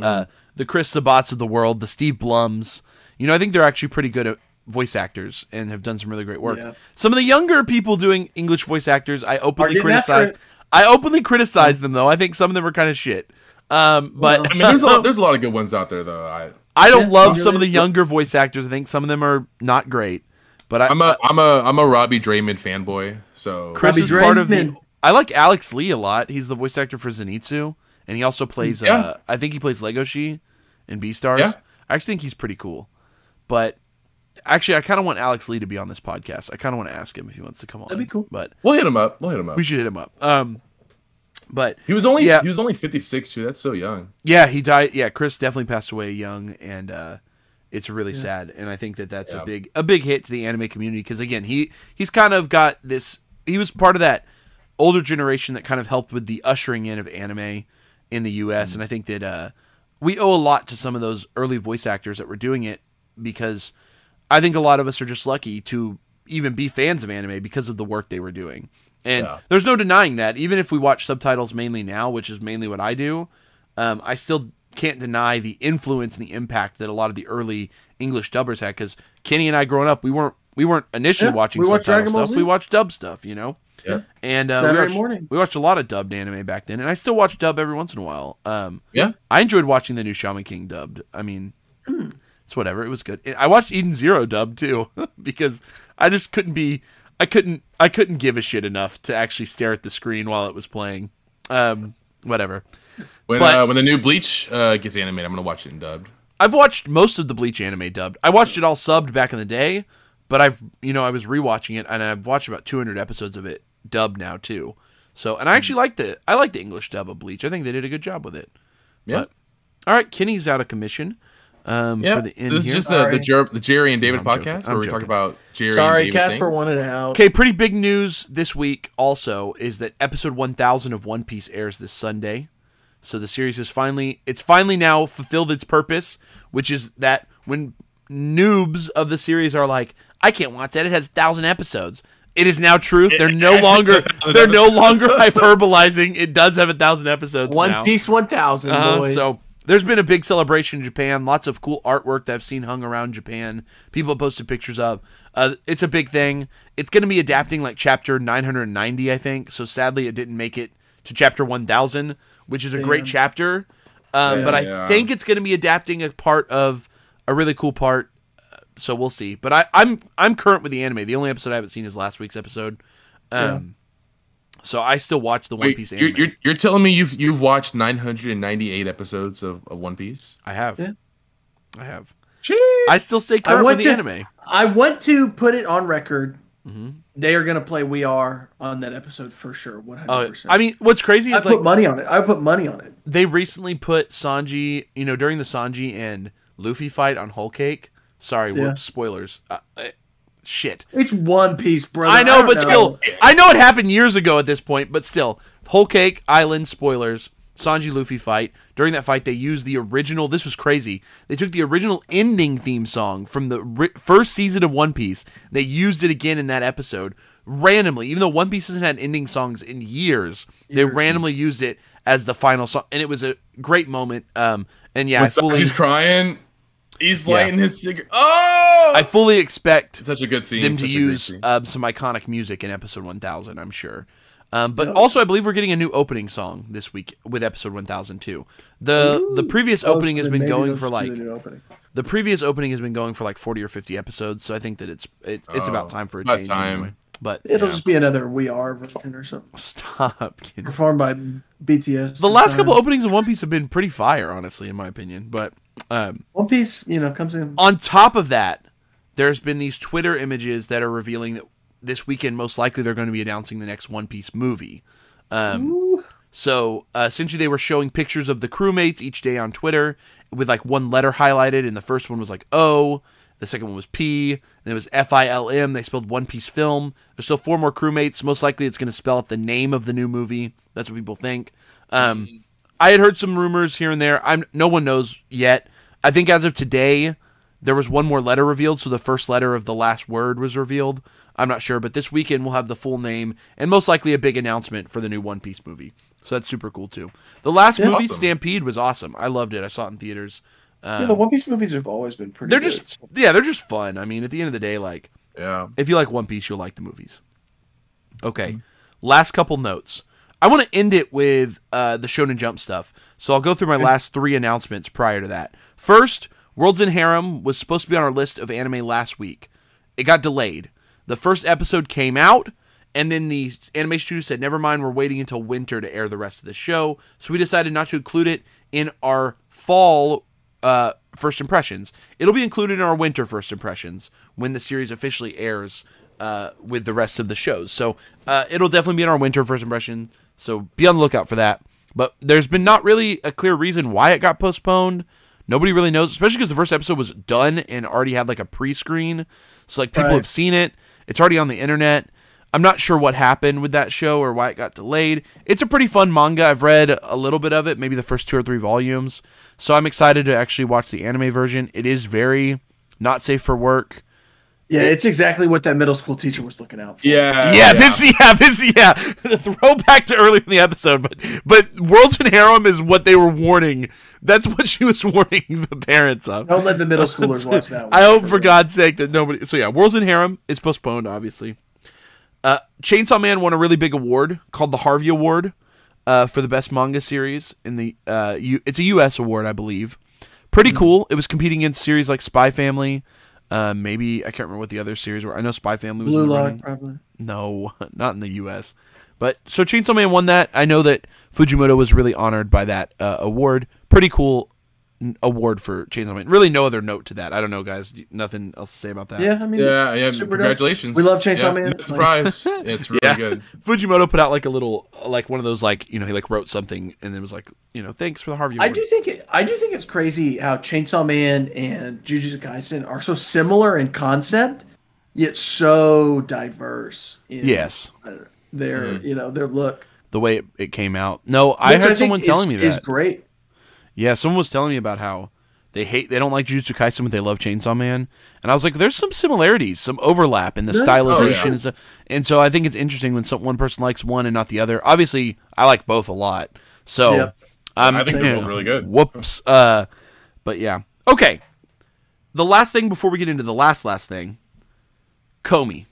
B: uh, the Chris Sabats of the world, the Steve Blums. You know, I think they're actually pretty good at voice actors and have done some really great work.
C: Yeah.
B: Some of the younger people doing English voice actors, I openly criticize.
C: it.
B: I openly criticize them though. I think some of them are kind of shit. Um, but
A: I mean, there's a lot, there's a lot of good ones out there though. I
B: I don't
C: Yeah,
B: love
C: really.
B: some of the younger voice actors. I think some of them are not great. But I,
A: I'm a I'm a I'm a Robbie Daymond fanboy. So
B: Chris
C: Robbie
B: is part of the.
C: Daymond.
B: I like Aleks Le a lot. He's the voice actor for Zenitsu, and he also plays.
A: Yeah.
B: Uh, I think he plays Lego Legoshi in Beastars.
A: Yeah.
B: I actually think he's pretty cool. But actually, I kind of want Aleks Le to be on this podcast. I kind of want to ask him if he wants to come on.
C: That'd be cool.
B: But
A: we'll hit him up. We'll hit him up.
B: we should hit him up. Um, but
A: He was only
B: Yeah.
A: he was only 56 too. That's so young.
B: Yeah, he died. Yeah, Chris definitely passed away young, and uh, it's really sad. And I think that that's
A: Yeah.
B: a big a big hit to the anime community because again, he he's kind of got this. He was part of that older generation that kind of helped with the ushering in of anime in the U.S. And I think that uh, we owe a lot to some of those early voice actors that were doing it because I think a lot of us are just lucky to even be fans of anime because of the work they were doing. And
A: Yeah.
B: there's no denying that. Even if we watch subtitles mainly now, which is mainly what I do, um, I still can't deny the influence and the impact that a lot of the early English dubbers had. Because Kenny and I, growing up, we weren't we weren't initially
C: Yeah,
B: watching
C: we
B: subtitle stuff.
C: Z.
B: We watched dub stuff, you know.
A: Yeah.
B: And uh, we, watched,
C: morning.
B: we watched a lot of dubbed anime back then, and I still watch dub every once in a while. Um,
A: Yeah.
B: I enjoyed watching the new Shaman King dubbed. I mean,
C: Hmm.
B: it's whatever. It was good. I watched Eden Zero dubbed too because I just couldn't be. I couldn't. I couldn't give a shit enough to actually stare at the screen while it was playing. Um, whatever.
A: When
B: But-
A: uh, when the new Bleach uh, gets animated, I'm gonna watch it in dubbed.
B: I've watched most of the Bleach anime dubbed. I watched it all subbed back in the day, but I've you know I was rewatching it and I've watched about 200 episodes of it dubbed now too. So and I actually like the I like the English dub of Bleach. I think they did a good job with it.
A: Yeah.
B: But, all right, Kenny's out of commission. Um,
A: Yeah.
B: for the end
A: this
B: here.
A: is just the the, Jer- the Jerry and David
B: I'm joking.
A: podcast where we
B: joking.
A: talk about Jerry.
C: Sorry,
A: and David
C: Casper
A: things.
C: wanted out.
B: Okay, pretty big news this week also is that episode 1000 of One Piece airs this Sunday. So the series is finally it's finally now fulfilled its purpose, which is that when noobs of the series are like, I can't watch that, it has 1000 episodes. It is now truth. They're no longer they're no longer hyperbolizing. It does have a 1000 episodes
C: One
B: now.
C: Piece 1000,
B: Uh,
C: boys.
B: so there's been a big celebration in Japan. Lots of cool artwork that I've seen hung around Japan. People have posted pictures of. Uh, it's a big thing. It's going to be adapting like chapter 990, I think. So sadly, it didn't make it to chapter 1000, which is a great chapter. Um, but I
A: Yeah.
B: think it's going to be adapting a part of a really cool part. Uh, So we'll see. But I, I'm I'm current with the anime. The only episode I haven't seen is last week's episode. Um, So I still watch the One
A: Wait,
B: Piece
A: you're,
B: anime.
A: you're you're telling me you've you've watched 998 episodes of, of One Piece?
B: I have.
C: Yeah.
B: I have.
A: Jeez.
B: I still stay current
C: went
B: with the
C: to-
B: anime.
C: I want to put it on record.
B: Mhm.
C: They are going to play "We Are" on that episode for sure. One hundred
B: Uh. I mean, what's crazy is
C: I
B: is
C: put money on it. I put money on it.
B: they recently put Sanji, you know, during the Sanji and Luffy fight on Whole Cake. Sorry,
C: Yeah.
B: whoops, spoilers. Uh, uh, shit.
C: It's One Piece, bro.
B: I know,
C: don't
B: but still, I know it happened years ago at this point, but still, Whole Cake Island spoilers. Sanji Luffy fight. During that fight, they used the original. This was crazy. They took the original ending theme song from the ri- first season of One Piece. They used it again in that episode randomly, even though One Piece hasn't had ending songs in years. They
C: Years.
B: randomly used it as the final song, and it was a great moment. Um, and yeah, I
A: when
B: fully,
A: Sanji's crying, he's
B: Yeah.
A: lighting his cigarette. Oh,
B: I fully expect
A: such a good scene.
B: them to
A: such a
B: use
A: scene.
B: um, some iconic music in episode 1000 i'm sure um, but also i believe we're getting a new opening song this week with episode 1000 too the the previous opening has been going for like
C: the
B: the previous opening has been going for like 40 or 50 episodes so i think that it's it, it's
A: Oh,
B: about time for a change
A: time.
B: anyway. but
C: It'll
B: yeah.
C: just be another "We Are" version or something,
B: stop kidding.
C: performed by BTS.
B: the last couple openings of one piece have been pretty fire honestly in my opinion but um,
C: One Piece, you know, comes in.
B: on top of that, there's been these Twitter images that are revealing that this weekend, most likely, they're going to be announcing the next One Piece movie. Um,
C: Ooh.
B: so uh, essentially, they were showing pictures of the crewmates each day on Twitter with like one letter highlighted, and the first one was like O, the second one was P, and it was F I L M. They spelled One Piece Film. There's still four more crewmates. Most likely, it's going to spell out the name of the new movie. That's what people think. Um, I had heard some rumors here and there. I'm no one knows yet. I think as of today, there was one more letter revealed, so the first letter of the last word was revealed. I'm not sure, but this weekend we'll have the full name and most likely a big announcement for the new One Piece movie. So that's super cool too. The last movie,
A: Awesome.
B: Stampede, was awesome. I loved it. I saw it in theaters. Um,
C: yeah, the One Piece movies have always been pretty.
B: they're
C: good.
B: just yeah, they're just fun. I mean, at the end of the day, like
A: yeah.
B: if you like One Piece, you'll like the movies. Okay. Last couple notes. I want to end it with uh, the Shonen Jump stuff. So I'll go through my last three announcements prior to that. First, World's End Harem was supposed to be on our list of anime last week. It got delayed. The first episode came out, and then the anime studio said, never mind, we're waiting until winter to air the rest of the show. So we decided not to include it in our fall uh, first impressions. It'll be included in our winter first impressions when the series officially airs uh, with the rest of the shows. So uh, it'll definitely be in our winter first impression. So be on the lookout for that. But there's been not really a clear reason why it got postponed. Nobody really knows, especially because the first episode was done and already had like a pre-screen. So like people
C: Right.
B: have seen it. It's already on the internet. I'm not sure what happened with that show or why it got delayed. It's a pretty fun manga. I've read a little bit of it, maybe the first two or three volumes. So I'm excited to actually watch the anime version. It is very not safe for work.
C: Yeah, it's exactly what that middle school teacher was looking out for.
A: Yeah.
B: yeah, this yeah, this yeah. The throwback to earlier in the episode, but but World's End Harem is what they were warning. That's what she was warning the parents of.
C: Don't let the middle schoolers watch that. One.
B: I hope for God's sake that nobody. So yeah, World's End Harem is postponed, obviously. Uh, Chainsaw Man won a really big award called the Harvey Award uh, for the best manga series in the. Uh, U- it's a U.S. award, I believe. Pretty cool. It was competing against series like Spy Family. Uh, maybe I can't remember what the other series were. I know Spy Family was
C: Blue Lock,
B: running.
C: probably.
B: No, not in the U.S. But so Chainsaw Man won that. I know that Fujimoto was really honored by that uh, award. Pretty cool award for Chainsaw Man. Really, no other note to that. I don't know, guys. Nothing else to say about that.
C: Yeah, I mean,
A: Yeah, yeah.
C: super dope.
A: Congratulations.
C: We love Chainsaw
A: Yeah,
C: Man.
A: no surprise. it's really
B: Yeah.
A: good.
B: Fujimoto put out like a little, like one of those, like you know, he like wrote something and then was like, you know, thanks for the Harvey
C: I do think it, I do think it's crazy how Chainsaw Man and Jujutsu Kaisen are so similar in concept, yet so diverse. In
B: Yes,
C: their mm-hmm. you know their look.
B: the way it, it came out. No, I
C: Which
B: heard
C: think
B: someone
C: is-
B: telling me that.
C: is great.
B: Yeah, someone was telling me about how they hate, they don't like Jujutsu Kaisen, but they love Chainsaw Man. And I was like, there's some similarities, some overlap in the
C: There-
B: stylization
A: oh, yeah.
B: and stuff. And so I think it's interesting when some one person likes one and not the other. Obviously, I like both a lot. So
C: Yep.
B: um,
A: I think they're both really good.
B: Whoops. Uh, but yeah. Okay. The last thing before we get into the last last thing, Komi.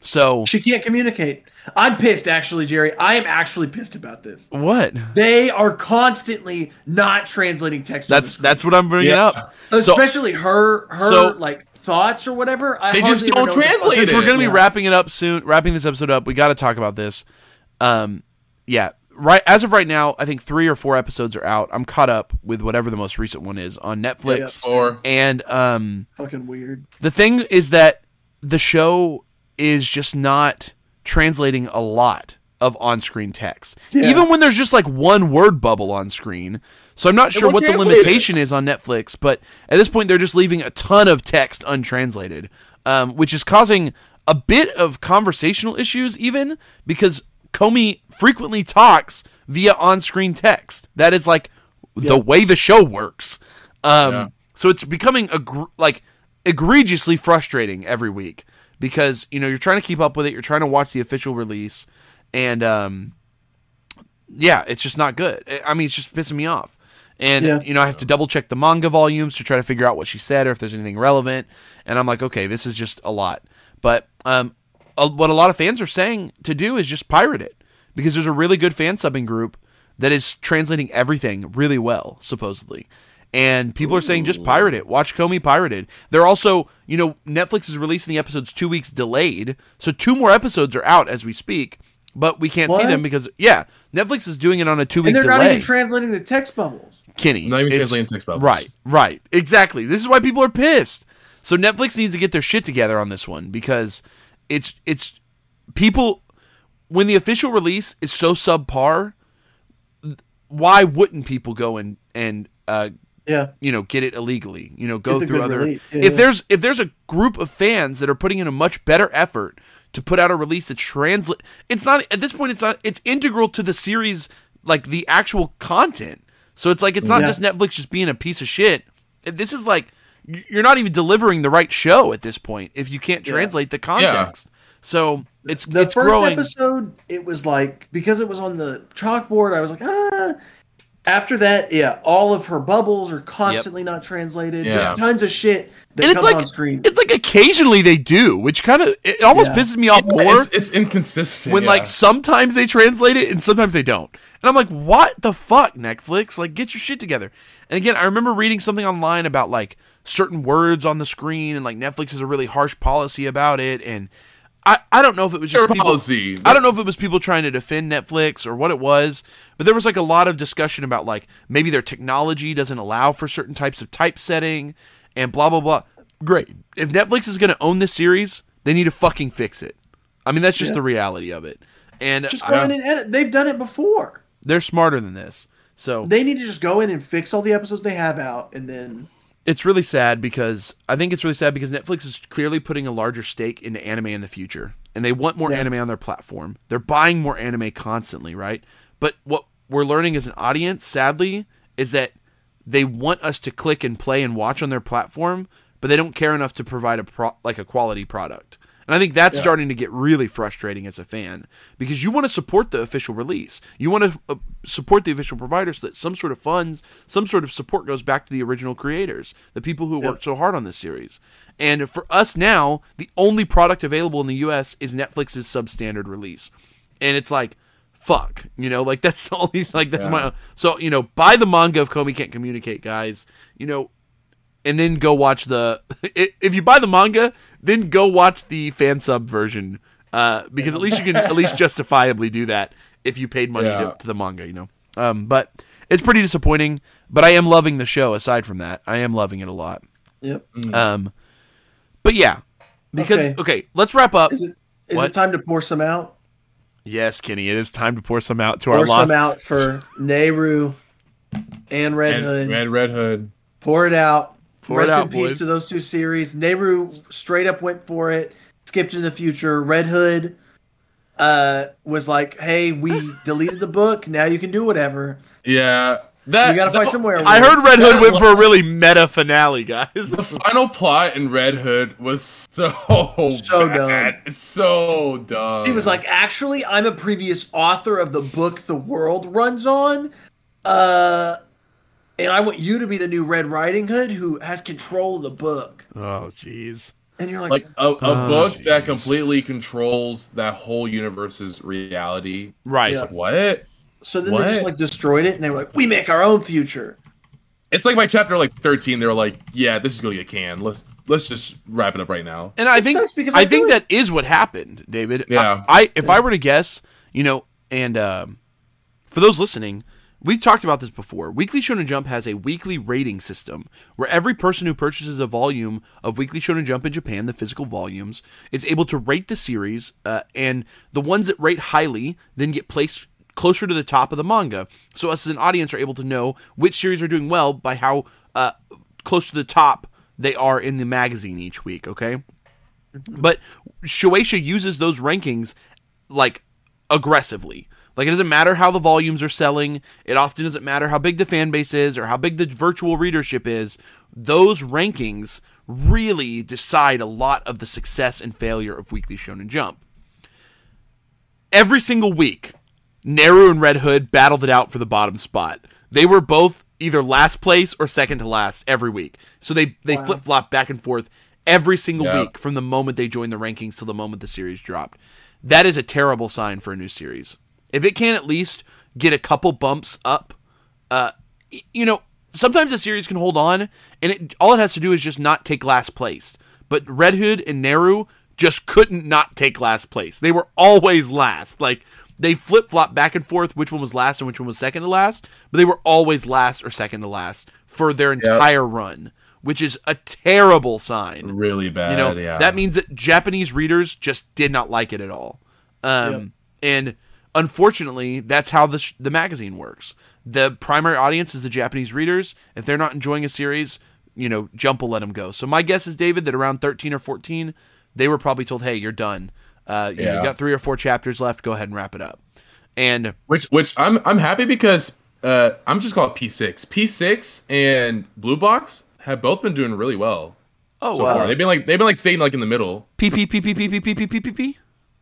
B: So
C: She can't communicate. I'm pissed, actually, Jerry. I am actually pissed about this.
B: what?
C: They are constantly not translating text.
B: That's that's what I'm bringing
A: Yeah.
B: up. So-
C: especially her her
B: so-
C: like thoughts or whatever. I
A: They just don't
C: know what the fuck-
A: translate
B: since
A: it.
B: we're gonna be
C: Yeah.
B: wrapping it up soon, wrapping this episode up, we got to talk about this. Um, yeah, right. As of right now, I think three or four episodes are out. I'm caught up with whatever the most recent one is on Netflix.
C: Yeah,
A: Or
B: And um,
C: Fucking weird.
B: the thing is that the show is just not translating a lot of on-screen text.
C: Yeah.
B: even when there's just like one word bubble on screen. So i'm not sure what the limitation is on netflix but at this point they're just leaving a ton of text untranslated um, which is causing a bit of conversational issues even because Komi frequently talks via on-screen text. That is like the way the show works. Um,
A: Yeah.
B: so it's becoming egr- like egregiously frustrating every week because you know you're trying to keep up with it, you're trying to watch the official release, and um, yeah, it's just not good. I- mean, it's just pissing me off. And
C: Yeah.
B: you know, I have to double check the manga volumes to try to figure out what she said or if there's anything relevant. And I'm like, okay, this is just a lot. But um, a, what a lot of fans are saying to do is just pirate it because there's a really good fan subbing group that is translating everything really well, supposedly. And people are saying just pirate it. Watch Komi pirated. They're also, you know, Netflix is releasing the episodes two weeks delayed, so two more episodes are out as we speak, but we can't see them because yeah, Netflix is doing it on a two week
C: And they're
B: delay.
C: not even translating the text bubbles.
B: Kenny.
A: Not even translating text bubbles.
B: Right, right. Exactly. This is why people are pissed. So Netflix needs to get their shit together on this one because it's it's people when the official release is so subpar, why wouldn't people go and and uh
C: Yeah.
B: you know get it illegally you know go
C: It's
B: through other
C: yeah,
B: if
C: yeah.
B: there's if there's a group of fans that are putting in a much better effort to put out a release that translate it's not at this point it's not it's integral to the series like the actual content so it's like it's not
C: Yeah.
B: just netflix just being a piece of shit this is like you're not even delivering the right show at this point if you can't translate the context so it's
C: The
B: it's
C: first
B: growing
C: episode, it was like because it was on the chalkboard. I was like, ah. After that, yeah, all of her bubbles are constantly not translated.
A: Yeah.
C: Just tons of shit that
B: and it's
C: comes
B: like
C: on screen.
B: it's like occasionally they do which kind of it almost
C: Yeah.
B: pisses me off
A: Yeah,
B: more
A: It's, it's inconsistent.
B: when
A: yeah.
B: like sometimes they translate it and sometimes they don't. And I'm like, what the fuck, Netflix? Like, get your shit together. And again, I remember reading something online about like certain words on the screen and like Netflix has a really harsh policy about it. And I, I don't know if it was just people.
A: policy.
B: I don't know if it was people trying to defend Netflix or what it was, but there was like a lot of discussion about like maybe their technology doesn't allow for certain types of typesetting and blah blah blah. Great. If Netflix is going to own this series, they need to fucking fix it. I mean, that's just
C: Yeah.
B: the reality of it. And
C: just go in and edit. They've done it before.
B: they're smarter than this. So
C: They need to just go in and fix all the episodes they have out, and then
B: it's really sad because I think it's really sad because Netflix is clearly putting a larger stake into anime in the future, and they want more
C: Yeah.
B: anime on their platform. They're buying more anime constantly, right? But what we're learning as an audience, sadly, is that they want us to click and play and watch on their platform, but they don't care enough to provide a pro- like a quality product. And I think that's starting to get really frustrating as a fan because you want to support the official release. You want to uh, support the official provider so that some sort of funds, some sort of support goes back to the original creators, the people who worked so hard on this series. And for us now, the only product available in the US is Netflix's substandard release. And it's like, fuck, you know, like that's the only, like, that's my, so, you know, buy the manga if Komi can't communicate, guys. You know, and then go watch the if you buy the manga then go watch the fan sub version uh, because at least you can at least justifiably do that if you paid money
A: Yeah.
B: to, to the manga you know um, but it's pretty disappointing but i am loving the show aside from that i am loving it a lot
C: yep.
B: um, but yeah because
C: Okay.
B: okay, let's wrap up
C: Is it is it time to pour some out?
B: yes kenny it is time to pour some out to our
C: Pour
B: lost
C: some out for Neru and Red
A: and,
C: Hood.
A: Red Red Hood.
C: Pour it out.
B: Pour it
C: Rest
B: out,
C: in peace
B: boys.
C: to those two series. Neru straight up went for it, skipped into the future. Red Hood uh, was like, "Hey, we deleted the book. Now you can do whatever.
A: Yeah, that
C: We gotta fight somewhere."
B: i heard red hood went for a really meta finale guys
A: The final plot in Red Hood was so
C: So
A: bad. It's so dumb.
C: He was like, "Actually, I'm a previous author of the book the world runs on, uh, and I want you to be the new Red Riding Hood who has control of the book."
B: oh jeez
C: And you're like,
A: like a, a
B: Oh,
A: book that completely controls that whole universe's reality.
B: right
C: Yeah.
A: What?
C: so then they just like destroyed it, and they were like, "We make our own future."
A: It's like my chapter like thirteen, they were like, "Yeah, this is gonna get canned. Let's let's just wrap it up right now."
B: And I
C: It
B: think
C: sucks because
B: I,
C: I
B: think
C: like-
B: that is what happened, David.
A: Yeah.
B: I, I if I were to guess, you know, And um, for those listening, we've talked about this before. Weekly Shonen Jump has a weekly rating system where every person who purchases a volume of Weekly Shonen Jump in Japan, the physical volumes, is able to rate the series, uh, and the ones that rate highly then get placed closer to the top of the manga. So us as an audience are able to know which series are doing well by how uh, close to the top they are in the magazine each week. Okay, but Shueisha uses those rankings like aggressively. Like it doesn't matter how the volumes are selling. It often doesn't matter how big the fan base is or how big the virtual readership is. Those rankings really decide a lot of the success and failure of Weekly Shonen Jump. Every single week, Neru and Red Hood battled it out for the bottom spot. They were both either last place or second to last every week. So they they
C: Wow.
B: flip flop back and forth every single
A: Yeah.
B: week from the moment they joined the rankings to the moment the series dropped. That is a terrible sign for a new series. If it can at least get a couple bumps up, uh, you know, sometimes a series can hold on, and it all it has to do is just not take last place. But Red Hood and Neru just couldn't not take last place. They were always last. Like they flip flop back and forth which one was last and which one was second to last, but they were always last or second to last for their entire run, which is a terrible sign.
A: Really bad.
B: You know,
A: yeah.
B: that means that Japanese readers just did not like it at all. Um, And unfortunately, that's how the, sh- the magazine works. The primary audience is the Japanese readers. If they're not enjoying a series, you know, Jump will let them go. So my guess is, David, that around 13 or 14, they were probably told, hey, you're done. Uh, you, know, you got three or four chapters left. Go ahead and wrap it up. And
A: Which which I'm I'm happy because uh I'm just called P6. P6 and Blue Box have both been doing really well
B: oh,
A: so far. They've been like they've been like staying like in the middle.
B: P P P P P P P P P P P.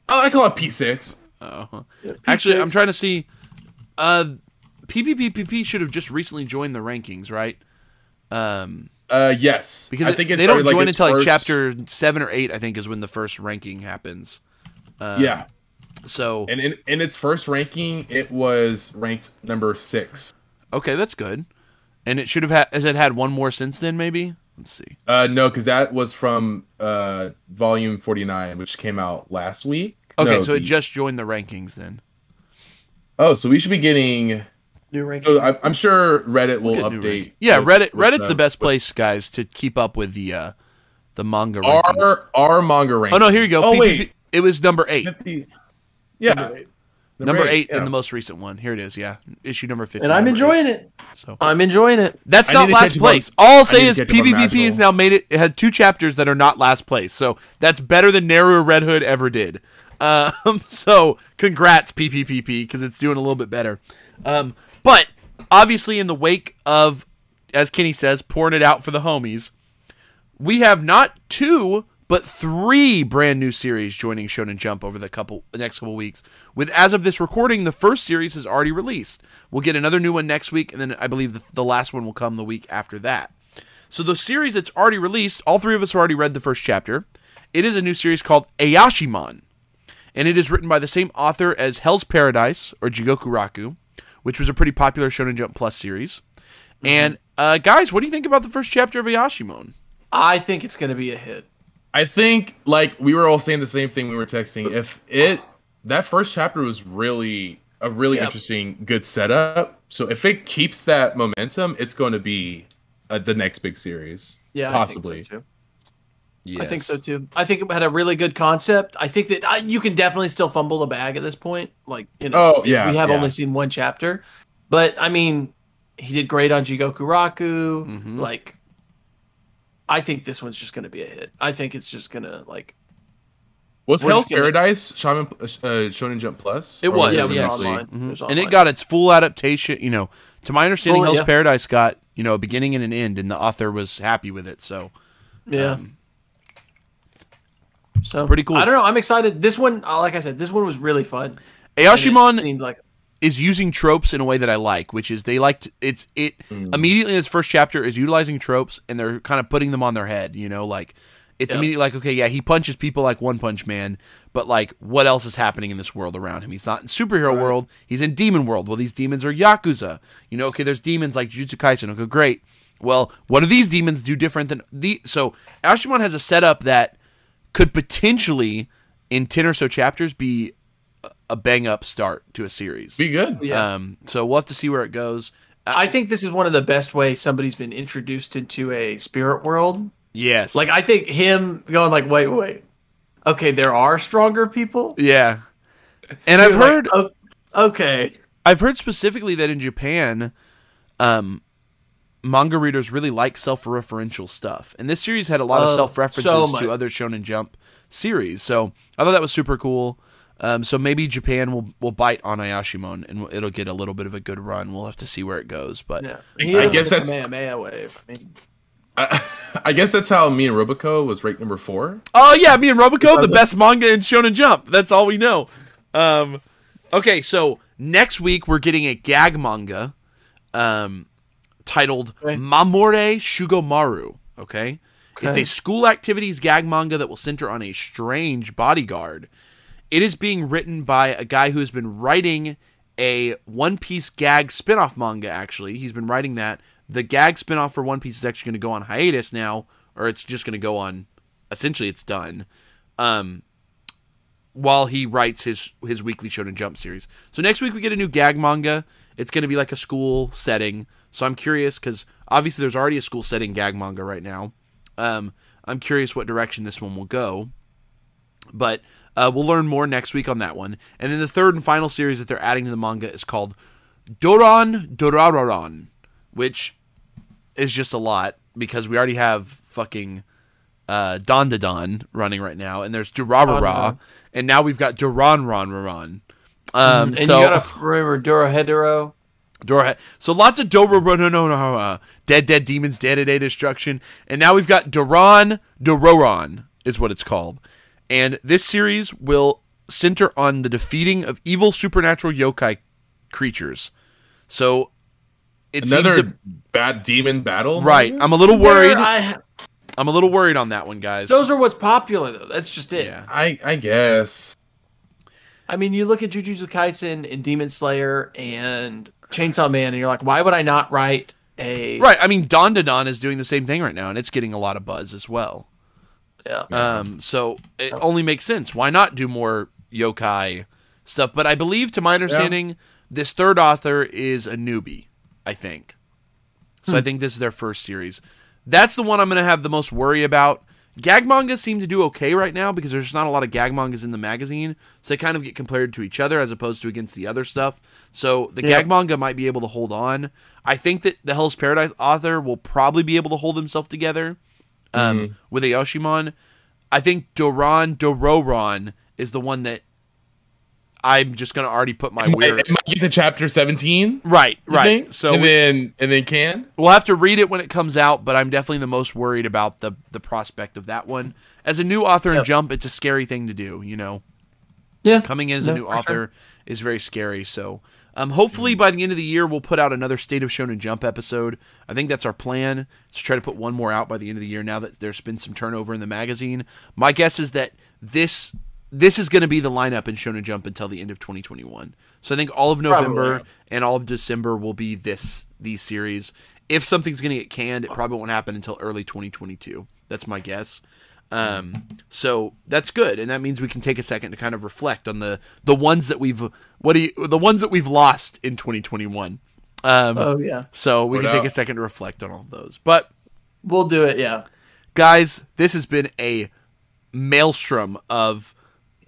A: Oh, I call it P6.
B: Oh,
C: Yeah,
B: actually, I'm trying to see. Uh, PPPPP should have just recently joined the rankings, right? Um,
A: Uh yes.
B: because
A: I think it
B: they don't
A: like,
B: join
A: its
B: until like chapter seven or eight. I think is when the first ranking happens. Um,
A: Yeah.
B: So
A: And in, in its first ranking, it was ranked number six.
B: okay, that's good. And it should have had. Has it had one more since then? Maybe. Let's see.
A: Uh no, because that was from uh volume 49, which came out last week.
B: Okay,
A: No,
B: so it just joined the rankings then.
A: Oh, so we should be getting.
C: New rankings.
A: So I, I'm sure Reddit will
B: Get new
A: update.
B: Yeah,
A: with-
B: Reddit.
A: with
B: Reddit's the best place, guys, to keep up with the uh, the manga rankings.
A: Our our manga rankings.
B: oh no, here you go.
A: Oh
B: PPP
A: wait,
B: it was number eight.
A: 50 Yeah,
C: Number eight.
B: Number eight
A: yeah.
B: in the most recent one. Here it is. Yeah, issue number fifty.
C: And I'm enjoying
B: eight.
C: it.
B: So
C: I'm enjoying it.
B: that's
A: I
B: not last
A: catch up
B: place. All I'll say is
A: catch up on
B: PvPP has now made it. It had two chapters that are not last place. So that's better than Neru or Red Hood ever did. Um, so congrats PPPP because it's doing a little bit better. Um, but obviously in the wake of, as Kenny says, pouring it out for the homies, we have not two but three brand new series joining Shonen Jump over the couple the next couple weeks. With as of this recording, the first series is already released. We'll get another new one next week, and then I believe the, the last one will come the week after that. So the series that's already released, all three of us have already read the first chapter. It is a new series called Ayashimon, and it is written by the same author as Hell's Paradise or Jigoku Raku, which was a pretty popular Shonen Jump Plus series. And uh, guys, what do you think about the first chapter of Ayashimon?
C: I think it's going to be a hit.
A: I think like we were all saying the same thing we were texting. If it that first chapter was really a really
C: Yep.
A: interesting, good setup. So if it keeps that momentum, it's going to be uh, the next big series.
C: Yeah,
A: possibly.
C: I think so too. I think so too. I think it had a really good concept. I think that I, you can definitely still fumble the bag at this point. Like you know,
A: Oh, yeah,
C: we have
A: yeah.
C: only seen one chapter, but I mean, he did great on Jigoku Raku.
B: Mhm.
C: Like, I think this one's just going to be a hit. I think it's just going to like.
A: Was
C: We're
A: Hell's
C: just gonna-
A: Paradise Shaman, uh, Shonen Jump Plus?
B: It
A: Or
B: was,
C: Yeah, it was
B: yes.
C: online.
B: Mhm.
C: It was
B: and it got its full adaptation. You know, to my understanding,
C: Full-
B: Hell's
C: yeah.
B: Paradise got you know a beginning and an end, and the author was happy with it. So
C: Yeah.
B: um,
C: so
B: pretty cool.
C: I don't know. I'm excited. This one, uh, like I said, this one was really fun. And
B: Ayashimon
C: seemed like
B: is using tropes in a way that I like, which is they like to, it's it
A: Mm.
B: immediately in its first chapter is utilizing tropes and they're kind of putting them on their head, you know, like it's
C: Yep.
B: immediately like okay, yeah, he punches people like One Punch Man, but like what else is happening in this world around him? He's not in superhero world, he's in demon world. Well, these demons are yakuza. You know, okay, there's demons like Jujutsu Kaisen. Okay, great. Well, what do these demons do different than the so Ashimon has a setup that could potentially in 10 or so chapters be a bang up start to a series.
A: Be good.
C: Yeah.
B: Um, so we'll have to see where it goes.
C: I think this is one of the best ways somebody's been introduced into a spirit world.
B: Yes,
C: Like I think him going like, wait, wait, okay, there are stronger people.
B: yeah. And I've
C: He was like,
B: heard
C: "Oh, okay,
B: I've heard specifically that in Japan, um, manga readers really like self-referential stuff, and this series had a lot of
C: Oh,
B: self-references
C: so
B: to other Shonen Jump series. So I thought that was super cool. Um, so maybe Japan will will bite on Ayashimon, and it'll get a little bit of a good run. We'll have to see where it goes, but
C: yeah.
A: I guess
C: the
A: that's-
C: Kamehameha wave. I mean,
A: I, I guess that's how me and Roboco was ranked number four.
B: Oh yeah, me and Roboco, the best manga in Shonen Jump. That's all we know. Um, okay, so next week we're getting a gag manga, um, titled
C: Okay.
B: Mamore Shugomaru. Okay? it's a school activities gag manga that will center on a strange bodyguard. It is being written by a guy who has been writing a One Piece gag spin-off manga. Actually, he's been writing that. The gag spin-off for One Piece is actually going to go on hiatus now, or it's just going to go on. Essentially, it's done. Um, while he writes his his weekly Shonen Jump series. So next week we get a new gag manga. It's going to be like a school setting. So I'm curious because obviously there's already a school setting gag manga right now. Um, I'm curious what direction this one will go. But uh, we'll learn more next week on that one. And then the third and final series that they're adding to the manga is called Doran Doraroran, which is just a lot because we already have fucking uh, Don Don running right now, and there's Durarara, and now we've got Duran Ron Ron. Um,
C: and
B: so
C: you gotta remember Dorohedoro.
B: Dora. So lots of Dora no no no no uh, dead dead demons day to day destruction, and now we've got Duran Dororon is what it's called, and this series will center on the defeating of evil supernatural yokai creatures. So it
A: Another
B: seems to,
A: bad demon battle.
B: right. I'm a little worried.
C: I,
B: I'm a little worried on that one, guys.
C: those are what's popular though. That's just it.
B: yeah.
A: I I guess.
C: I mean, you look at Jujutsu Kaisen and Demon Slayer and Chainsaw Man, and you're like, why would I not write a
B: Right. I mean, Don Don is doing the same thing right now, and it's getting a lot of buzz as well.
C: Yeah.
B: Um, so it only makes sense. Why not do more yokai stuff? But I believe, to my understanding, this third author is a newbie. I think. So I think this is their first series. That's the one I'm going to have the most worry about. Gag mangas seem to do okay right now because there's just not a lot of gag mangas in the magazine, so they kind of get compared to each other as opposed to against the other stuff. So the
C: Yeah.
B: gag manga might be able to hold on. I think that the Hell's Paradise author will probably be able to hold himself together um, with a Yoshimon. I think Doron Dororon is the one that I'm just going to already put my
A: It might,
B: weird.
A: it might get to chapter seventeen.
B: Right, right.
A: think?
B: So
A: and
B: we,
A: then and then can.
B: We'll have to read it when it comes out, but I'm definitely the most worried about the the prospect of that one. As a new author in
C: Yep.
B: Jump, it's a scary thing to do. You know,
C: yeah.
B: coming in as
C: No,
B: a new author
C: sure.
B: is very scary. So, um, hopefully by the end of the year, we'll put out another State of Shonen Jump episode. I think that's our plan. To try to put one more out by the end of the year. Now that there's been some turnover in the magazine, my guess is that this this is going to be the lineup in Shonen Jump until the end of 2021. So I think all of November
C: Probably.
B: and all of December will be this these series. If something's going to get canned, it probably won't happen until early 2022. That's my guess. Um, so that's good, and that means we can take a second to kind of reflect on the the ones that we've what do you the ones that we've lost in 2021. Um,
C: Oh yeah.
B: so we
A: Word
B: can take a second to reflect on all of those. But
C: We'll do it. Yeah.
B: guys, this has been a maelstrom of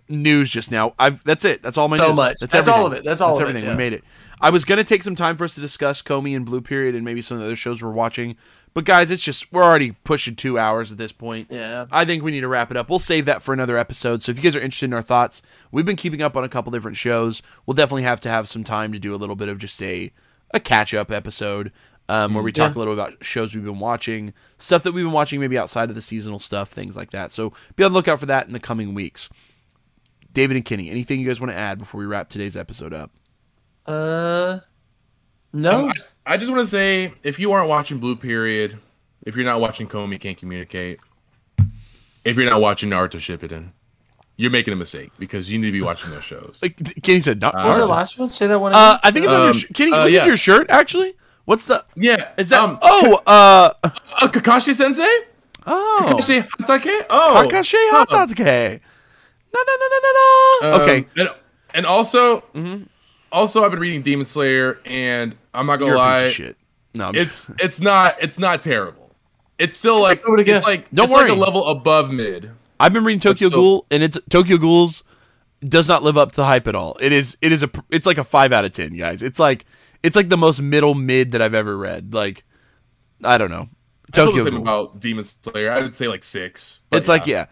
B: news just now. I've that's it. That's all my
C: So
B: news.
C: much. That's all of it. That's all of it,
B: everything.
C: yeah.
B: We made it. I was gonna take some time for us to discuss Komi and Blue Period and maybe some of the other shows we're watching, but guys, it's just we're already pushing two hours at this point.
C: Yeah.
B: I think we need to wrap it up. We'll save that for another episode. So if you guys are interested in our thoughts, we've been keeping up on a couple different shows. We'll definitely have to have some time to do a little bit of just a a catch up episode um, where we talk
C: Yeah.
B: a little about shows we've been watching, stuff that we've been watching maybe outside of the seasonal stuff, things like that. So be on the lookout for that in the coming weeks. David and Kenny, anything you guys want to add before we wrap today's episode up?
C: Uh. No.
A: I, I just want to say, if you aren't watching Blue Period, if you're not watching Komi Can't Communicate, if you're not watching Naruto Shippuden, you're making a mistake because you need to be watching those shows.
B: Like, Kenny said, not.
C: what was the last one? Say that one.
B: uh. I think it's on your
A: Um,
B: sh- Kenny.
A: uh,
B: look
A: yeah.
B: at your shirt. Actually, what's the?
A: yeah,
B: Is that?
A: um,
B: oh, uh,
A: uh, Kakashi Sensei?
B: oh,
A: Kakashi Hatake? Oh,
B: Kakashi
A: huh.
B: Hatatsuke. No, no, no, no, no, no.
A: Um,
B: okay,
A: and And also,
B: Mhm.
A: Also I've been reading Demon Slayer, and I'm not gonna
B: You're
A: lie,
B: shit. No, I'm
A: it's it's not it's not terrible. It's still like
C: I
A: it's
C: guessed.
A: like
B: Don't
A: it's like
B: worry.
A: a level above mid.
B: I've been reading Tokyo
A: so-
B: Ghoul, and it's Tokyo Ghouls does not live up to the hype at all. It is it is a pr- it's like a five out of ten, guys. It's like it's like the most middle mid that I've ever read. Like I don't know.
A: I the
B: Tokyo
A: same
B: Ghoul.
A: about Demon Slayer. I would say like six. but
B: It's like yeah,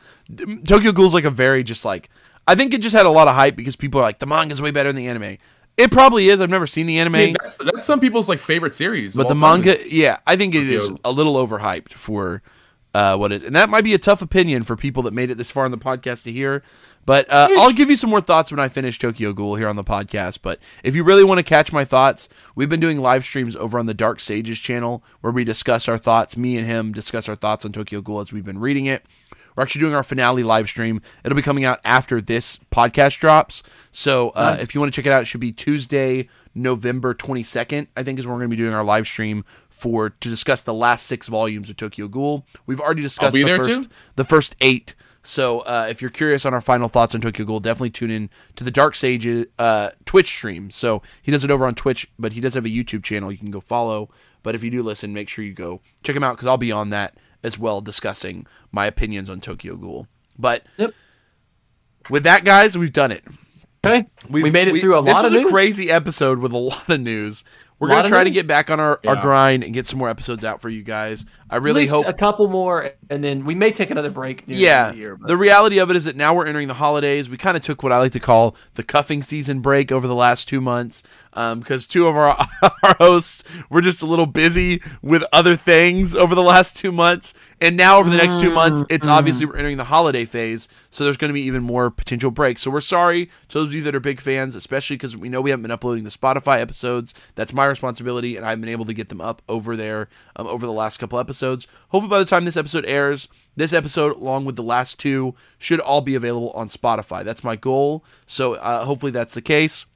B: Tokyo Ghoul's like a very just like I think it just had a lot of hype because people are like the manga's way better than the anime. It probably is. I've never seen the anime,
A: I mean, that's, that's some people's like favorite series.
B: but the manga,
A: is-
B: yeah, I think it is a little overhyped for uh, what it. And that might be a tough opinion for people that made it this far in the podcast to hear. But uh, I'll give you some more thoughts when I finish Tokyo Ghoul here on the podcast. But if you really want to catch my thoughts, we've been doing live streams over on the Dark Sages channel where we discuss our thoughts. Me and him discuss our thoughts on Tokyo Ghoul as we've been reading it. We're actually doing our finale live stream. It'll be coming out after this podcast drops. So uh, if you want to check it out, it should be Tuesday, November 22nd, I think is when we're going to be doing our live stream for to discuss the last six volumes of Tokyo Ghoul. We've already discussed the first the first eight. So uh, if you're curious on our final thoughts on Tokyo Ghoul, definitely tune in to the Dark Sage uh, Twitch stream. So he does it over on Twitch, but he does have a YouTube channel you can go follow. But if you do listen, make sure you go check him out because I'll be on that as well discussing my opinions on Tokyo Ghoul. But
C: Yep.
B: with that, guys, we've done it.
C: Okay. we
B: We've-
C: made it
B: we-
C: through a
B: this
C: lot
B: was
C: of
B: a crazy episode with a lot of news. We're gonna
C: of
B: try to get back on our, our grind and get some more episodes out for you guys. I
C: At
B: really
C: least
B: hope
C: a couple more, and then we may take another break. Near
B: yeah,
C: the, end of the, year, but-
B: the reality of it is that now we're entering the holidays. We kind of took what I like to call the cuffing season break over the last two months because two of our, our hosts were just a little busy with other things over the last two months. And now, over the next two months, it's obviously we're entering the holiday phase. So there's going to be even more potential breaks. So we're sorry to those of you that are big fans, especially because we know we haven't been uploading the Spotify episodes. That's my responsibility, and I've been able to get them up over there um, over the last couple episodes. Hopefully, by the time this episode airs, this episode, along with the last two, should all be available on Spotify. That's my goal. So uh, hopefully that's the case.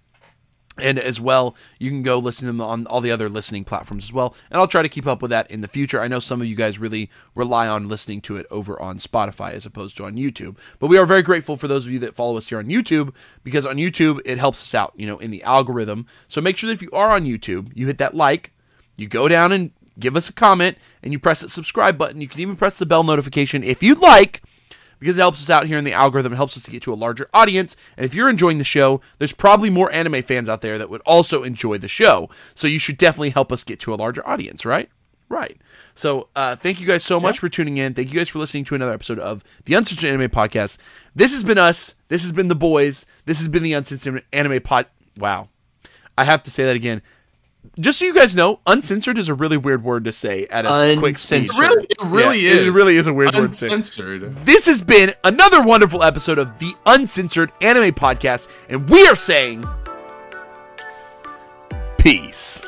B: And as well, you can go listen to them on all the other listening platforms as well. And I'll try to keep up with that in the future. I know some of you guys really rely on listening to it over on Spotify as opposed to on YouTube. But we are very grateful for those of you that follow us here on YouTube because on YouTube, it helps us out, you know, in the algorithm. So make sure that if you are on YouTube, you hit that like, you go down and give us a comment, and you press that subscribe button. You can even press the bell notification if you'd like because it helps us out here in the algorithm. It helps us to get to a larger audience. And if you're enjoying the show, there's probably more anime fans out there that would also enjoy the show. So you should definitely help us get to a larger audience, right? Right. So uh, thank you guys so much for tuning in. Thank you guys for listening to another episode of the Uncensored Anime Podcast. This has been us. This has been the boys. This has been the Uncensored Anime Pod. Wow. I have to say that again. Just so you guys know, uncensored is a really weird word to say at a quick speed.
C: Uncensored.
A: Really, it really
B: Yeah,
A: is.
B: It really is a weird word to say.
A: uncensored.
B: This has been another wonderful episode of the Uncensored Anime Podcast, and we are saying peace.